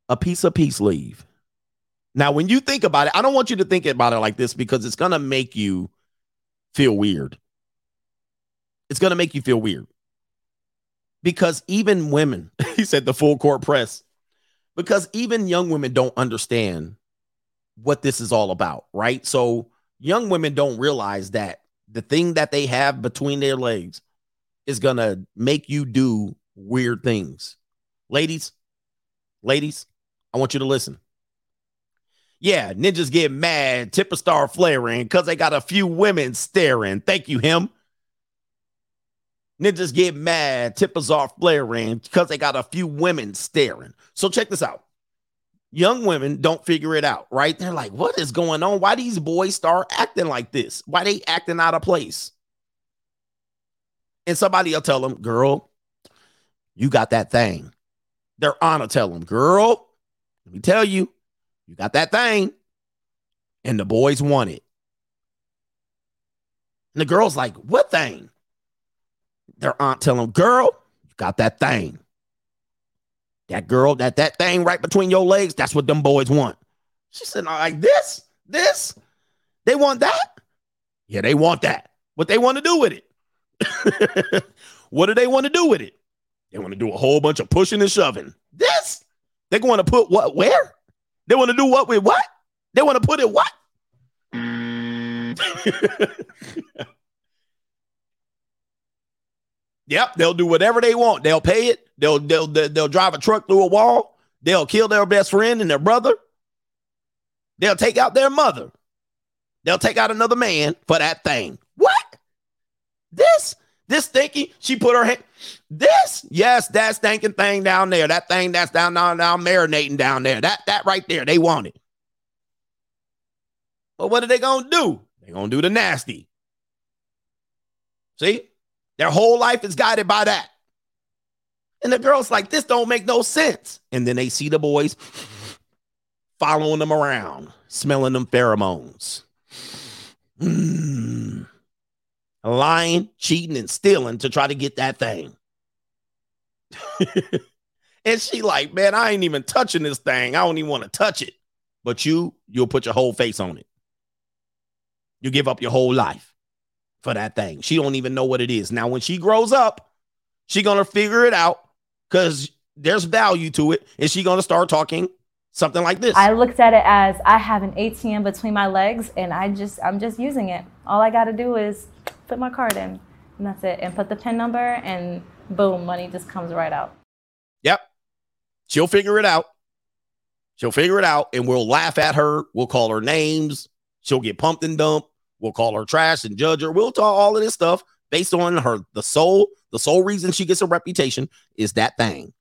a piece of peace leave. Now, when you think about it, I don't want you to think about it like this because it's gonna make you feel weird. It's gonna make you feel weird. Because even women, [laughs] he said the full court press, because even young women don't understand what this is all about, right? So young women don't realize that the thing that they have between their legs is going to make you do weird things. Ladies, ladies, I want you to listen. Yeah, ninjas get mad, tipper star flaring because they got a few women staring. Thank you, him. Ninjas get mad, tippers are flaring because they got a few women staring. So check this out. young women don't figure it out, right? They're like, what is going on? Why these boys start acting like this? Why they acting out of place? And somebody will tell them, girl, you got that thing. Their honor tell them, girl, let me tell you, you got that thing. And the boys want it. And the girl's like, what thing? Their aunt tell them, girl, you got that thing. That girl, that that thing right between your legs, that's what them boys want. She said, like this, this, they want that. Yeah, they want that. What they want to do with it? [laughs] what do they want to do with it? They want to do a whole bunch of pushing and shoving. This, they want to put what where? They want to do what with what? They want to put it what? [laughs] Yep, they'll do whatever they want. They'll pay it. They'll they'll they'll, they'll drive a truck through a wall. They'll kill their best friend and their brother. They'll take out their mother. They'll take out another man for that thing. What? This this thinking she put her hand. This yes, that stinking thing down there. That thing that's down down down marinating down there. That that right there. They want it. But what are they gonna do? They're gonna do the nasty. See? Their whole life is guided by that. And the girl's like, this don't make no sense. And then they see the boys following them around, smelling them pheromones. Mm. Lying, cheating, and stealing to try to get that thing. [laughs] and she like, man, I ain't even touching this thing. I don't even want to touch it. But you, you'll put your whole face on it. You give up your whole life for that thing. She don't even know what it is. Now, when she grows up, she gonna figure it out because there's value to it, and she gonna start talking something like this. I looked at it as I have an ATM between my legs, and I just I'm just using it. All I got to do is put my card in, and that's it, and put the pin number, and boom, money just comes right out. Yep, she'll figure it out. She'll figure it out, and we'll laugh at her. We'll call her names. She'll get pumped and dumped. We'll call her trash and judge her. We'll talk all of this stuff based on her the sole the sole reason she gets a reputation is that thing.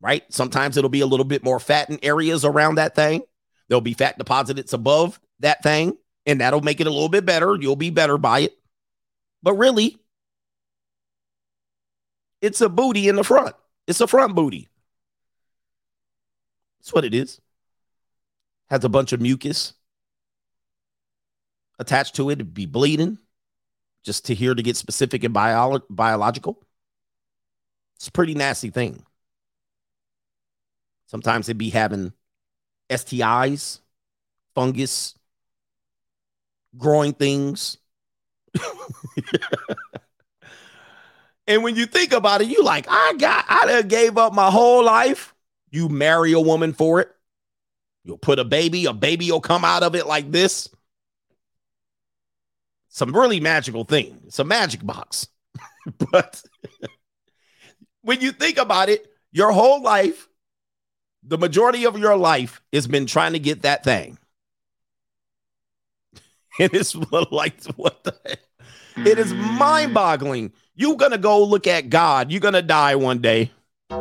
Right? Sometimes it'll be a little bit more fat in areas around that thing. There'll be fat deposits above that thing, and that'll make it a little bit better. You'll be better by it. But really, it's a booty in the front. It's a front booty. That's what it is. Has a bunch of mucus attached to it, it'd be bleeding. Just to hear to get specific and bio- biological. It's a pretty nasty thing. Sometimes it'd be having STIs, fungus, growing things. [laughs] and when you think about it, you like, I got, I done gave up my whole life. You marry a woman for it. You'll put a baby, a baby will come out of it like this some really magical thing. It's a magic box. [laughs] but when you think about it, your whole life, the majority of your life has been trying to get that thing. [laughs] And it's [laughs] like, what the heck? It is mm. mind boggling. You're going to go look at God. You're going to die one day. And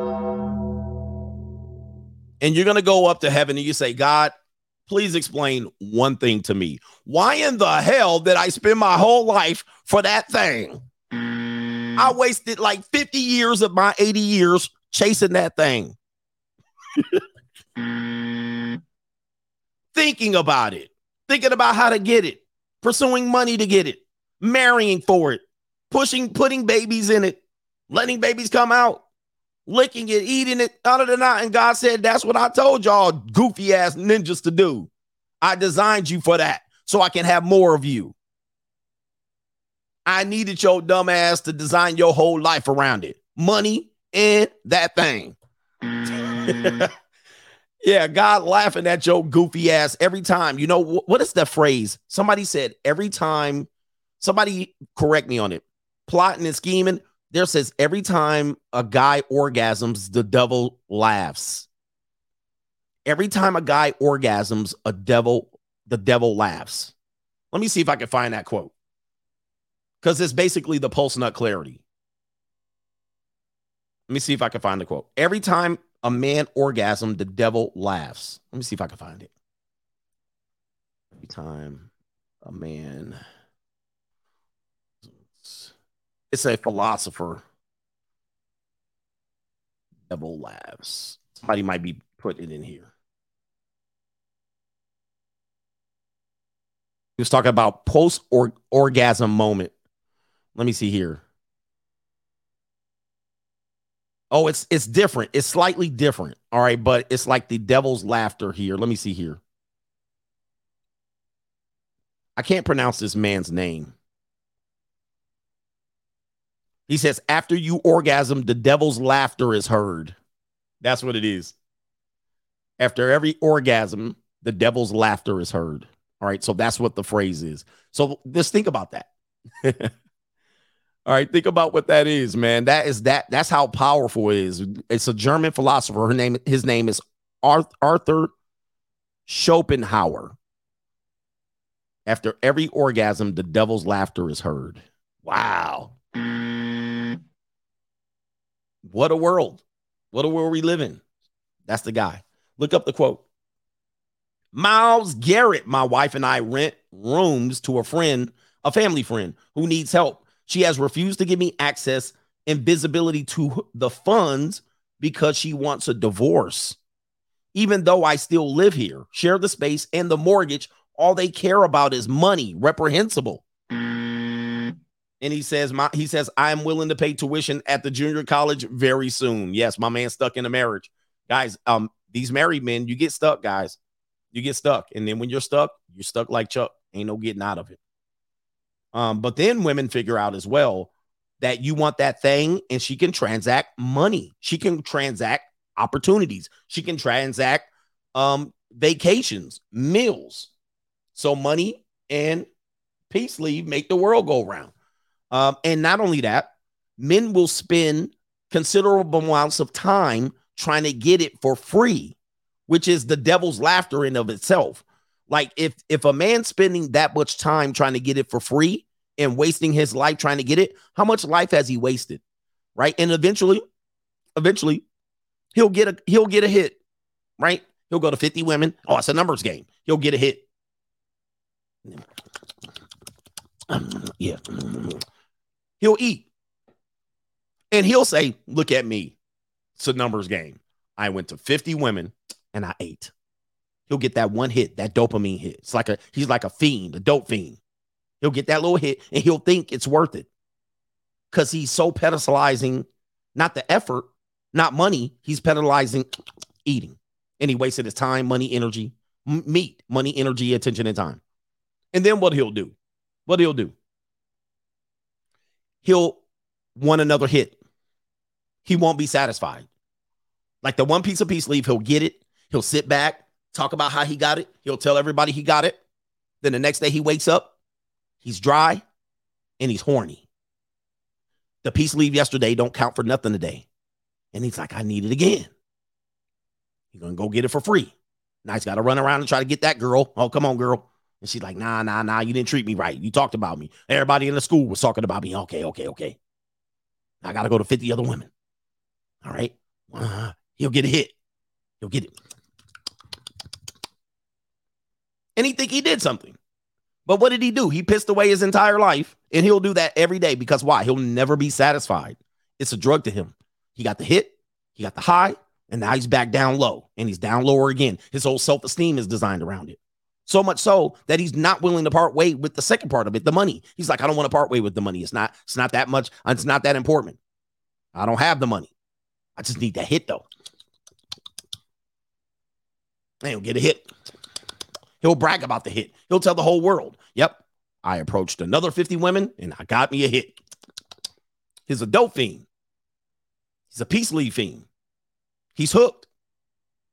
you're going to go up to heaven and you say, God, please explain one thing to me. Why in the hell did I spend my whole life for that thing? I mm. wasted like 50 years of my 80 years chasing that thing. Mm. Thinking about it, thinking about how to get it, pursuing money to get it, marrying for it, pushing, putting babies in it, letting babies come out, licking it, eating it, of the night. And God said, That's what I told y'all, goofy ass ninjas, to do. I designed you for that so I can have more of you. I needed your dumb ass to design your whole life around it. Money and that thing. Mm. [laughs] yeah, God laughing at your goofy ass every time. You know, wh- what is that phrase? Somebody said every time, somebody correct me on it. Plotting and scheming. There says every time a guy orgasms, the devil laughs. Every time a guy orgasms, a devil, the devil laughs. Let me see if I can find that quote. Because it's basically the post nut clarity. Let me see if I can find the quote. Every time a man orgasm, the devil laughs. Let me see if I can find it. Every time a man, it's a philosopher, devil laughs. Somebody might be putting it in here. He was talking about post orgasm moment. Let me see here. Oh, it's it's different. It's slightly different. All right, but it's like the devil's laughter here. Let me see here. I can't pronounce this man's name. He says, after you orgasm, the devil's laughter is heard. That's what it is. After every orgasm, the devil's laughter is heard. All right. So that's what the phrase is. So just think about that. [laughs] All right, think about what that is, man. That is that. That's how powerful it is. It's a German philosopher. Her name, his name is Arthur Schopenhauer. After every orgasm, the devil's laughter is heard. Wow. What a world. What a world we live in. That's the guy. Look up the quote. Miles Garrett, my wife and I rent rooms to a friend, a family friend who needs help. She has refused to give me access and visibility to the funds because she wants a divorce. Even though I still live here, share the space and the mortgage, all they care about is money, reprehensible. And he says, my, he says, I'm willing to pay tuition at the junior college very soon. Yes, my man stuck in a marriage. Guys, um, these married men, you get stuck, guys. You get stuck. And then when you're stuck, you're stuck like Chuck. Ain't no getting out of it. Um, but then women figure out as well that you want that thing and she can transact money. She can transact opportunities. She can transact um, vacations, meals. So money and peace leave make the world go round. Um, and not only that, men will spend considerable amounts of time trying to get it for free, which is the devil's laughter in of itself. Like if if a man's spending that much time trying to get it for free and wasting his life trying to get it, how much life has he wasted? Right? And eventually, eventually, he'll get a he'll get a hit, right? He'll go to 50 women. Oh, it's a numbers game. He'll get a hit. Yeah. He'll eat. And he'll say, Look at me. It's a numbers game. I went to 50 women and I ate he'll get that one hit, that dopamine hit. It's like a he's like a fiend, a dope fiend. He'll get that little hit and he'll think it's worth it. Cause he's so pedestalizing not the effort, not money. He's pedalizing eating. And he wasted his time, money, energy, m- meat, money, energy, attention, and time. And then what he'll do? What he'll do? He'll want another hit. He won't be satisfied. Like the one piece of peace leave, he'll get it. He'll sit back talk about how he got it. He'll tell everybody he got it. Then the next day he wakes up, he's dry and he's horny. The peace leave yesterday don't count for nothing today. And he's like, I need it again. He's gonna go get it for free. Now he's got to run around and try to get that girl. Oh, come on, girl. And she's like, nah, nah, nah, you didn't treat me right. You talked about me. Everybody in the school was talking about me. Okay, okay, okay. I got to go to 50 other women. All right. Uh, he'll get a hit. He'll get it and he think he did something. But what did he do? He pissed away his entire life, and he'll do that every day because why? He'll never be satisfied. It's a drug to him. He got the hit, he got the high, and now he's back down low, and he's down lower again. His whole self esteem is designed around it. So much so that he's not willing to part way with the second part of it, the money. He's like, I don't want to part way with the money. It's not, it's not that much. Uh, it's not that important. I don't have the money. I just need that hit though. And he'll get a hit. He'll brag about the hit. He'll tell the whole world, yep, I approached another 50 women and I got me a hit. He's a dope fiend. He's a peace leave fiend. He's hooked.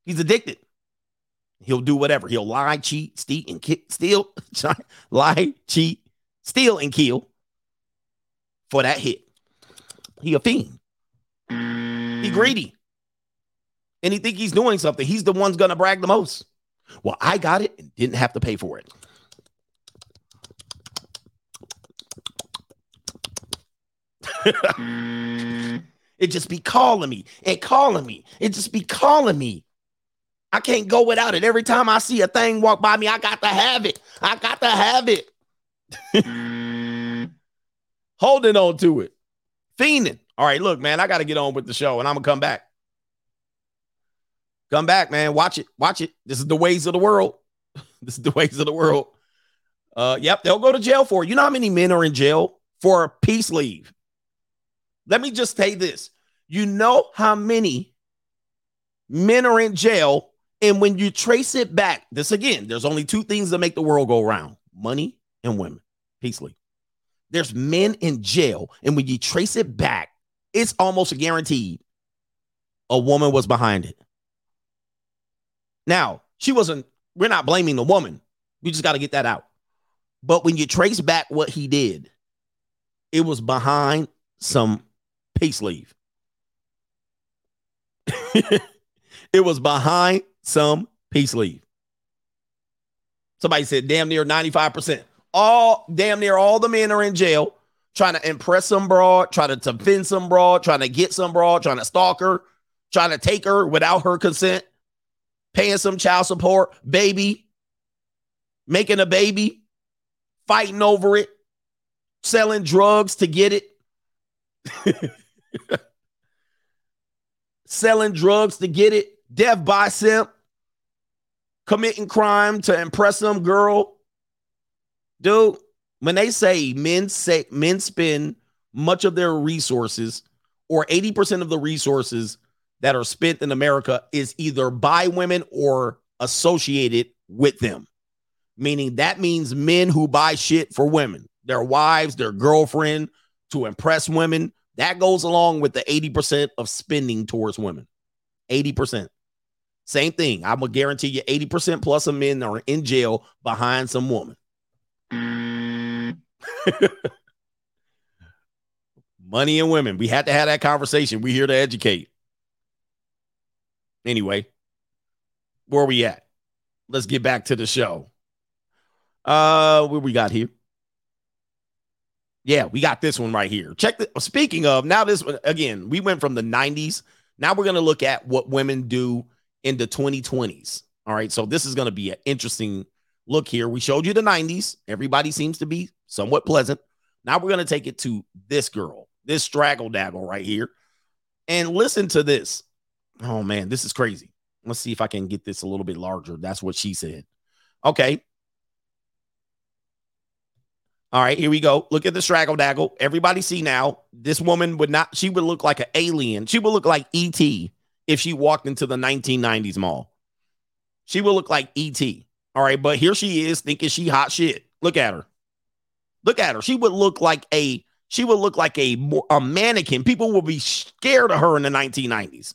He's addicted. He'll do whatever. He'll lie, cheat, steal, and ki- steal, [laughs] lie, cheat, steal, and kill for that hit. He a fiend. He mm. greedy. And he think he's doing something. He's the one's gonna brag the most. Well, I got it and didn't have to pay for it. Mm. It just be calling me and calling me. It just be calling me. I can't go without it. Every time I see a thing walk by me, I got to have it. I got to have it. [laughs] Holding on to it. Fiending. All right, look, man, I got to get on with the show and I'm going to come back. Come back, man. Watch it. Watch it. This is the ways of the world. [laughs] this is the ways of the world. Uh, yep, they'll go to jail for it. You know how many men are in jail for a peace leave? Let me just say this. You know how many men are in jail, and when you trace it back, this again, there's only two things that make the world go round: money and women. Peace leave. There's men in jail, and when you trace it back, it's almost guaranteed a woman was behind it. Now, she wasn't, we're not blaming the woman. We just got to get that out. But when you trace back what he did, it was behind some peace leave. [laughs] it was behind some peace leave. Somebody said damn near 95%. All damn near all the men are in jail trying to impress some broad, trying to defend some broad, trying to get some broad, trying to stalk her, trying to take her without her consent, paying some child support, baby, making a baby, fighting over it, selling drugs to get it. [laughs] selling drugs to get it, by simp, committing crime to impress some girl. Dude, when they say men say men spend much of their resources or 80% of the resources that are spent in America is either by women or associated with them. Meaning that means men who buy shit for women, their wives, their girlfriend to impress women. That goes along with the 80% of spending towards women. 80%. Same thing. I'm to guarantee you 80% plus of men are in jail behind some woman. [laughs] Money and women. We had to have that conversation. We're here to educate. Anyway, where are we at? Let's get back to the show. Uh, what we got here? Yeah, we got this one right here. Check the speaking of now, this one again, we went from the 90s. Now we're gonna look at what women do in the 2020s. All right, so this is gonna be an interesting look here. We showed you the 90s. Everybody seems to be somewhat pleasant. Now we're gonna take it to this girl, this straggle daggle right here. And listen to this. Oh man, this is crazy. Let's see if I can get this a little bit larger. That's what she said. Okay. All right, here we go. Look at the straggle daggle. Everybody see now. This woman would not, she would look like an alien. She would look like E.T. if she walked into the 1990s mall. She would look like E.T. All right, but here she is thinking she hot shit. Look at her. Look at her. She would look like a she would look like a a mannequin. People would be scared of her in the 1990s.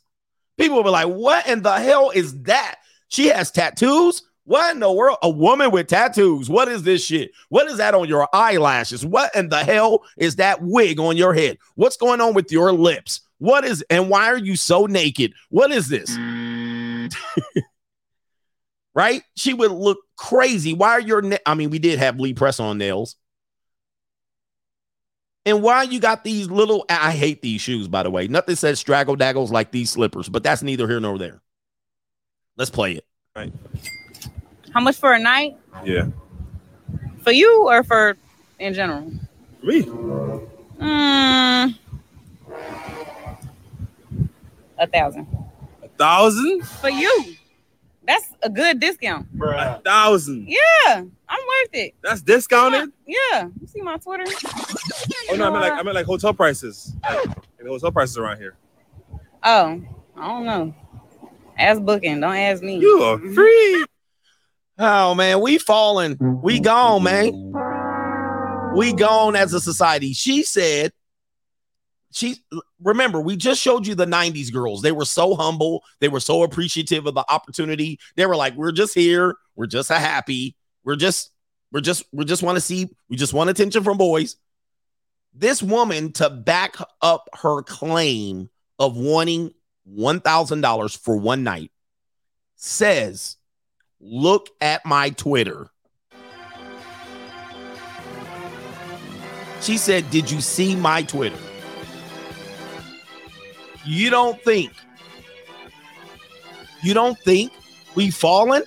People would be like, what in the hell is that? She has tattoos. What in the world? A woman with tattoos. What is this shit? What is that on your eyelashes? What in the hell is that wig on your head? What's going on with your lips? What is and why are you so naked? What is this? [laughs] right? She would look crazy. Why are your na- I mean, we did have Lee press on nails. And why you got these little I hate these shoes, by the way. Nothing says straggle daggles like these slippers, but that's neither here nor there. Let's play it. Right. How much for a night? Yeah. For you or for in general? Me. Mm, a thousand. A thousand? For you. That's a good discount. A thousand. Yeah, I'm worth it. That's discounted? Yeah. You see my Twitter? Oh no, I meant like I meant like hotel prices. Like, the hotel prices around here. Oh, I don't know. Ask booking. Don't ask me. You are mm-hmm. free. Oh man, we falling. We gone, man. We gone as a society. She said, she remember, we just showed you the 90s girls. They were so humble, they were so appreciative of the opportunity. They were like, We're just here, we're just happy, we're just, we're just, we just want to see, we just want attention from boys. This woman to back up her claim of wanting $1,000 for one night says, Look at my Twitter. She said, Did you see my Twitter? You don't think? You don't think we've fallen?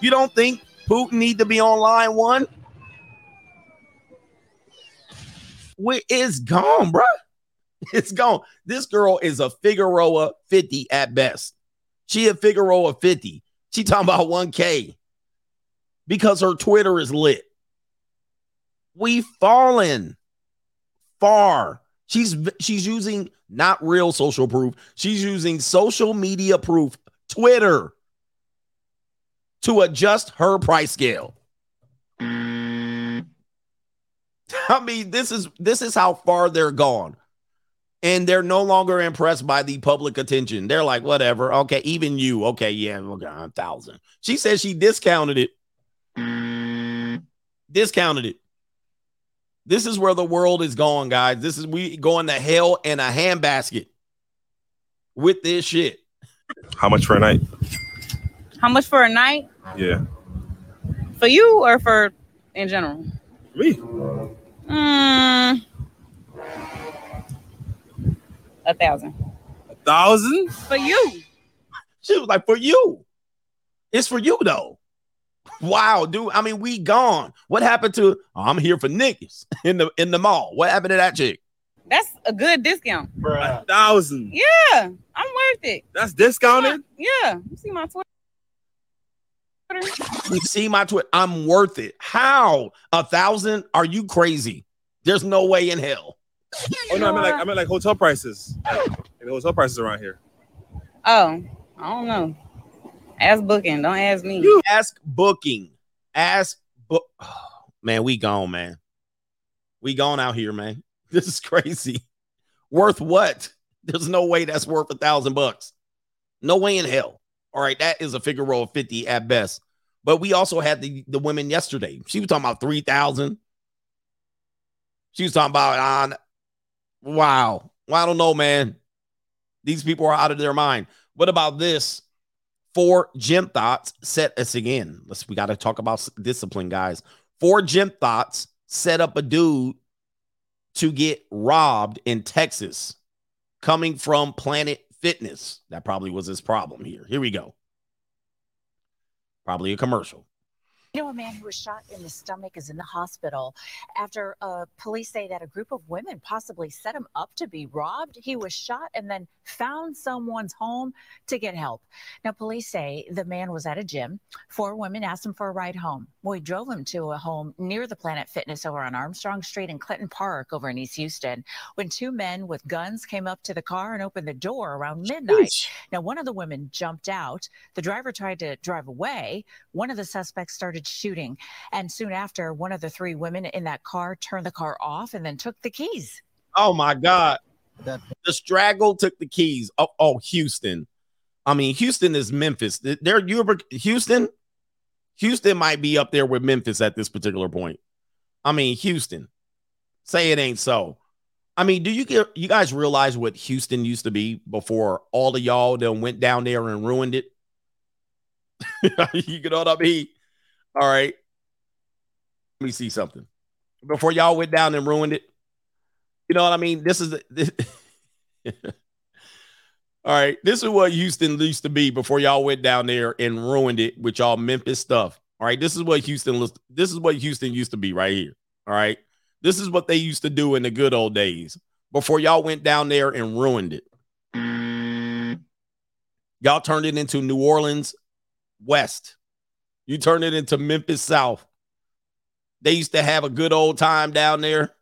You don't think Putin need to be on line one? We, it's gone, bruh. [laughs] It's gone. This girl is a Figueroa 50 at best. She a Figueroa 50. She talking about 1K because her Twitter is lit. We've fallen far. She's she's using not real social proof. She's using social media proof, Twitter, to adjust her price scale. [laughs] I mean, this is this is how far they're gone. And they're no longer impressed by the public attention. They're like, whatever. Okay, even you. Okay, yeah, okay, a thousand. She says she discounted it. Discounted it. This is where the world is going, guys. This is we going to hell in a handbasket with this shit. How much for a night? How much for a night? Yeah. For you or for in general? Me. Mm, a thousand. A thousand? For you. She was like, for you. It's for you though. Wow, dude. I mean, we gone. What happened to oh, I'm here for niggas [laughs] in the in the mall? What happened to that chick? That's a good discount. A thousand. Yeah, I'm worth it. That's discounted? Yeah. You see my Twitter? You see my tweet? I'm worth it. How? A thousand? Are you crazy? There's no way in hell. Oh no, I mean like I mean like hotel prices. Like, hotel prices around here. Oh, I don't know. Ask booking. Don't ask me. You ask booking. Ask book. [sighs] man, we gone, man. We gone out here, man. [laughs] This is crazy. Worth what? There's no way that's worth a thousand bucks. No way in hell. All right, that is a figure roll of 50 at best. But we also had the, the women yesterday. She was talking about 3,000. She was talking about ah, on. wow. Well, I don't know, man. These people are out of their mind. What about this? Four gym thots set us again. Let's we got to talk about discipline, guys. Four gym thots set up a dude to get robbed in Texas coming from Planet Fitness. That probably was his problem here. Here we go. Probably a commercial. You know, a man who was shot in the stomach is in the hospital after uh, police say that a group of women possibly set him up to be robbed. He was shot and then found someone's home to get help. Now, police say the man was at a gym. Four women asked him for a ride home. We drove him to a home near the Planet Fitness over on Armstrong Street in Clinton Park over in East Houston when two men with guns came up to the car and opened the door around midnight. Now, one of the women jumped out. The driver tried to drive away. One of the suspects started shooting. And soon after, one of the three women in that car turned the car off and then took the keys. Oh my God. The straggle took the keys. Oh, oh, Houston. I mean, Houston is Memphis. There, you ever Houston? Houston might be up there with Memphis at this particular point. I mean, Houston. Say it ain't so. I mean, do you get you guys realize what Houston used to be before all of y'all then went down there and ruined it? [laughs] you know what I mean? All right. Let me see something. Before y'all went down and ruined it. You know what I mean? This is this, [laughs] All right. This is what Houston used to be before y'all went down there and ruined it with y'all Memphis stuff. All right. This is what Houston. This is what Houston used to be right here. All right. This is what they used to do in the good old days before y'all went down there and ruined it. Y'all turned it into New Orleans West. You turn it into Memphis South. They used to have a good old time down there.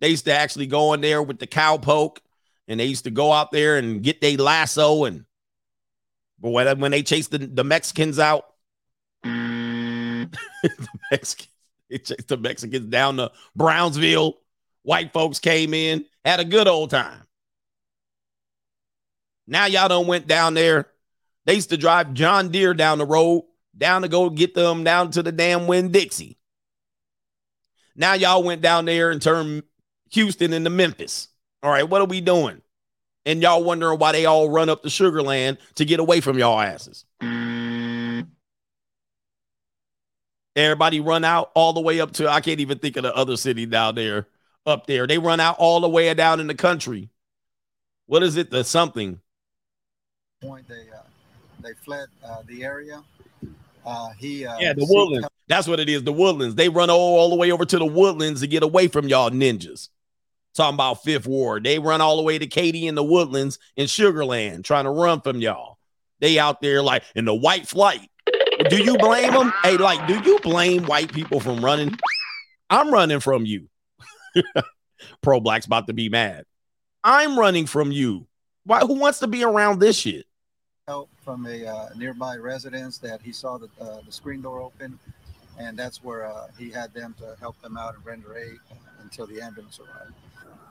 They used to actually go in there with the cowpoke and they used to go out there and get their lasso and but when, when they chased the, the Mexicans out, [laughs] the Mexicans, they chased the Mexicans down to Brownsville. White folks came in, had a good old time. Now y'all don't went down there. They used to drive John Deere down the road, down to go get them down to the damn Winn Dixie. Now y'all went down there and turned Houston into Memphis. All right, what are we doing? And y'all wondering why they all run up the Sugar Land to get away from y'all asses. Everybody run out all the way up to I can't even think of the other city down there up there. They run out all the way down in the country What is it? The something. point they uh, they fled uh, the area. Uh, he uh, Yeah, the woodlands. That's what it is. The woodlands. They run all, all the way over to the woodlands to get away from y'all ninjas. Talking about Fifth Ward. They run all the way to Katy in the woodlands in Sugar Land, trying to run from y'all. They out there like in the white flight. Do you blame them? Hey, like, do you blame white people from running? I'm running from you. [laughs] Pro Black's about to be mad. I'm running from you. Why? Who wants to be around this shit? Help from a uh, nearby residence that he saw the, uh, the screen door open, and that's where uh, he had them to help them out and render aid until the ambulance arrived.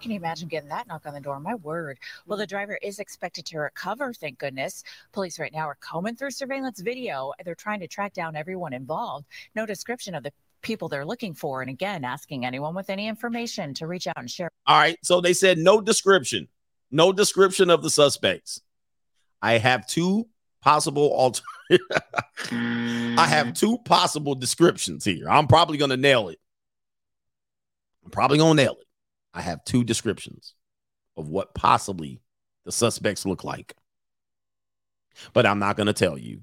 Can you imagine getting that knock on the door? My word. Well, the driver is expected to recover, thank goodness. Police right now are combing through surveillance video. They're trying to track down everyone involved. No description of the people they're looking for. And again, asking anyone with any information to reach out and share. All right. So they said no description, no description of the suspects. I have two possible alter. [laughs] I have two possible descriptions here. I'm probably gonna nail it. I'm probably gonna nail it. I have two descriptions of what possibly the suspects look like, but I'm not gonna tell you.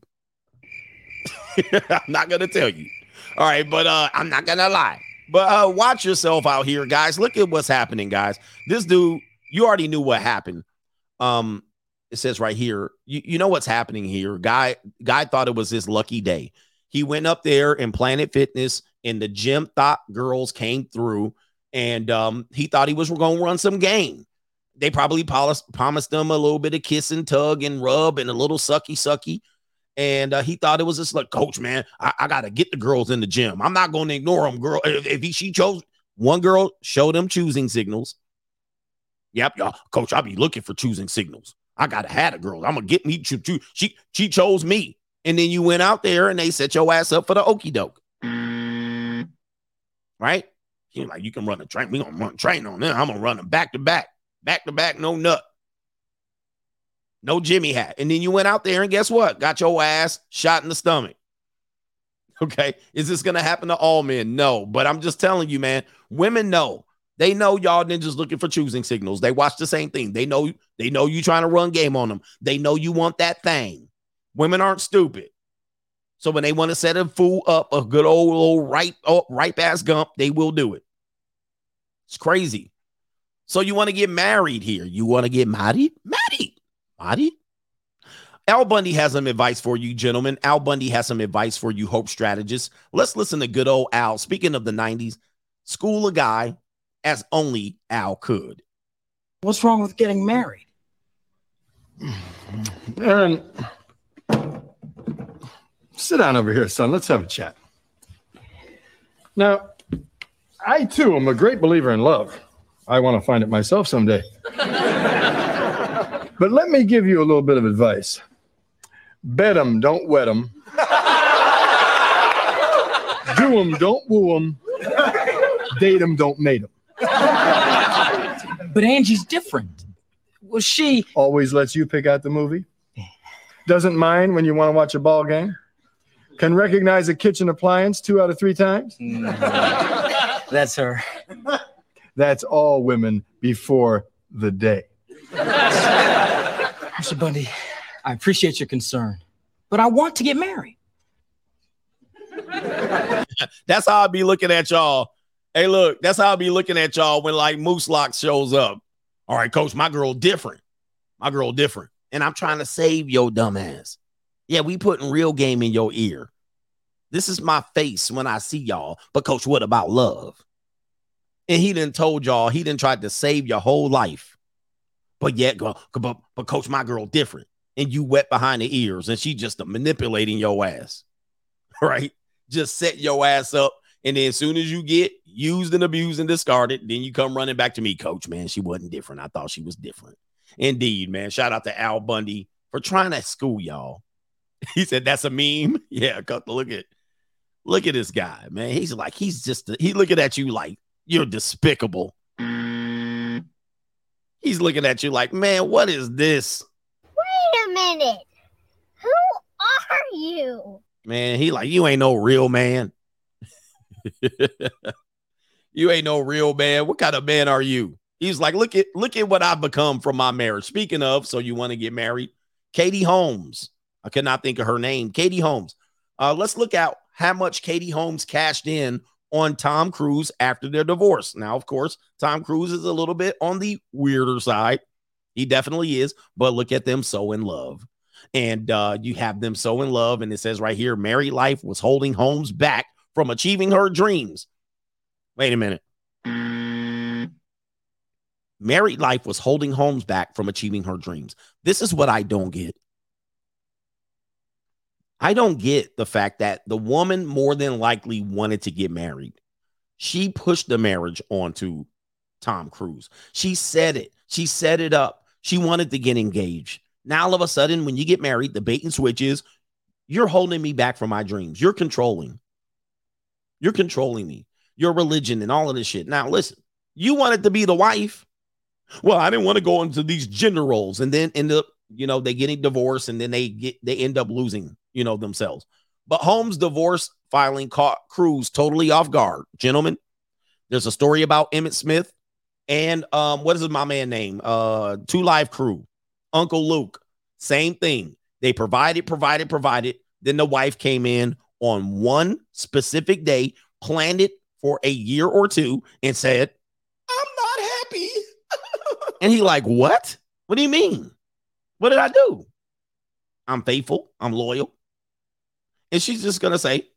[laughs] I'm not gonna tell you. All right, but uh, I'm not gonna lie. But uh, watch yourself out here, guys. Look at what's happening, guys. This dude, you already knew what happened. Um, it says right here, you, you know what's happening here. Guy, guy thought it was his lucky day. He went up there in Planet Fitness, and the gym thought girls came through, and um, he thought he was going to run some game. They probably promised, promised him a little bit of kiss and tug and rub and a little sucky sucky. And uh, he thought it was just like, Coach, man, I, I got to get the girls in the gym. I'm not going to ignore them, girl. If, if he, she chose one girl, showed him choosing signals. Yep, y'all, Coach, I'll be looking for choosing signals. I gotta have a girl. I'm gonna get me. She, she, she, chose me, and then you went out there and they set your ass up for the okey doke, mm. right? You're like, you can run a train. We gonna run a train on them. I'm gonna run them back to back, back to back. No nut, no Jimmy hat, and then you went out there and guess what? Got your ass shot in the stomach. [laughs] Okay, is this gonna happen to all men? No, but I'm just telling you, man. Women know. They know y'all ninjas looking for choosing signals. They watch the same thing. They know they know you trying to run game on them. They know you want that thing. Women aren't stupid. So when they want to set a fool up, a good old, old ripe, oh, ripe ass gump, they will do it. It's crazy. So you want to get married here? You want to get married? Married? Married? Al Bundy has some advice for you, gentlemen. Al Bundy has some advice for you, hope strategists. Let's listen to good old Al. Speaking of the 90s, school a guy as only Al could. What's wrong with getting married? Aaron, sit down over here, son. Let's have a chat. Now, I too am a great believer in love. I want to find it myself someday. [laughs] but let me give you a little bit of advice. bet them, don't wet them. [laughs] Do them, don't woo them. Date them, don't mate 'em. [laughs] But Angie's different. Well, she always lets you pick out the movie. Doesn't mind when you want to watch a ball game. Can recognize a kitchen appliance two out of three times. [laughs] That's her. That's all women before the day. [laughs] Mr. Bundy, I appreciate your concern, but I want to get married. That's how I be looking at y'all. Hey, look, that's how I'll be looking at y'all when like Moose Lock shows up. All right, coach, my girl different. My girl different. And I'm trying to save your dumb ass. Yeah, we putting real game in your ear. This is my face when I see y'all. But coach, what about love? And he didn't told y'all he didn't try to save your whole life. But yet, but, but coach, my girl different. And you wet behind the ears, and she just manipulating your ass. [laughs] Right? Just set your ass up. And then as soon as you get used and abused and discarded, then you come running back to me, coach. Man, she wasn't different. I thought she was different. Indeed, man. Shout out to Al Bundy for trying to school y'all. [laughs] He said that's a meme. [laughs] Yeah, cut look at look at this guy, man. He's like, he's just he looking at you like you're despicable. He's looking at you like, man, what is this? Wait a minute. Who are you? Man, he like, you ain't no real man. [laughs] you ain't no real man. What kind of man are you? He's like, look at look at what I've become from my marriage. Speaking of, so you want to get married, Katie Holmes. I could not think of her name. Katie Holmes. Uh, let's look at how much Katie Holmes cashed in on Tom Cruise after their divorce. Now, of course, Tom Cruise is a little bit on the weirder side. He definitely is, but look at them so in love. And uh, you have them so in love. And it says right here, married life was holding Holmes back from achieving her dreams. Wait a minute. Married life was holding Holmes back from achieving her dreams. This is what I don't get. I don't get the fact that the woman more than likely wanted to get married. She pushed the marriage onto Tom Cruise. She said it. She set it up. She wanted to get engaged. Now, all of a sudden, when you get married, the bait and switch is you're holding me back from my dreams. You're controlling. You're controlling me. Your religion and all of this shit. Now, listen, you wanted to be the wife. Well, I didn't want to go into these gender roles and then end up, you know, they getting divorced and then they get they end up losing, you know, themselves. But Holmes' divorce filing caught Cruise totally off guard. Gentlemen, there's a story about Emmitt Smith and um, what is my man name? Uh, Two Live Crew, Uncle Luke. Same thing. They provided, provided, provided. Then the wife came in on one specific day, planned it for a year or two, and said, "I'm not happy." and he like, "What? What do you mean? What did I do? I'm faithful. I'm loyal." And she's just gonna say,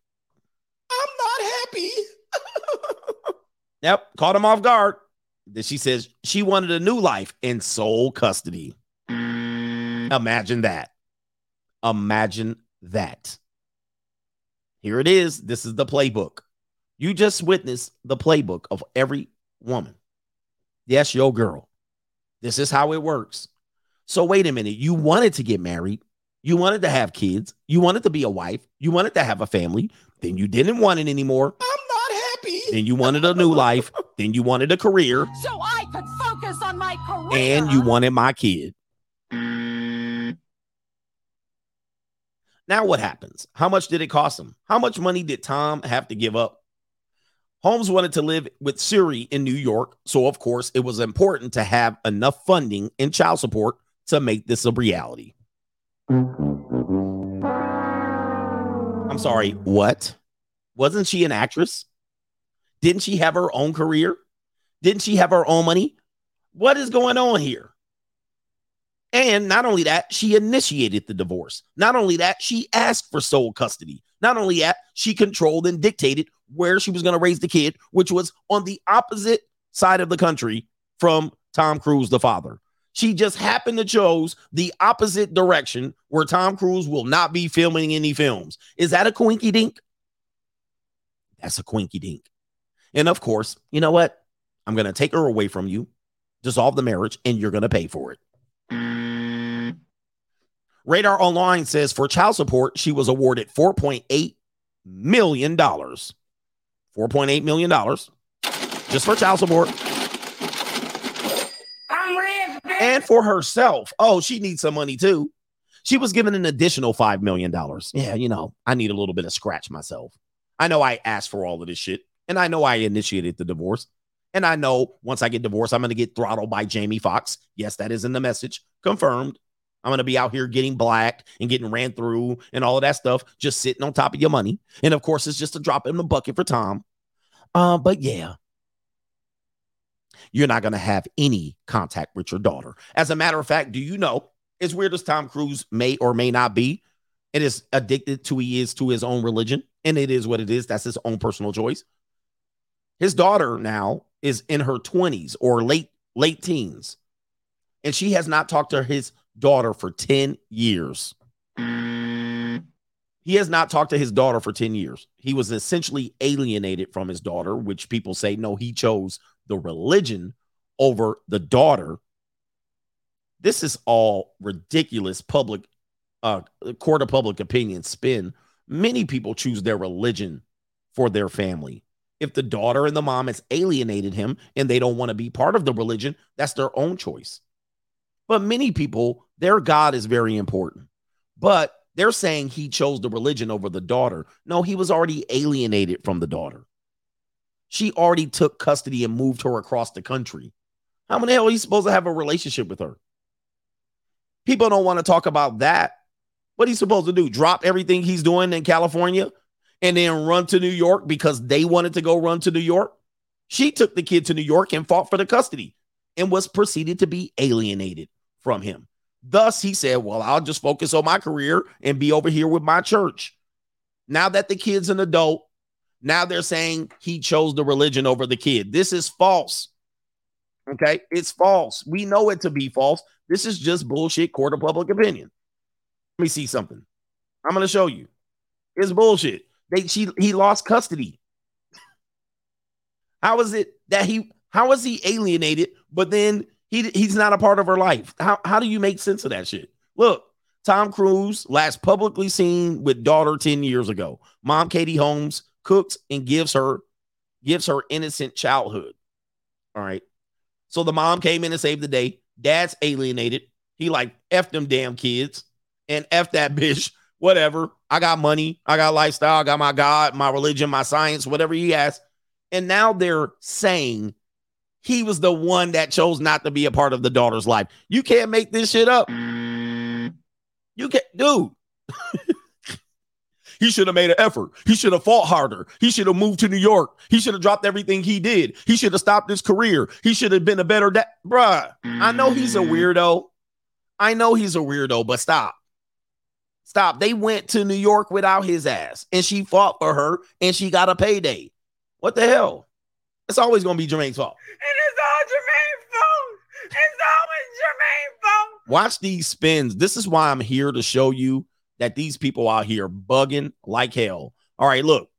"I'm not happy." yep, caught him off guard. Then she says she wanted a new life in sole custody. Imagine that. Imagine that. Here it is. This is the playbook. You just witnessed the playbook of every woman. Yes, your girl. This is how it works. So, wait a minute. You wanted to get married. You wanted to have kids. You wanted to be a wife. You wanted to have a family. Then you didn't want it anymore. I'm not happy. Then you wanted a new life. then you wanted a career. So I could focus on my career. And you wanted my kid. Now, what happens? How much did it cost him? How much money did Tom have to give up? Holmes wanted to live with Suri in New York. So, of course, it was important to have enough funding and child support to make this a reality. I'm sorry, what? Wasn't she an actress? Didn't she have her own career? Didn't she have her own money? What is going on here? And not only that, she initiated the divorce. Not only that, she asked for sole custody. Not only that, she controlled and dictated where she was going to raise the kid, which was on the opposite side of the country from Tom Cruise, the father. She just happened to chose the opposite direction where Tom Cruise will not be filming any films. Is that a quinky dink? That's a quinky dink. And of course, you know what? I'm going to take her away from you, dissolve the marriage, and you're going to pay for it. Radar Online says for child support, she was awarded $4.8 million. $4.8 million just for child support. Rich, And for herself. Oh, she needs some money too. She was given an additional $5 million. Yeah, you know, I need a little bit of scratch myself. I know I asked for all of this shit, and I know I initiated the divorce. And I know once I get divorced, I'm going to get throttled by Jamie Foxx. Yes, that is in the message. Confirmed. I'm going to be out here getting blacked and getting ran through and all of that stuff, just sitting on top of your money. And of course, it's just a drop in the bucket for Tom. Uh, but yeah, you're not going to have any contact with your daughter. As a matter of fact, do you know, as weird as Tom Cruise may or may not be, it is addicted to he is to his own religion. And it is what it is. That's his own personal choice. His daughter now is in her 20s or late late teens. And she has not talked to his daughter for 10 years. He has not talked to his daughter for 10 years. He was essentially alienated from his daughter, which people say no, he chose the religion over the daughter. This is all ridiculous public uh court of public opinion spin. Many people choose their religion for their family. If the daughter and the mom has alienated him and they don't want to be part of the religion, that's their own choice. But many people, their God is very important. But they're saying he chose the religion over the daughter. No, he was already alienated from the daughter. She already took custody and moved her across the country. How in the hell are you supposed to have a relationship with her? People don't want to talk about that. What he's supposed to do? Drop everything he's doing in California and then run to New York because they wanted to go run to New York? She took the kid to New York and fought for the custody and was proceeded to be alienated from him. Thus, he said, Well, I'll just focus on my career and be over here with my church. Now that the kid's an adult, now they're saying he chose the religion over the kid. This is false. Okay. It's false. We know it to be false. This is just bullshit court of public opinion. Let me see something. I'm going to show you. It's bullshit. They she he lost custody. [laughs] How is it that he how is he alienated, but then he he's not a part of her life? How how do you make sense of that shit? Look, Tom Cruise last publicly seen with daughter 10 years ago. Mom Katie Holmes cooks and gives her gives her innocent childhood. All right. So the mom came in and saved the day. Dad's alienated. He like F them damn kids and F that [laughs] bitch. Whatever. I got money. I got lifestyle. I got my God, my religion, my science, whatever he has. And now they're saying he was the one that chose not to be a part of the daughter's life. You can't make this shit up. You can't, dude. [laughs] he should have made an effort. He should have fought harder. He should have moved to New York. He should have dropped everything he did. He should have stopped his career. He should have been a better dad. Bruh, I know he's a weirdo. I know he's a weirdo, but stop. Stop. They went to New York without his ass, and she fought for her, and she got a payday. What the hell? It's always going to be Jermaine's fault. And it's all Jermaine's fault. It's always Jermaine's fault. Watch these spins. This is why I'm here to show you that these people out here bugging like hell. All right, look.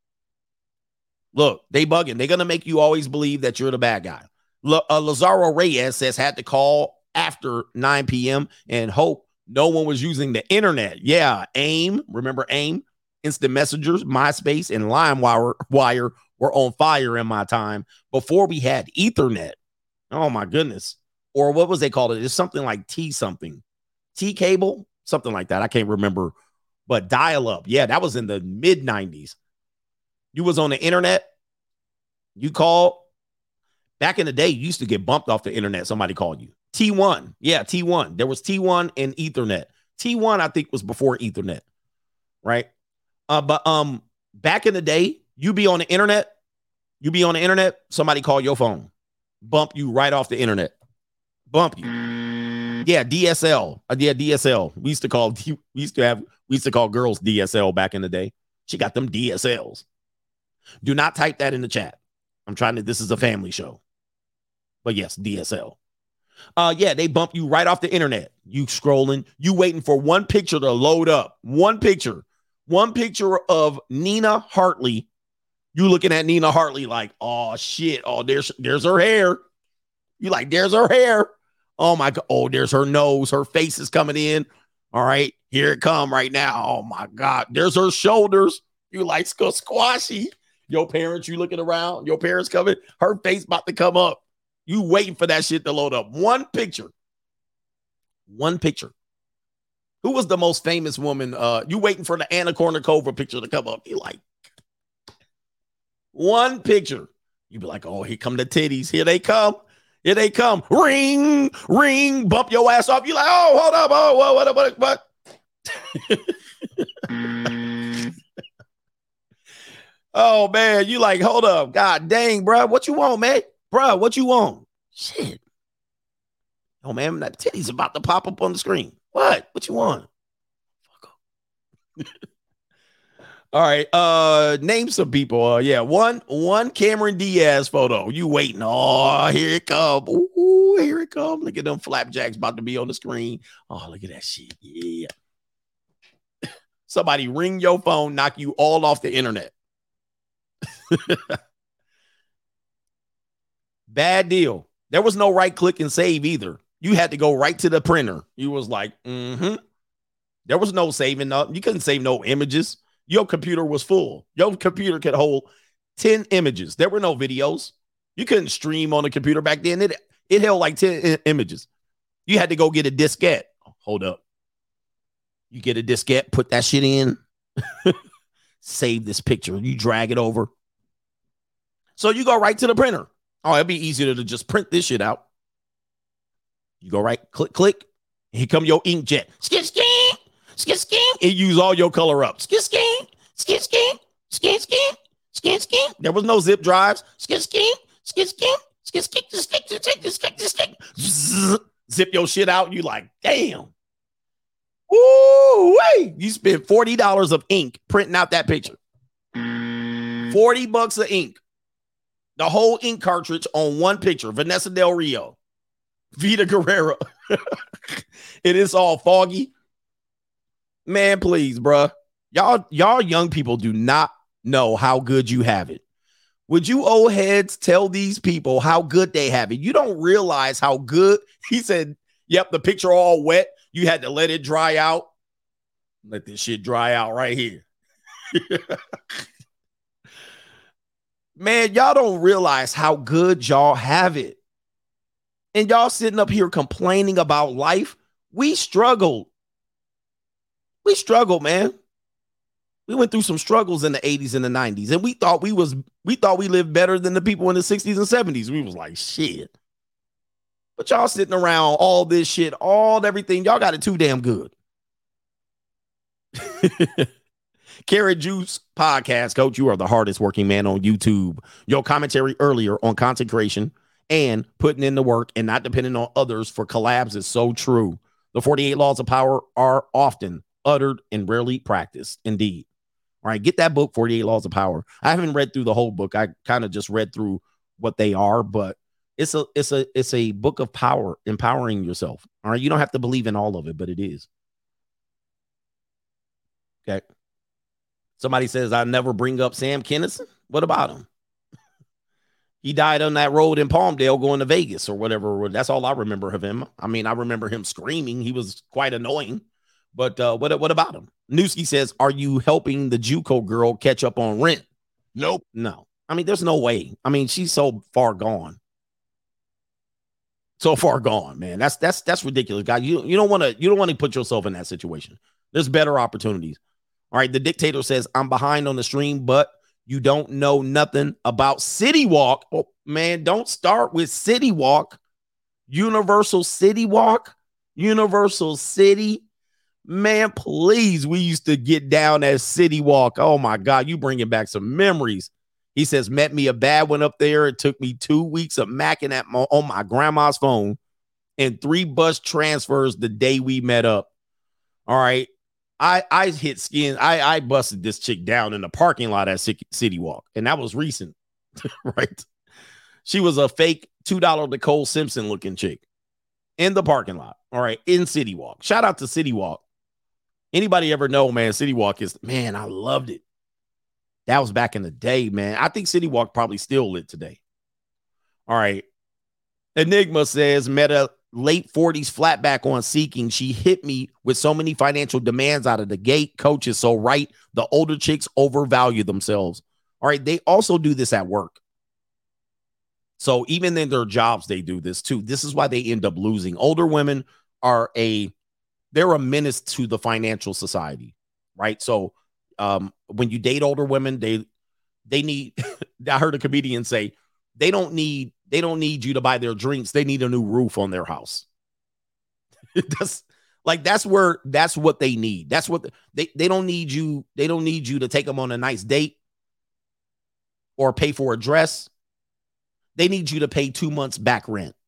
Look, they bugging. They're going to make you always believe that you're the bad guy. L- uh, Lazaro Reyes says had to call after 9 p.m. and hope no one was using the internet. Yeah, AIM, remember AIM? Instant Messengers, MySpace, and LimeWire wire were on fire in my time before we had Ethernet. Oh my goodness. Or what was they called it? It's something like T something. T cable, something like that. I can't remember. But dial up. Yeah, that was in the mid 90s. You was on the internet. You called. Back in the day, you used to get bumped off the internet. Somebody called you. T1. Yeah, T1. There was T1 and Ethernet. T1, I think, was before Ethernet. Right. Uh, but um, back in the day, you be on the internet, you be on the internet, somebody call your phone, bump you right off the internet, bump you. Yeah, DSL. Uh, yeah, DSL. We used to call [laughs] we used to have we used to call girls DSL back in the day. She got them DSLs. Do not type that in the chat. I'm trying to. This is a family show. But yes, DSL. Uh, yeah, they bump you right off the internet. You scrolling, you waiting for one picture to load up. One picture, one picture of Nina Hartley. You looking at Nina Hartley like, oh shit, oh there's there's her hair. You like, there's her hair. Oh my god, oh there's her nose, her face is coming in. All right, here it come right now. Oh my god, there's her shoulders. You like squashy. Your parents, you looking around. Your parents coming. Her face about to come up. You waiting for that shit to load up. One picture. One picture. Who was the most famous woman? Uh, you waiting for the Anna Kournikova picture to come up. You like one picture. you'd be like, oh, here come the titties. Here they come. Here they come. Ring, ring, bump your ass off. You like, oh, hold up. Oh, what, what, what, what? [laughs] oh man, you like, hold up. God dang, bro. What you want, man? Bro, what you want? Shit. Oh man, that titty's about to pop up on the screen. What? What you want? [laughs] All right. Uh name some people. Uh yeah, one one Cameron Diaz photo. You waiting. Oh, here it come. Ooh, here it come. Look at them flapjacks about to be on the screen. Oh, look at that shit. Yeah. [laughs] Somebody ring your phone, knock you all off the internet. [laughs] Bad deal. There was no right click and save either. You had to go right to the printer. You was like, mm-hmm. There was no saving up. You couldn't save no images. Your computer was full. Your computer could hold 10 images. There were no videos. You couldn't stream on the computer back then. It it held like 10 I- images. You had to go get a diskette. Hold up. You get a diskette, put that shit in, [laughs] save this picture. You drag it over. So you go right to the printer. Oh, it'd be easier to just print this shit out. You go right, click, click. Here come your inkjet. Skin, skin, skit skink. It used all your color up. Skit skink, skit skink, skit skink, skit skink. There was no zip drives. Skit skink, skit skink, skit skink, skit skink, skit skink, skit skink. Zip your shit out. You like, damn. Ooh, wait. You spent $40 of ink printing out that picture. 40 bucks of ink. The whole ink cartridge on one picture. Vanessa Del Rio, Vita Guerrero. [laughs] it is all foggy. Man, please, bruh. Y'all, y'all young people do not know how good you have it. Would you old heads tell these people how good they have it? You don't realize how good. [laughs] He said, Yep, the picture all wet. You had to let it dry out. Let this shit dry out right here. [laughs] Man, y'all don't realize how good y'all have it. And y'all sitting up here complaining about life. We struggled. We struggled, man. We went through some struggles in the 80s and the 90s, and we thought we was we thought we lived better than the people in the 60s and 70s. We was like, shit. But y'all sitting around all this shit, all everything, y'all got it too damn good. [laughs] Carrot Juice Podcast, Coach. You are the hardest working man on YouTube. Your commentary earlier on content creation and putting in the work and not depending on others for collabs is so true. The 48 laws of power are often uttered and rarely practiced. Indeed. All right, get that book, 48 Laws of Power. I haven't read through the whole book. I kind of just read through what they are, but it's a it's a it's a book of power, empowering yourself. All right, you don't have to believe in all of it, but it is. Okay. Somebody says I never bring up Sam Kinison. What about him? [laughs] He died on that road in Palmdale going to Vegas or whatever. That's all I remember of him. I mean, I remember him screaming. He was quite annoying. But uh, what what about him? Newski says, "Are you helping the JUCO girl catch up on rent?" Nope. No. I mean, there's no way. I mean, she's so far gone. So far gone, man. That's that's that's ridiculous, guy. You you don't want to you don't want to put yourself in that situation. There's better opportunities. All right. The dictator says, "I'm behind on the stream, but you don't know nothing about City Walk." Oh man, don't start with City Walk. Universal City Walk. Universal City Man, please. We used to get down at city walk. Oh my God, you bringing back some memories. He says, met me a bad one up there. It took me two weeks of macking at my, on my grandma's phone and three bus transfers the day we met up. All right. I I hit skin. I I busted this chick down in the parking lot at City Walk, and that was recent, [laughs] right? She was a fake two dollar Nicole Simpson looking chick in the parking lot. All right, in City Walk. Shout out to City Walk. Anybody ever know, man, City Walk is, man, I loved it. That was back in the day, man. I think City Walk probably still lit today. All right. Enigma says, Meta late 40s flat back on seeking. She hit me with so many financial demands out of the gate. Coach is so right. The older chicks overvalue themselves. All right. They also do this at work. So even in their jobs, they do this too. This is why they end up losing. Older women are a they're a menace to the financial society, right? So um, when you date older women, they they need. [laughs] I heard a comedian say they don't need they don't need you to buy their drinks. They need a new roof on their house. [laughs] that's like that's where that's what they need. That's what they they don't need you. They don't need you to take them on a nice date or pay for a dress. They need you to pay two months back rent. [laughs]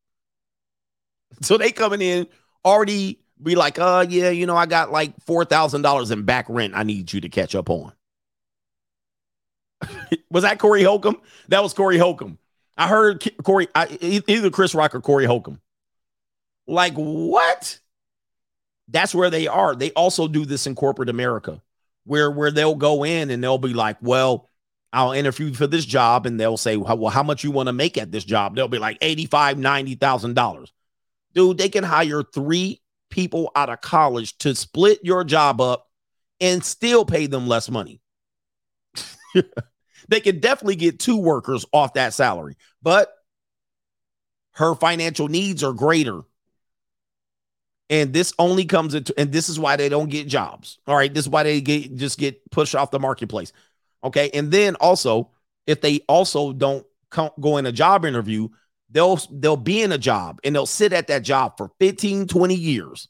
So they coming in already be like, uh, yeah, you know, I got like four thousand dollars in back rent. I need you to catch up on. [laughs] was that Corey Holcomb? That was Corey Holcomb. I heard Corey, I, either Chris Rock or Corey Holcomb. Like what? That's where they are. They also do this in corporate America, where where they'll go in and they'll be like, well, I'll interview for this job, and they'll say, well, how much you want to make at this job? They'll be like eighty five, ninety thousand dollars. Dude, they can hire three people out of college to split your job up and still pay them less money. [laughs] they could definitely get two workers off that salary, but her financial needs are greater. And this only comes into, and this is why they don't get jobs. All right. This is why they get just get pushed off the marketplace. Okay. And then also, if they also don't come, go in a job interview, they'll they'll be in a job and they'll sit at that job for 15 20 years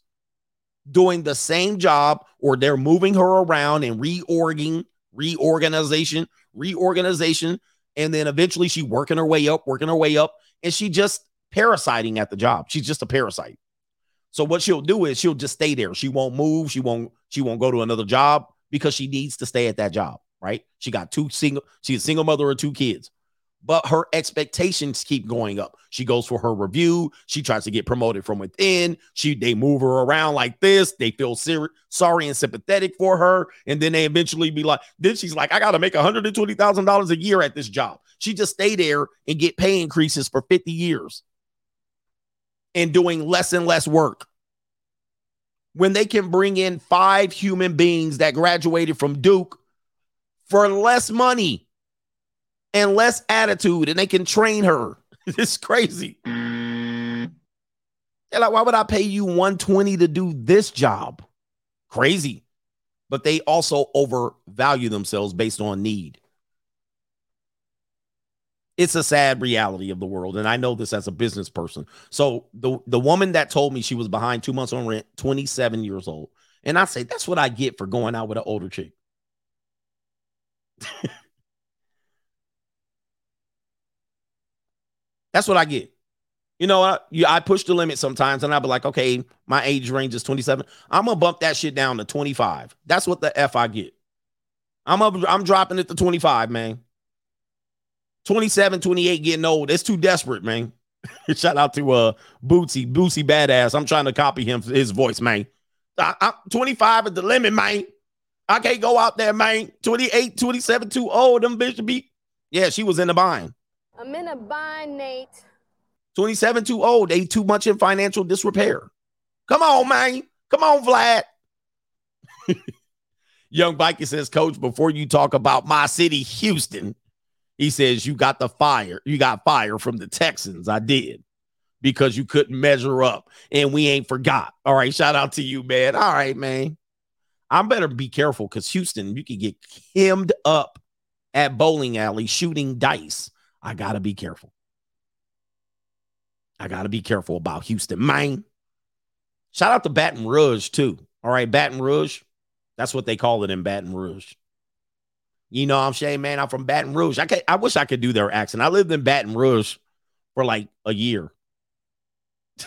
doing the same job or they're moving her around and reorging reorganization reorganization and then eventually she working her way up working her way up and she just parasiting at the job. She's just a parasite. So what she'll do is she'll just stay there. She won't move. She won't she won't go to another job because she needs to stay at that job right? She got two single she's a single mother of two kids but her expectations keep going up. She goes for her review. She tries to get promoted from within. She they move her around like this. They feel ser- sorry and sympathetic for her, and then they eventually be like, then she's like, I got to make one hundred and twenty thousand dollars a year at this job. She just stay there and get pay increases for fifty years, and doing less and less work. When they can bring in five human beings that graduated from Duke for less money and less attitude, and they can train her. [laughs] it's crazy. They're like, why would I pay you 120 to do this job? Crazy. But they also overvalue themselves based on need. It's a sad reality of the world. And I know this as a business person. So the, the woman that told me she was behind two months on rent, 27 years old. And I say, that's what I get for going out with an older chick. [laughs] That's what I get. You know, I, I push the limit sometimes, and I'll be like, okay, my age range is 27. I'm gonna bump that shit down to 25. That's what the F I get. I'm up, I'm dropping it to 25, man. 27, 28 getting old. It's too desperate, man. [laughs] Shout out to uh Bootsy, Bootsy Badass. I'm trying to copy him his voice, man. I, I'm 25 at the limit, man. I can't go out there, man. 28, 27, too old. Them bitch to be. Yeah, she was in the bind. I'm in a bind, Nate. 27 too old. They too much in financial disrepair. Come on, man. Come on, Vlad. [laughs] Young Biker says, Coach, before you talk about my city, Houston, he says, You got the fire. You got fire from the Texans. I did because you couldn't measure up and we ain't forgot. All right. Shout out to you, man. All right, man. I better be careful because Houston, you could get hemmed up at bowling alley shooting dice. I got to be careful. I got to be careful about Houston, man. Shout out to Baton Rouge, too. All right, Baton Rouge. That's what they call it in Baton Rouge. You know I'm saying, man? I'm from Baton Rouge. I, can, I wish I could do their accent. I lived in Baton Rouge for like a year. [laughs]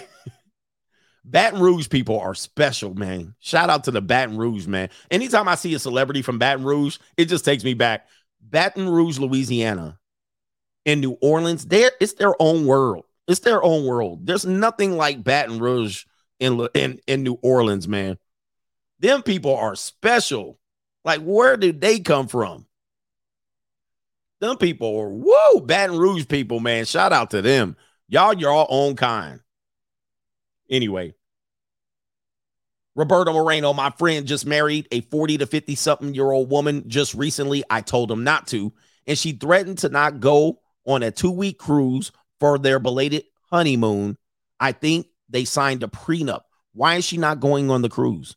Baton Rouge people are special, man. Shout out to the Baton Rouge, man. Anytime I see a celebrity from Baton Rouge, it just takes me back. Baton Rouge, Louisiana in New Orleans, there it's their own world. It's their own world. There's nothing like Baton Rouge in in in New Orleans, man. Them people are special. Like, where did they come from? Them people are whoa, Baton Rouge people, man. Shout out to them. Y'all, your own kind. Anyway, Roberto Moreno, my friend, just married a 40 to 50 something year old woman just recently. I told him not to, and she threatened to not go on a two week cruise for their belated honeymoon. I think they signed a prenup. Why is she not going on the cruise?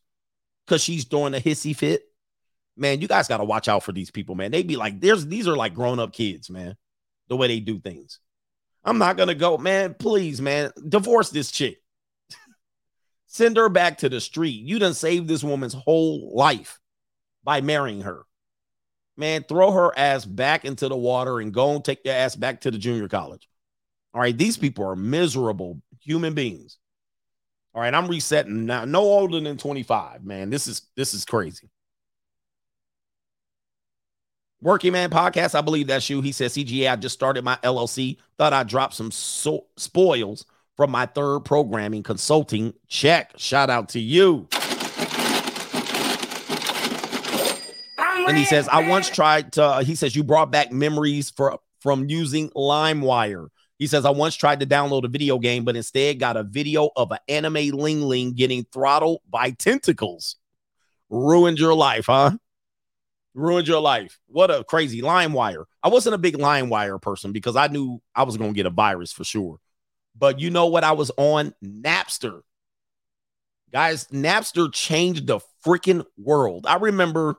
Because she's doing a hissy fit. Man, you guys got to watch out for these people, man. They be like, there's these are like grown up kids, man, the way they do things. I'm not gonna go, man. Please, man, divorce this chick. [laughs] Send her back to the street. You done saved this woman's whole life by marrying her man, throw her ass back into the water and go and take your ass back to the junior college. All right, these people are miserable human beings. All right, I'm resetting now. No older than 25, man. This is this is crazy. Working Man Podcast, I believe that's you. He says, CGA, I just started my LLC. Thought I'd drop some so- spoils from my third programming consulting check. Shout out to you. And he says, I once tried to, uh, he says, you brought back memories for from using LimeWire. He says, I once tried to download a video game, but instead got a video of an anime Ling Ling getting throttled by tentacles. Ruined your life, huh? Ruined your life. What a crazy LimeWire. I wasn't a big LimeWire person because I knew I was going to get a virus for sure. But you know what? I was on Napster. Guys, Napster changed the freaking world. I remember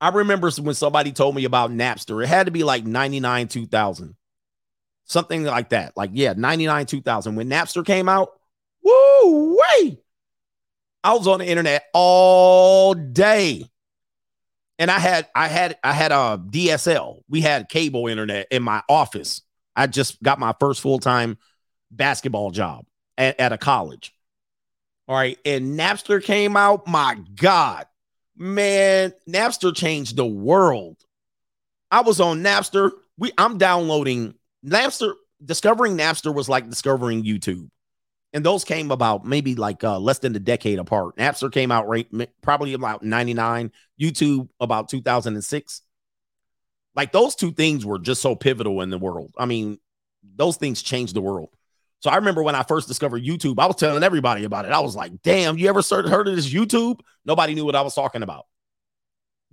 I remember when somebody told me about Napster. It had to be like 99, 2000. something like that. Like, yeah, 99, 2000. When Napster came out, woo, way. I was on the internet all day. And I had, I had, I had uh, a DSL. We had cable internet in my office. I just got my first full time basketball job at, at a college. All right. And Napster came out. My God, man, Napster changed the world. I was on Napster. We I'm downloading Napster. Discovering Napster was like discovering YouTube. And those came about maybe like uh, less than a decade apart. Napster came out right probably about 99, YouTube about 2006. Like those two things were just so pivotal in the world. I mean, those things changed the world. So I remember when I first discovered YouTube, I was telling everybody about it. I was like, damn, you ever heard of this YouTube? Nobody knew what I was talking about.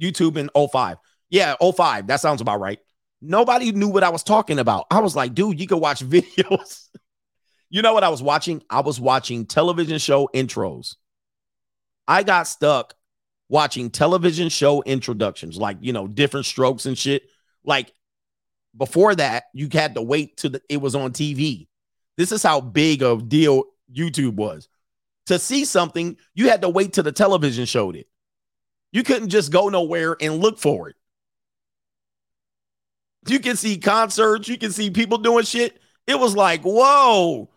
YouTube in 05. Yeah, 05. That sounds about right. Nobody knew what I was talking about. I was like, dude, you could watch [laughs] videos. you know what I was watching? I was watching television show intros. I got stuck watching television show introductions, like, you know, different strokes and shit. Like before that, you had to wait till the, it was on TV. This is how big of a deal YouTube was. To see something, you had to wait till the television showed it. You couldn't just go nowhere and look for it. You can see concerts, you can see people doing shit. It was like, whoa.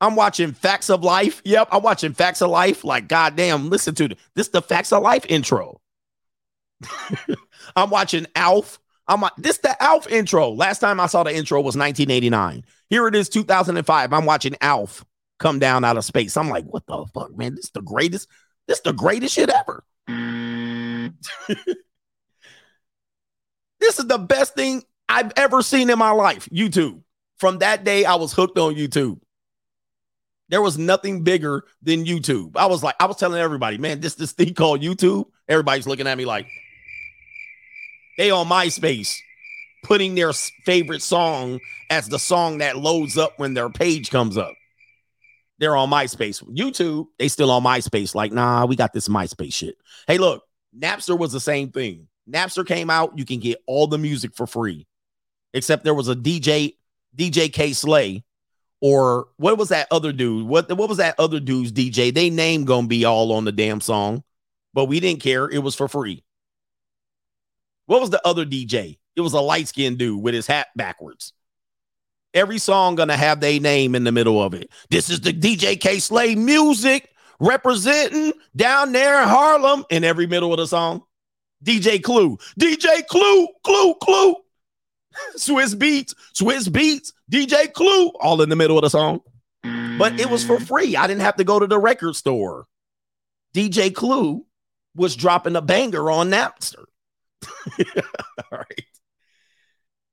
I'm watching Facts of Life. Yep, I'm watching Facts of Life. Like, goddamn, listen to this. This the Facts of Life intro. [laughs] I'm watching Alf. I'm this the Alf intro. Last time I saw the intro was 1989. Here it is, 2005. I'm watching Alf come down out of space. I'm like, what the fuck, man? This is the greatest. This is the greatest shit ever. [laughs] this is the best thing I've ever seen in my life. YouTube. From that day, I was hooked on YouTube. There was nothing bigger than YouTube. I was like, I was telling everybody, man, this this thing called YouTube. Everybody's looking at me like they on MySpace putting their favorite song as the song that loads up when their page comes up. They're on MySpace. YouTube, they still on MySpace. Like, nah, we got this MySpace shit. Hey, look, Napster was the same thing. Napster came out, you can get all the music for free, except there was a DJ, DJ Kay Slay, or what was that other dude? What, what was that other dude's DJ? They name gonna be all on the damn song, but we didn't care. It was for free. What was the other DJ? It was a light skinned dude with his hat backwards. Every song gonna have their name in the middle of it. This is the DJ Kay Slay music representing down there in Harlem in every middle of the song. DJ Clue, DJ Clue, Clue, Clue. [laughs] Swizz Beatz, Swizz Beatz, DJ Clue, all in the middle of the song. But it was for free. I didn't have to go to the record store. DJ Clue was dropping a banger on Napster. [laughs] all right.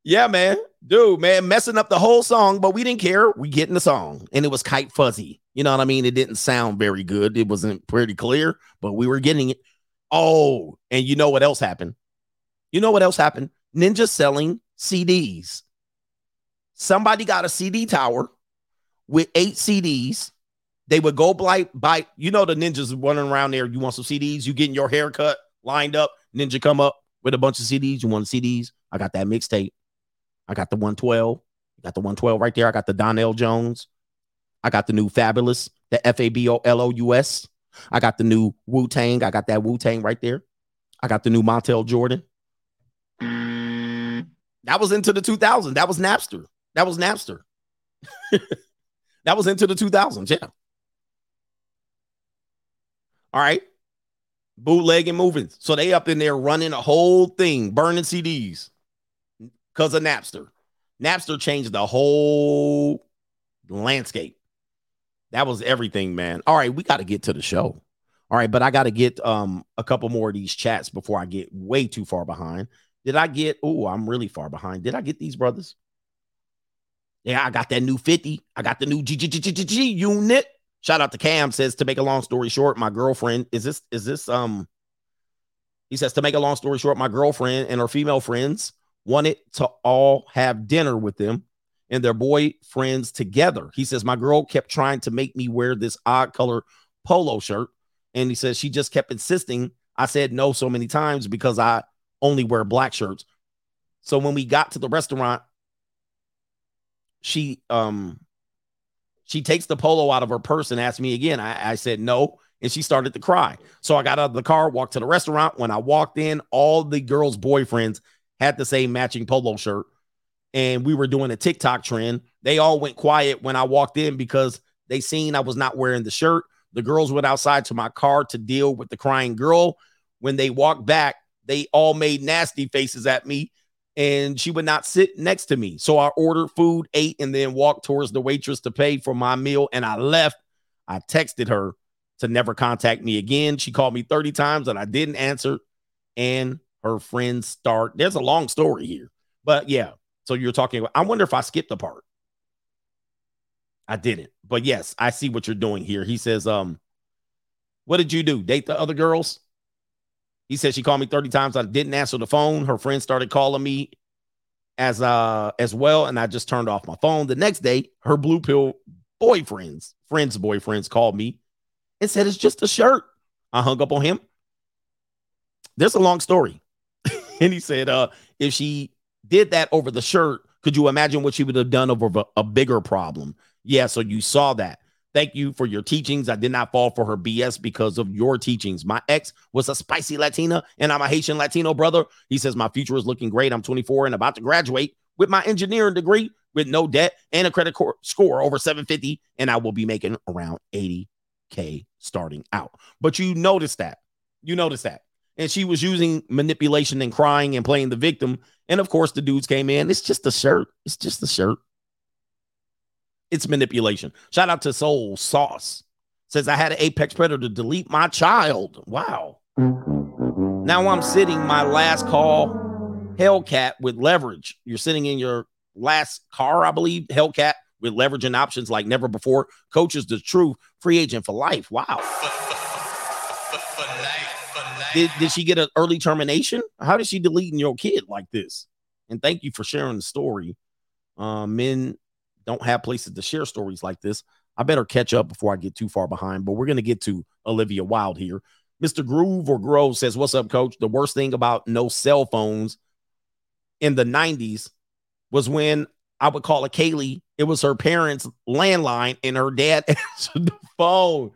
Yeah, man. Dude, man, messing up the whole song, but we didn't care. We get in the song. And it was kite fuzzy. You know what I mean? It didn't sound very good. It wasn't pretty clear, but we were getting it. Oh, and you know what else happened? You know what else happened? Ninja selling CDs. Somebody got a CD tower with eight CDs. They would go buy, buy, you know, the ninjas running around there. You want some CDs? You getting your haircut lined up. Ninja come up with a bunch of CDs. You want CDs? I got that mixtape. I got the 112. I got the 112 right there. I got the Donell Jones. I got the new Fabolous, the F A B O L O U S. I got the new Wu Tang. I got that Wu Tang right there. I got the new Montel Jordan. That was into the 2000s. That was Napster. That was Napster. [laughs] that was into the 2000s. Yeah. All right. Bootlegging moving. So they up in there running a whole thing, burning CDs because of Napster. Napster changed the whole landscape. That was everything, man. All right, we got to get to the show. All right, but I got to get um a couple more of these chats before I get way too far behind. Did I get? Oh, I'm really far behind. Did I get these brothers? Yeah, I got that new 50. I got the new G unit. Shout out to Cam says to make a long story short, my girlfriend is this is this um he says to make a long story short, my girlfriend and her female friends wanted to all have dinner with them and their boyfriends together. He says, My girl kept trying to make me wear this odd color polo shirt. And he says, She just kept insisting. I said no so many times because I only wear black shirts. So when we got to the restaurant, she um she takes the polo out of her purse and asks me again. I, I said no, and she started to cry. So I got out of the car, walked to the restaurant. When I walked in, all the girls' boyfriends had the same matching polo shirt, and we were doing a TikTok trend. They all went quiet when I walked in because they seen I was not wearing the shirt. The girls went outside to my car to deal with the crying girl. When they walked back, they all made nasty faces at me and she would not sit next to me. So I ordered food, ate, and then walked towards the waitress to pay for my meal. And I left. I texted her to never contact me again. She called me 30 times and I didn't answer. And her friends start. There's a long story here. But yeah. So you're talking I wonder if I skipped a part. I didn't. But yes, I see what you're doing here. He says, um, what did you do? Date the other girls? He said she called me 30 times. I didn't answer the phone. Her friends started calling me as uh as well, and I just turned off my phone. The next day, her blue pill boyfriends, friends' boyfriends called me and said it's just a shirt. I hung up on him. There's a long story. [laughs] and he said, uh, if she did that over the shirt, could you imagine what she would have done over a bigger problem? Yeah, so you saw that. Thank you for your teachings. I did not fall for her BS because of your teachings. My ex was a spicy Latina, and I'm a Haitian Latino brother. He says, My future is looking great. I'm 24 and about to graduate with my engineering degree with no debt and a credit cor- score over 750, and I will be making around 80K starting out. But you notice that. You notice that. And she was using manipulation and crying and playing the victim. And of course, the dudes came in. It's just a shirt. It's just a shirt. It's manipulation. Shout out to Soul Sauce. Says I had an apex predator delete my child. Wow. Now I'm sitting my last call Hellcat with leverage. You're sitting in your last car, I believe, Hellcat with leverage and options like never before. Coaches the truth, free agent for life. Wow. Did, did she get an early termination? How did she delete your kid like this? And thank you for sharing the story. Uh, men don't have places to share stories like this. I better catch up before I get too far behind, but we're going to get to Olivia Wilde here. Mr. Groove or Grove says, What's up, coach? The worst thing about no cell phones in the 90s was when I would call a Kaylee, it was her parents' landline, and her dad [laughs] answered the phone.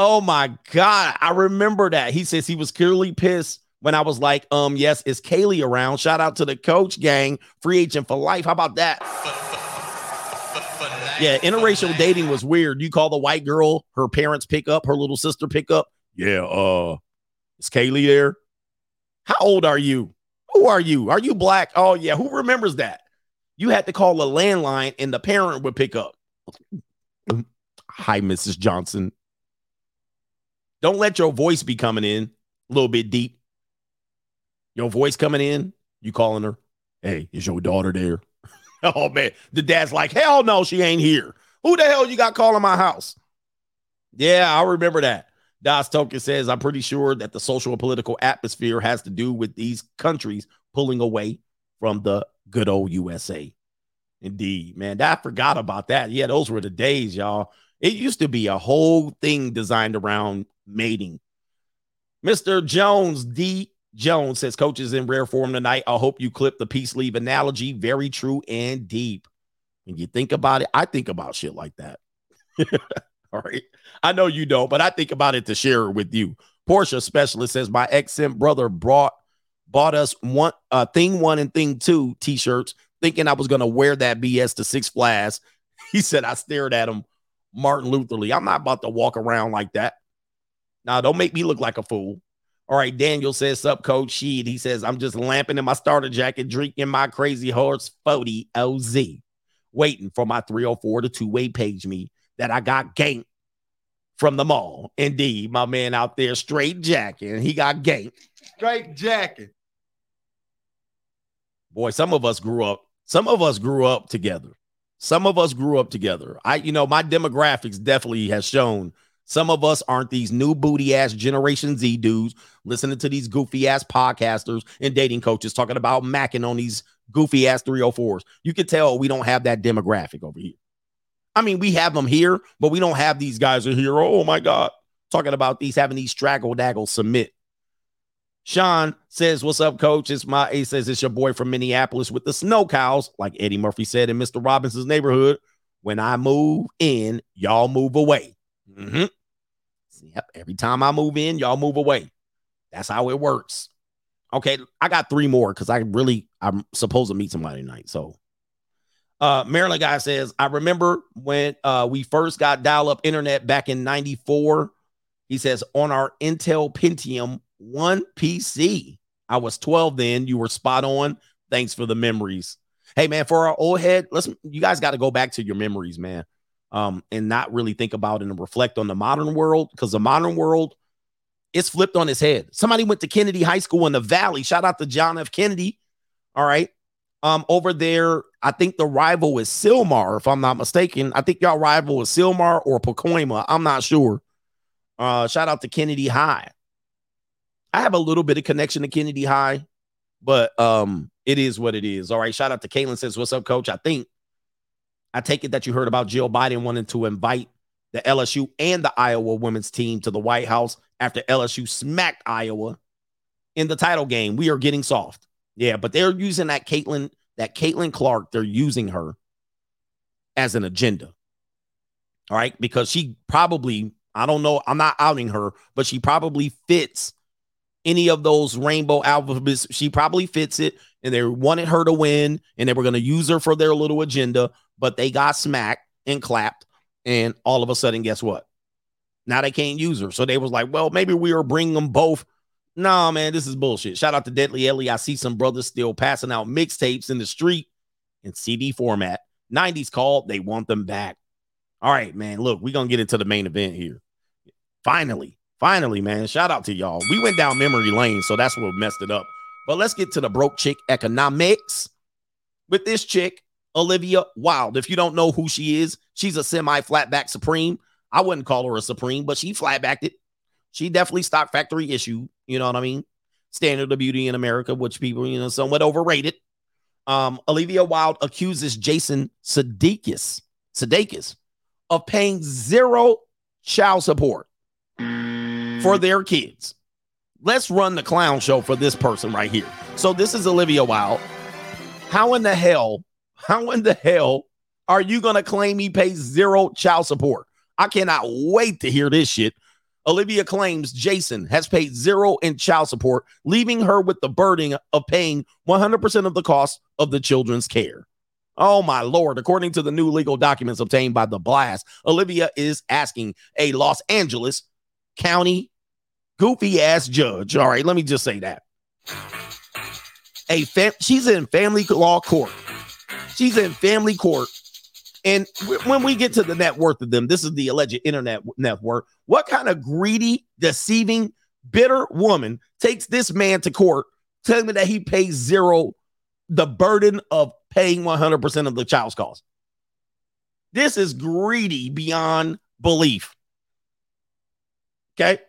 Oh my God. I remember that. He says he was clearly pissed when I was like, um, yes, is Kaylee around? Shout out to the coach gang, free agent for life. How about that? Yeah, interracial dating was weird. You call the white girl, her parents pick up, her little sister pick up. Yeah, uh, is Kaylee there? How old are you? Who are you? Are you black? Oh, yeah. Who remembers that? You had to call a landline and the parent would pick up. Hi, Mrs. Johnson. Don't let your voice be coming in a little bit deep. Your voice coming in, you calling her, hey, is your daughter there? [laughs] oh man, the dad's like, hell no, she ain't here. Who the hell you got calling my house? Yeah, I remember that. Das Token says, I'm pretty sure that the social and political atmosphere has to do with these countries pulling away from the good old USA. Indeed, man. I forgot about that. Yeah, those were the days, y'all. It used to be a whole thing designed around mating. Mr. Jones, D. Jones says, Coaches in rare form tonight. I hope you clip the peace leave analogy. Very true and deep. When you think about it, I think about shit like that. [laughs] All right. I know you don't, but I think about it to share it with you. Porsche specialist says, My ex brother brought bought us one uh thing one and thing two t-shirts, thinking I was gonna wear that BS to Six Flags. [laughs] He said I stared at him Martin Luther Lee. I'm not about to walk around like that. Now, don't make me look like a fool. All right, Daniel says, Sup, Coach Sheed. He says, I'm just lamping in my starter jacket, drinking my crazy horse 40 OZ, waiting for my 304 to two way page me that I got ganked from the mall. Indeed, my man out there straight jacking. He got ganked. Straight jacking. Boy, some of us grew up, some of us grew up together. Some of us grew up together. I, you know, my demographics definitely has shown some of us aren't these new booty ass Generation Z dudes listening to these goofy ass podcasters and dating coaches talking about macking on these goofy ass 304s. You can tell we don't have that demographic over here. I mean, we have them here, but we don't have these guys in here. Oh my God. Talking about these having these straggle daggle submit. Sean says, What's up, coach? It's my A says it's your boy from Minneapolis with the snow cows, like Eddie Murphy said in Mr. Robinson's neighborhood. When I move in, y'all move away. Mm-hmm. Yep. Every time I move in, y'all move away. That's how it works. Okay, I got three more because I really I'm supposed to meet somebody tonight. So uh Maryland guy says, I remember when uh we first got dial-up internet back in 94. He says on our Intel Pentium 1 PC. I was 12 then. You were spot on. Thanks for the memories. Hey man, for our old head, let's you guys got to go back to your memories, man. Um, and not really think about and reflect on the modern world because the modern world it's flipped on its head. Somebody went to Kennedy High School in the Valley. Shout out to John F. Kennedy. All right. Um, over there, I think the rival is Sylmar, if I'm not mistaken. I think y'all rival is Sylmar or Pacoima. I'm not sure. Uh, shout out to Kennedy High. I have a little bit of connection to Kennedy High, but um, it is what it is. All right. Shout out to Caitlin says, What's up, coach? I think I take it that you heard about Jill Biden wanting to invite the LSU and the Iowa women's team to the White House after LSU smacked Iowa in the title game. We are getting soft. Yeah, but they're using that Caitlin, that Caitlin Clark, they're using her as an agenda. All right, because she probably, I don't know, I'm not outing her, but she probably fits any of those rainbow alphabets. She probably fits it, and they wanted her to win, and they were going to use her for their little agenda, but they got smacked and clapped, and all of a sudden, guess what? Now they can't use her. So they was like, well, maybe we are bringing them both. Nah, man, this is bullshit. Shout out to Deadly Ellie. I see some brothers still passing out mixtapes in the street in CD format. 90s called. They want them back. All right, man. Look, we're going to get into the main event here. Finally, finally, man. Shout out to y'all. We went down memory lane, so that's what messed it up. But let's get to the broke chick economics with this chick, Olivia Wilde. If you don't know who she is, she's a semi flatback supreme. I wouldn't call her a supreme, but she flatbacked it. She definitely stock factory issue. You know what I mean? Standard of beauty in America, which people, you know, somewhat overrated. Um, Olivia Wilde accuses Jason Sudeikis, Sudeikis of paying zero child support for their kids. Let's run the clown show for this person right here. So this is Olivia Wilde. How in the hell, how in the hell are you going to claim he pays zero child support? I cannot wait to hear this shit. Olivia claims Jason has paid zero in child support, leaving her with the burden of paying 100% of the cost of the children's care. Oh my lord. According to the new legal documents obtained by the blast, Olivia is asking a Los Angeles County goofy ass judge. All right, let me just say that. A fam- she's in family law court. She's in family court and when we get to the net worth of them, this is the alleged internet net worth. What kind of greedy, deceiving, bitter woman takes this man to court, telling me that he pays zero, the burden of paying 100% of the child's cost? This is greedy beyond belief. Okay.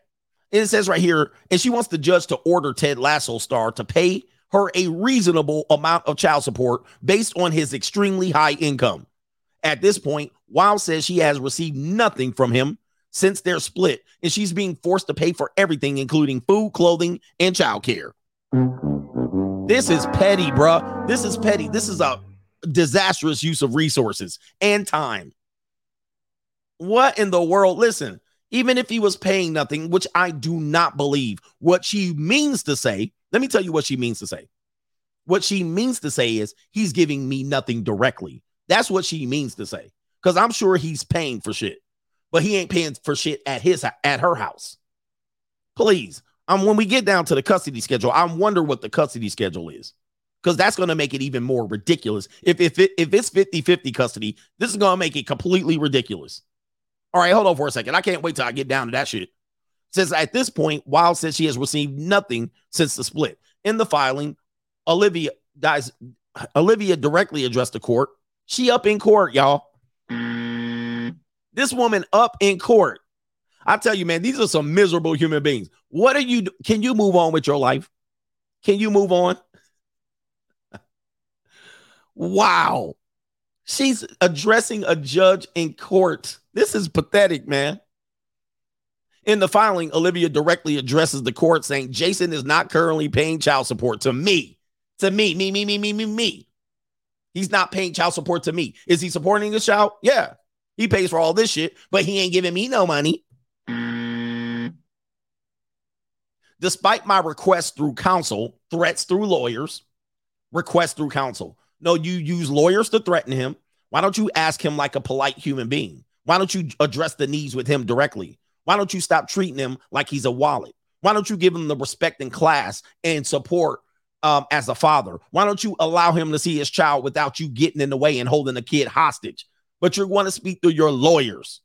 And it says right here, and she wants the judge to order Ted Lasso star to pay her a reasonable amount of child support based on his extremely high income. At this point, Wilde says she has received nothing from him since their split, and she's being forced to pay for everything, including food, clothing, and childcare. This is petty, bruh. This is petty. This is a disastrous use of resources and time. What in the world? Listen, even if he was paying nothing, which I do not believe, what she means to say, let me tell you what she means to say. What she means to say is he's giving me nothing directly. That's what she means to say. Because I'm sure he's paying for shit, but he ain't paying for shit at his at her house. Please. Um, when we get down to the custody schedule, I wonder what the custody schedule is. Because that's going to make it even more ridiculous. If if it, if it's 50-50 custody, this is going to make it completely ridiculous. All right, hold on for a second. I can't wait till I get down to that shit. Says at this point, Wilde says she has received nothing since the split. In the filing, Olivia guys, Olivia directly addressed the court she up in court, y'all. This woman up in court. I tell you, man, these are some miserable human beings. What are you? Can you move on with your life? Can you move on? [laughs] wow. She's addressing a judge in court. This is pathetic, man. In the filing, Olivia directly addresses the court saying Jason is not currently paying child support to me. To me, me, me, me, me, me, me. He's not paying child support to me. Is he supporting the child? Yeah. He pays for all this shit, but he ain't giving me no money. Despite my request through counsel, threats through lawyers, request through counsel. No, you use lawyers to threaten him. Why don't you ask him like a polite human being? Why don't you address the needs with him directly? Why don't you stop treating him like he's a wallet? Why don't you give him the respect and class and support um, as a father? Why don't you allow him to see his child without you getting in the way and holding the kid hostage? But you're going to speak through your lawyers.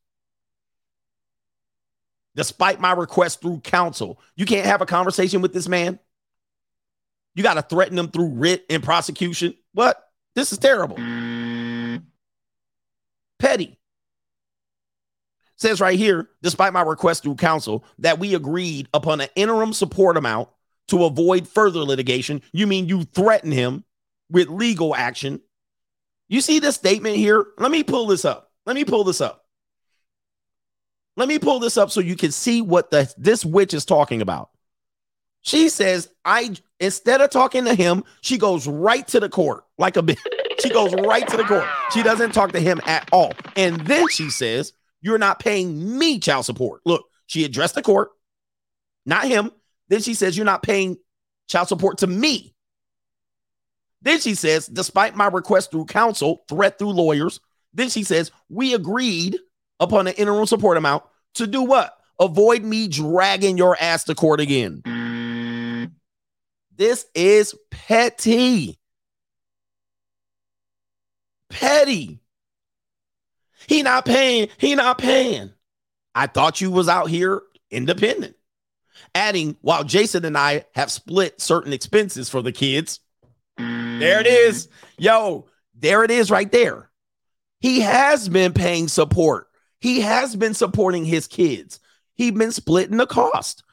Despite my request through counsel, you can't have a conversation with this man. You got to threaten him through writ and prosecution. What? This is terrible. Petty. Says right here, despite my request through counsel, that we agreed upon an interim support amount to avoid further litigation. You mean you threaten him with legal action? You see this statement here? Let me pull this up. Let me pull this up. Let me pull this up so you can see what the this witch is talking about. She says, I instead of talking to him, she goes right to the court like a bitch. She goes right to the court. She doesn't talk to him at all. And then she says, You're not paying me child support. Look, she addressed the court, not him. Then she says, You're not paying child support to me. Then she says, Despite my request through counsel, threat through lawyers, then she says, We agreed upon an interim support amount to do what? Avoid me dragging your ass to court again. This is petty. Petty. He not paying. He not paying. I thought you was out here independent. Adding, while Jason and I have split certain expenses for the kids. There it is. Yo, there it is right there. He has been paying support. He has been supporting his kids. He been splitting the cost.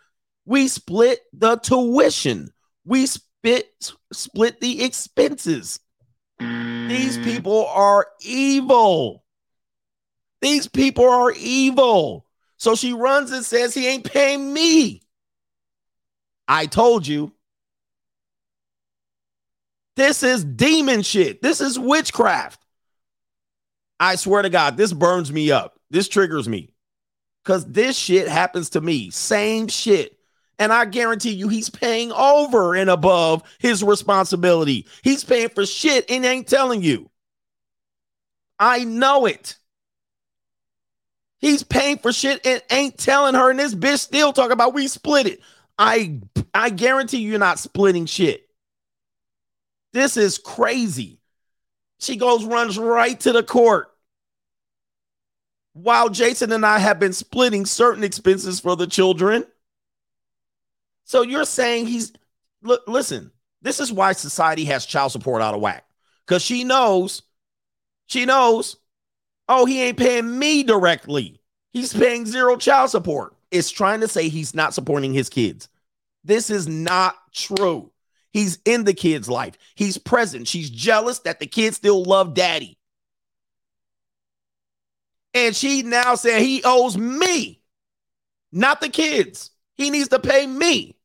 We split the tuition. We split split the expenses. These people are evil. These people are evil. So she runs and says he ain't paying me. I told you. This is demon shit. This is witchcraft. I swear to God, this burns me up. This triggers me because this shit happens to me. Same shit. And I guarantee you, he's paying over and above his responsibility. He's paying for shit and ain't telling you. I know it. He's paying for shit and ain't telling her, and this bitch still talking about we split it. I I guarantee you're not splitting shit. This is crazy. She goes, runs right to the court. While Jason and I have been splitting certain expenses for the children. So you're saying he's look, listen, this is why society has child support out of whack. Because she knows, she knows, oh, he ain't paying me directly. He's paying zero child support. It's trying to say he's not supporting his kids. This is not true. He's in the kid's life. He's present. She's jealous that the kids still love daddy. And she now said he owes me, not the kids. He needs to pay me.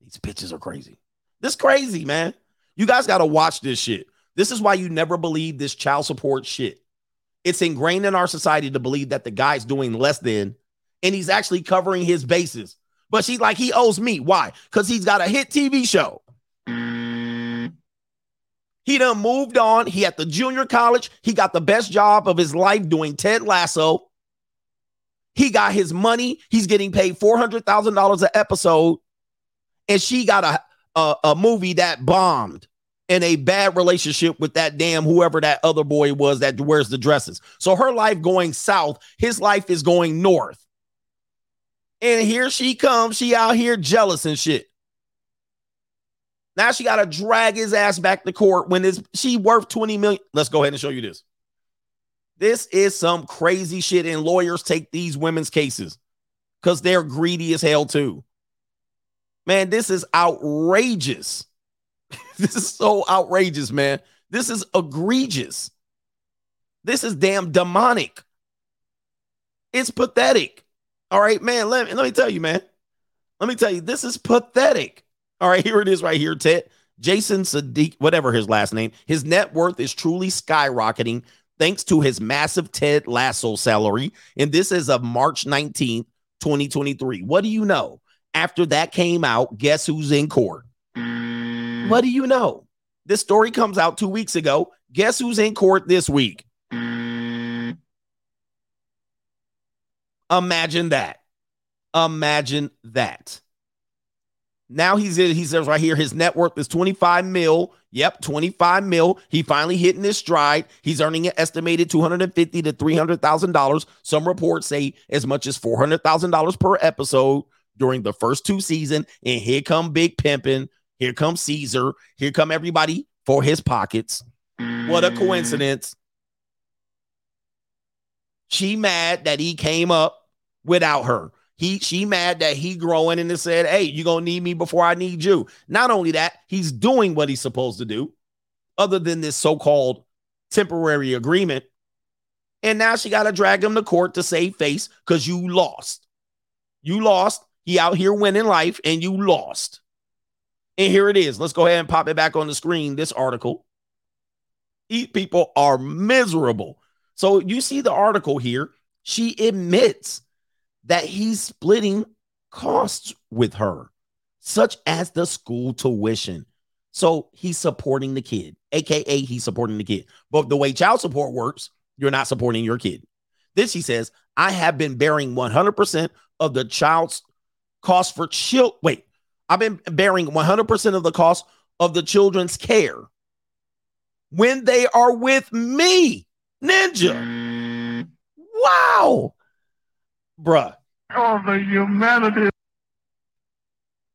These bitches are crazy. This crazy, man. You guys got to watch this shit. This is why you never believe this child support shit. It's ingrained in our society to believe that the guy's doing less than, and he's actually covering his bases. But she's like, he owes me. Why? Because he's got a hit TV show. He done moved on. He at the junior college. He got the best job of his life doing Ted Lasso. He got his money. He's getting paid $400,000 an episode. And she got a, a, a movie that bombed in a bad relationship with that damn whoever that other boy was that wears the dresses. So her life going south, his life is going north. And here she comes. She out here jealous and shit. Now she got to drag his ass back to court when is she worth 20 million. Let's go ahead and show you this. This is some crazy shit, and lawyers take these women's cases because they're greedy as hell, too. Man, this is outrageous. [laughs] this is so outrageous, man. This is egregious. This is damn demonic. It's pathetic. All right, man. Let me let me tell you, man. Let me tell you, this is pathetic. All right, [laughs] here it is right here, Ted. Jason Sadiq, whatever his last name, his net worth is truly skyrocketing thanks to his massive Ted Lasso salary. And this is of March 19th, 2023. What do you know? After that came out, guess who's in court? [clears throat] What do you know? This story comes out two weeks ago. Guess who's in court this week? Imagine that. Imagine that. Now he's in, he says right here, his net worth is 25 mil. Yep, 25 mil. He finally hitting his stride. He's earning an estimated 250 to 300 thousand dollars. Some reports say as much as 400 thousand dollars per episode during the first two season. And here come Big Pimpin. Here comes Caesar. Here come everybody for his pockets. What a coincidence. She mad that he came up without her. He she mad that he growing and said, "Hey, you gonna need me before I need you." Not only that, he's doing what he's supposed to do, other than this so-called temporary agreement. And now she got to drag him to court to save face because you lost. You lost. He out here winning life, and you lost. And here it is. Let's go ahead and pop it back on the screen. This article. These people are miserable. So you see the article here. She admits that he's splitting costs with her, such as the school tuition. So he's supporting the kid, aka he's supporting the kid. But the way child support works, you're not supporting your kid. This he says, I have been bearing 100% of the child's cost for child. Wait, I've been bearing 100% of the cost of the children's care when they are with me, Ninja. Wow. Bruh. Oh, the humanity.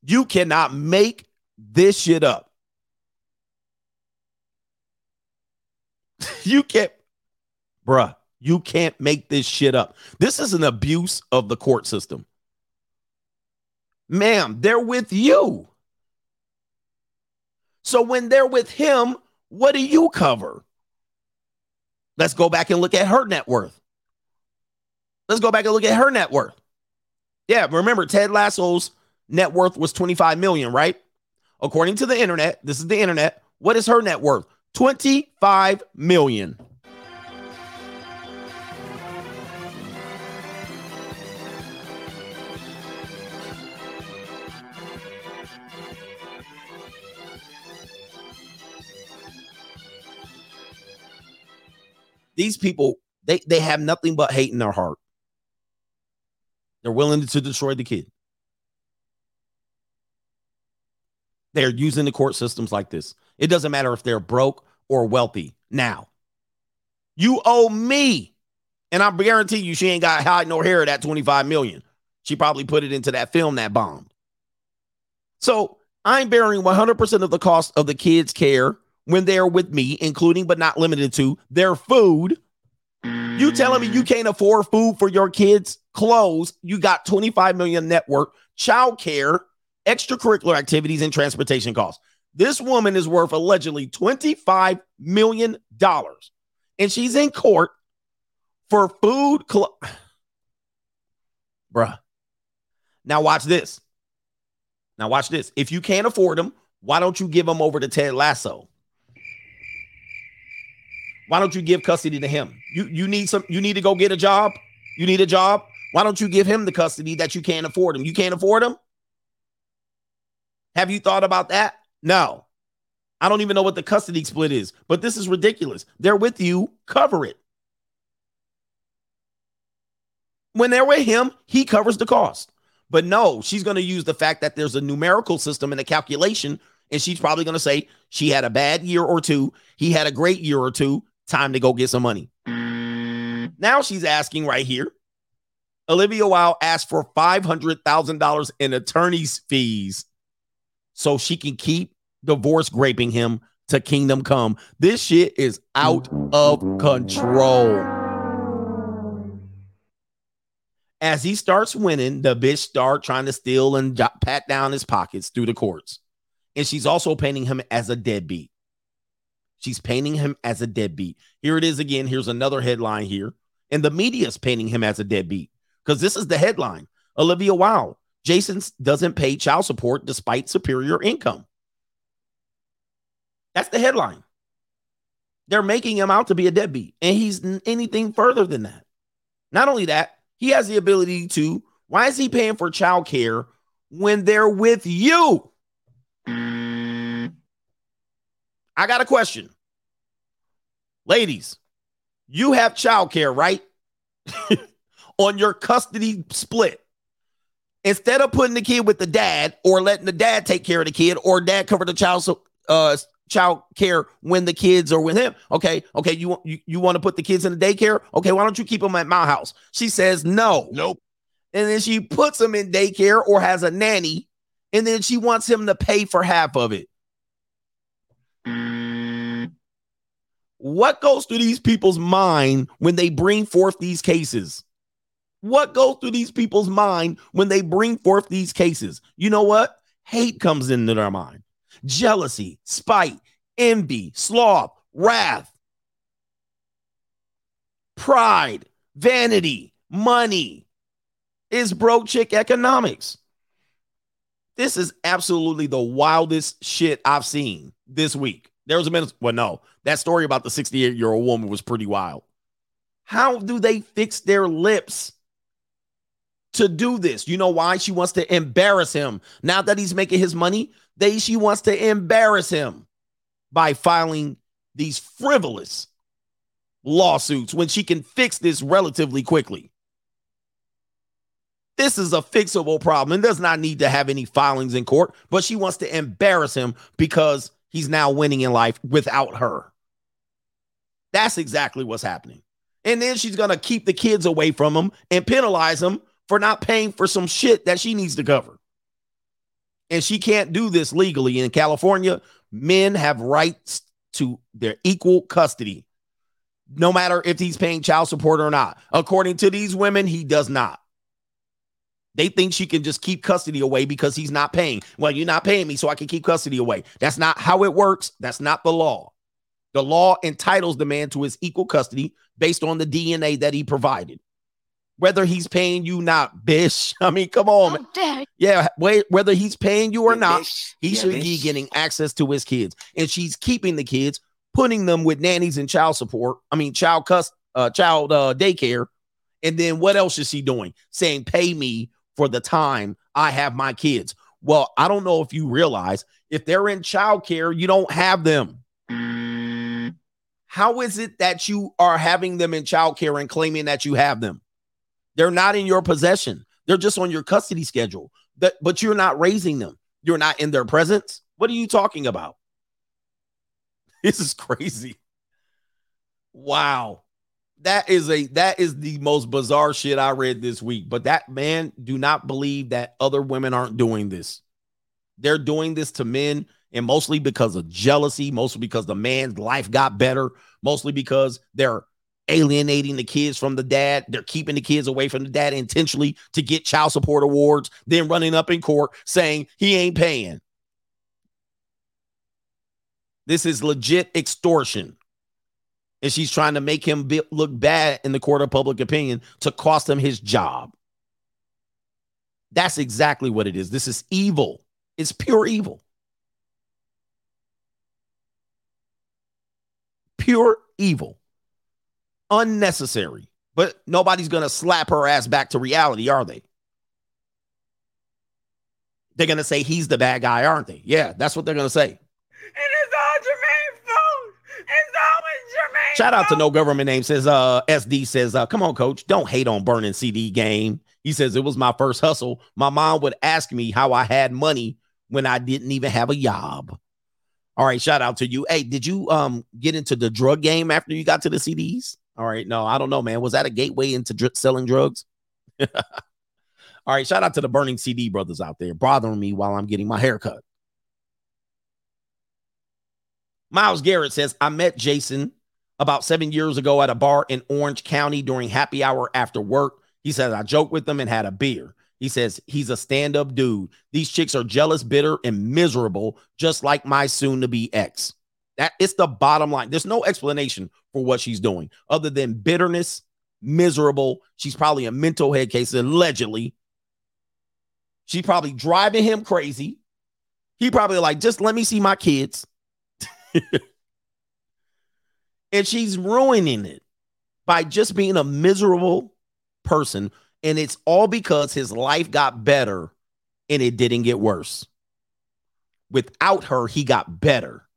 You cannot make this shit up. [laughs] you can't, bruh, you can't make this shit up. This is an abuse of the court system. Ma'am, they're with you. So when they're with him, what do you cover? Let's go back and look at her net worth. Let's go back and look at her net worth. Yeah, remember Ted Lasso's net worth was 25 million, right? According to the internet, this is the internet. What is her net worth? 25 million. These people, they, they have nothing but hate in their heart. They're willing to destroy the kid. They're using the court systems like this. It doesn't matter if they're broke or wealthy. Now, you owe me. And I guarantee you she ain't got hide nor hair of that 25 million. She probably put it into that film that bombed. So I'm bearing 100% of the cost of the kids' care when they're with me, including but not limited to their food. You telling me you mm. can't afford food for your kids, clothes, you got 25 million network, child care, extracurricular activities, and transportation costs. This woman is worth allegedly $25 million. And she's in court for food. Cl- [sighs] Bruh. Now, watch this. Now, watch this. If you can't afford them, why don't you give them over to Ted Lasso? Why don't you give custody to him? You you need some you need to go get a job. You need a job. Why don't you give him the custody that you can't afford him? You can't afford him? Have you thought about that? No. I don't even know what the custody split is, but this is ridiculous. They're with you, cover it. When they're with him, he covers the cost. But no, she's going to use the fact that there's a numerical system and a calculation, and she's probably going to say she had a bad year or two, he had a great year or two, time to go get some money. Now she's asking right here. Olivia Wilde asked for $500,000 in attorney's fees so she can keep divorce graping him to kingdom come. This shit is out of control. As he starts winning, the bitch start trying to steal and pat down his pockets through the courts. And she's also painting him as a deadbeat. She's painting him as a deadbeat. Here it is again. Here's another headline here. And the media is painting him as a deadbeat. because this is the headline. Olivia Wilde. Jason doesn't pay child support despite superior income. That's the headline. They're making him out to be a deadbeat, and he's anything further than that. Not only that, he has the ability to. Why is he paying for child care when they're with you? I got a question. Ladies, you have child care, right? [laughs] On your custody split. Instead of putting the kid with the dad or letting the dad take care of the kid or dad cover the child so uh child care when the kids are with him. Okay, okay, you want you, you want to put the kids in the daycare? Okay, why don't you keep them at my house? She says no. Nope. And then she puts him in daycare or has a nanny, and then she wants him to pay for half of it. What goes through these people's mind when they bring forth these cases? What goes through these people's mind when they bring forth these cases? You know what? Hate comes into their mind. Jealousy, spite, envy, sloth, wrath, pride, vanity, money is broke chick economics. This is absolutely the wildest shit I've seen this week. There was a minute. Well, no, that story about the 68 year old woman was pretty wild. How do they fix their lips to do this? You know why? She wants to embarrass him. Now that he's making his money, they she wants to embarrass him by filing these frivolous lawsuits when she can fix this relatively quickly. This is a fixable problem and does not need to have any filings in court, but she wants to embarrass him because he's now winning in life without her. That's exactly what's happening. And then she's going to keep the kids away from him and penalize him for not paying for some shit that she needs to cover. And she can't do this legally in California. Men have rights to their equal custody, no matter if he's paying child support or not. According to these women, he does not. They think she can just keep custody away because he's not paying. Well, you're not paying me, so I can keep custody away. That's not how it works. That's not the law. The law entitles the man to his equal custody based on the DNA that he provided. Whether he's paying you not, [laughs] bish. I mean, come on. Yeah, whether he's paying you or not, he Yeah, should be getting access to his kids. And she's keeping the kids, putting them with nannies and child support. I mean, child cust uh child uh daycare. And then what else is she doing? Saying, pay me for the time I have my kids. Well, I don't know if you realize if they're in childcare, you don't have them. How is it that you are having them in childcare and claiming that you have them? They're not in your possession. They're just on your custody schedule. That, but you're not raising them. You're not in their presence. What are you talking about? [laughs] This is crazy. Wow. That is a that is the most bizarre shit I read this week. But that man, do not believe that other women aren't doing this. They're doing this to men, and mostly because of jealousy, mostly because the man's life got better, mostly because they're alienating the kids from the dad. They're keeping the kids away from the dad intentionally to get child support awards, then running up in court saying he ain't paying. This is legit extortion. And she's trying to make him be- look bad in the court of public opinion to cost him his job. That's exactly what it is. This is evil. It's pure evil. Pure evil. Unnecessary. But nobody's going to slap her ass back to reality, are they? They're going to say he's the bad guy, aren't they? Yeah, that's what they're going to say. It's all Jermaine's fault. It's always Jermaine. Shout out to no government name says uh SD says uh come on coach don't hate on burning CD game. He says it was my first hustle. My mom would ask me how I had money when I didn't even have a job. All right, shout out to you. Hey, did you um get into the drug game after you got to the CDs? All right, no, I don't know, man. Was that a gateway into dr- selling drugs? [laughs] All right, shout out to the burning CD brothers out there bothering me while I'm getting my hair cut. Miles Garrett says, I met Jason about seven years ago at a bar in Orange County during happy hour after work. He says, I joked with him and had a beer. He says, he's a stand up dude. These chicks are jealous, bitter, and miserable, just like my soon to be ex. That it's the bottom line. There's no explanation for what she's doing other than bitterness miserable. She's probably a mental head case, allegedly. She's probably driving him crazy. He probably like, just let me see my kids. [laughs] and she's ruining it by just being a miserable person. And it's all because his life got better and it didn't get worse. Without her, he got better.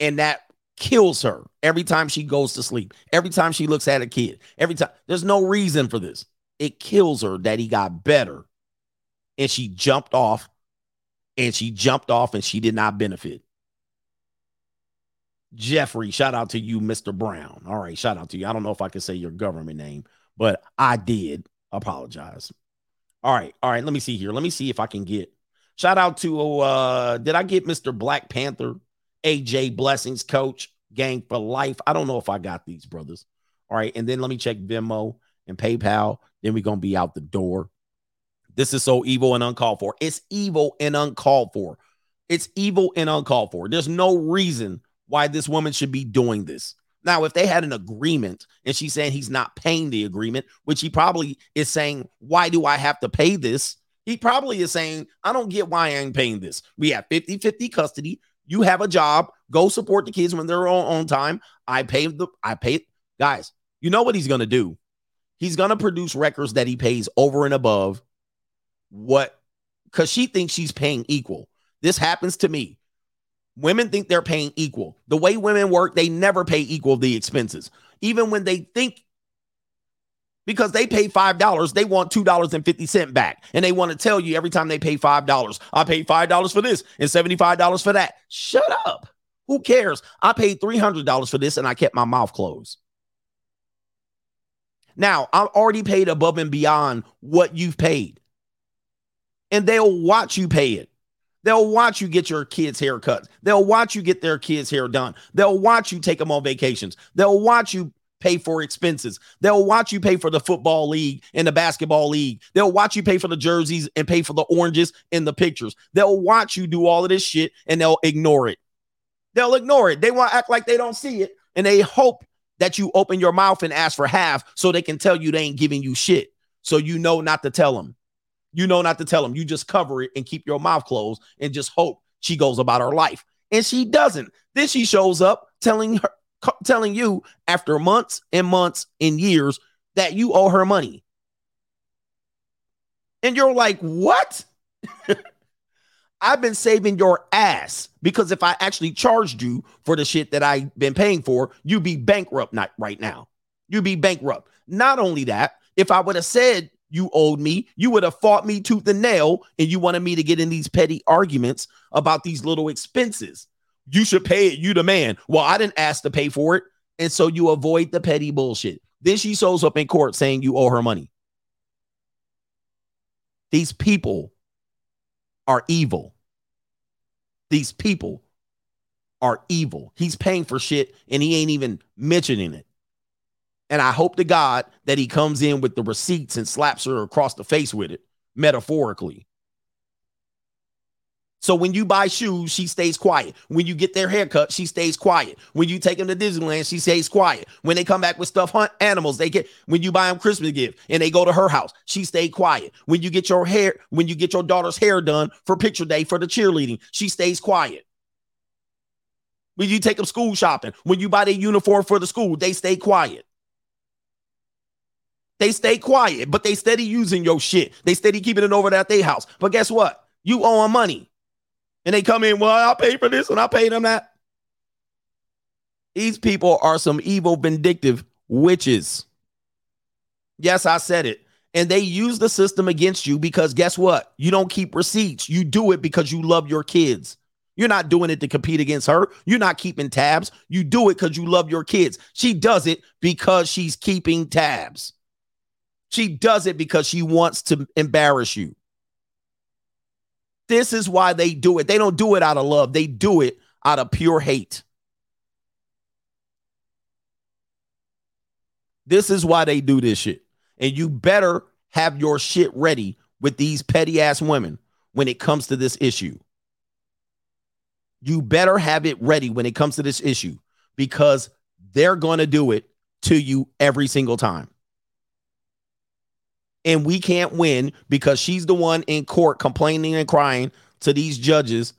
And that kills her every time she goes to sleep, every time she looks at a kid, every time. There's no reason for this. It kills her that he got better. And she jumped off and she jumped off and she did not benefit. Jeffrey, shout out to you, Mr. Brown. All right, shout out to you. I don't know if I can say your government name, but I did apologize. All right, all right. Let me see here. Let me see if I can get shout out to uh did I get Mr. Black Panther, AJ Blessings, coach, gang for life? I don't know if I got these brothers. All right, and then let me check Venmo and PayPal. Then we're gonna be out the door. This is so evil and uncalled for. It's evil and uncalled for. It's evil and uncalled for. There's no reason why this woman should be doing this. Now, if they had an agreement and she's saying he's not paying the agreement, which he probably is saying, Why do I have to pay this? He probably is saying, I don't get why I ain't paying this. We have 50 50 custody. You have a job. Go support the kids when they're on, on time. I pay the, I pay. Guys, you know what he's going to do? He's going to produce records that he pays over and above what, because she thinks she's paying equal. This happens to me. Women think they're paying equal. The way women work, they never pay equal the expenses. Even when they think because they pay $5, they want $2.50 back. And they want to tell you every time they pay $5, I paid $5 for this and $75 for that. Shut up. Who cares? I paid $300 for this and I kept my mouth closed. Now, I'm already paid above and beyond what you've paid. And they'll watch you pay it. They'll watch you get your kids' haircuts. They'll watch you get their kids' hair done. They'll watch you take them on vacations. They'll watch you pay for expenses. They'll watch you pay for the football league and the basketball league. They'll watch you pay for the jerseys and pay for the oranges and the pictures. They'll watch you do all of this shit and they'll ignore it. They'll ignore it. They want to act like they don't see it and they hope that you open your mouth and ask for half so they can tell you they ain't giving you shit. So you know not to tell them. You know not to tell them. You just cover it and keep your mouth closed and just hope she goes about her life. And she doesn't. Then she shows up telling her telling you after months and months and years that you owe her money. And you're like, "What?" [laughs] I've been saving your ass because if I actually charged you for the shit that I've been paying for, you'd be bankrupt not right now. You'd be bankrupt. Not only that, if I would have said you owed me. You would have fought me tooth and nail, and you wanted me to get in these petty arguments about these little expenses. You should pay it. You the man. Well, I didn't ask to pay for it. And so you avoid the petty bullshit. Then she shows up in court saying you owe her money. These people are evil. These people are evil. He's paying for shit and he ain't even mentioning it. And I hope to God that he comes in with the receipts and slaps her across the face with it, metaphorically. So when you buy shoes, she stays quiet. When you get their haircut, she stays quiet. When you take them to Disneyland, she stays quiet. When they come back with stuff, hunt animals, they get when you buy them Christmas gift and they go to her house, she stay quiet. When you get your hair, when you get your daughter's hair done for picture day for the cheerleading, she stays quiet. When you take them school shopping, when you buy their uniform for the school, they stay quiet. They stay quiet, but they steady using your shit. They steady keeping it over at their house. But guess what? You owe them money. And they come in, well, I'll pay for this and I'll pay them that. These people are some evil, vindictive witches. Yes, I said it. And they use the system against you because guess what? You don't keep receipts. You do it because you love your kids. You're not doing it to compete against her. You're not keeping tabs. You do it because you love your kids. She does it because she's keeping tabs. She does it because she wants to embarrass you. This is why they do it. They don't do it out of love, they do it out of pure hate. This is why they do this shit. And you better have your shit ready with these petty ass women when it comes to this issue. You better have it ready when it comes to this issue because they're going to do it to you every single time. And we can't win because she's the one in court complaining and crying to these judges.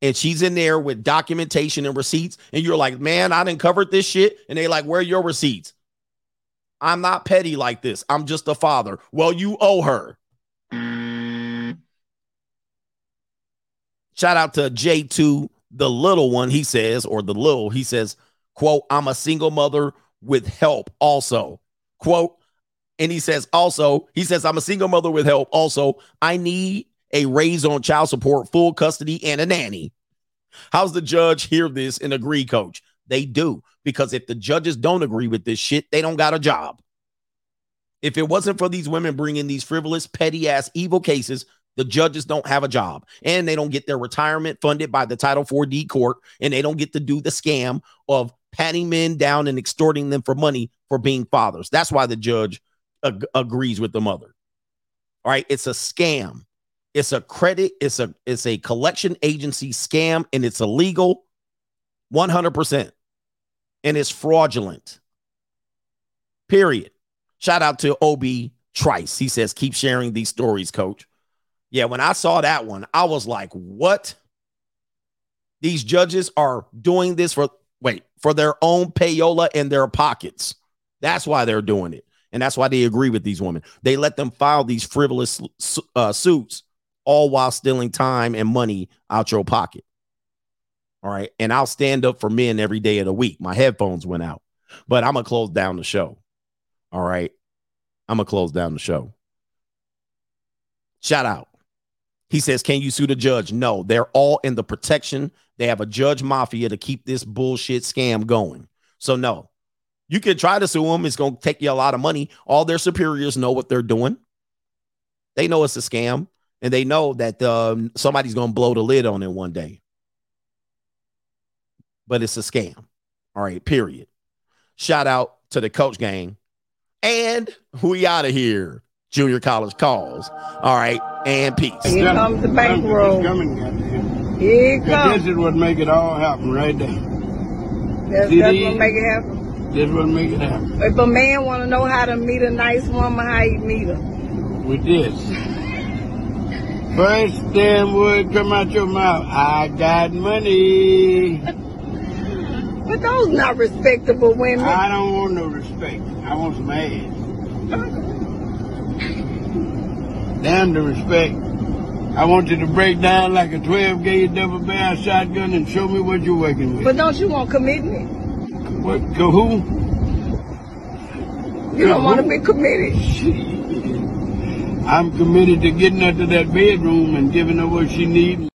And she's in there with documentation and receipts. And you're like, man, I didn't cover this shit. And they like, where your receipts? I'm not petty like this. I'm just a father. Well, you owe her. Shout out to J2, the little one, he says, or the little, he says, quote, I'm a single mother with help also. Quote, and he says also, he says, I'm a single mother with help. Also, I need a raise on child support, full custody, and a nanny. How's the judge hear this and agree, coach? They do. Because if the judges don't agree with this shit, they don't got a job. If it wasn't for these women bringing these frivolous, petty ass, evil cases, the judges don't have a job and they don't get their retirement funded by the Title 4D court and they don't get to do the scam of patting men down and extorting them for money for being fathers. That's why the judge ag- agrees with the mother. All right, it's a scam. It's a credit, it's a it's a collection agency scam and it's illegal 100% and it's fraudulent. Period. Shout out to OB Trice. He says keep sharing these stories, coach. Yeah, when I saw that one, I was like, what? These judges are doing this for wait, for their own payola in their pockets. That's why they're doing it. And that's why they agree with these women. They let them file these frivolous uh, suits all while stealing time and money out your pocket. All right. And I'll stand up for men every day of the week. My headphones went out, but I'm going to close down the show. All right. I'm going to close down the show. Shout out. He says, Can you sue the judge? No, they're all in the protection. They have a judge mafia to keep this bullshit scam going. So, no, you can try to sue them. It's going to take you a lot of money. All their superiors know what they're doing. They know it's a scam and they know that um, somebody's going to blow the lid on it one day. But it's a scam. All right, period. Shout out to the coach gang. And we out of here. Junior college calls. All right, and peace. Here comes the bankroll. Here it comes. This is what make it all happen right there. That's, that's what make it happen. This make it happen. If a man want to know how to meet a nice woman, how you meet her? With this. First damn word come out your mouth. I got money. But those not respectable women. I don't want no respect. I want some ass. Damn the respect. I want you to break down like a 12 gauge double barrel shotgun and show me what you're working with. But don't you want commitment? What? Go who? You don't want to be committed. I'm committed to getting her to that bedroom and giving her what she needs.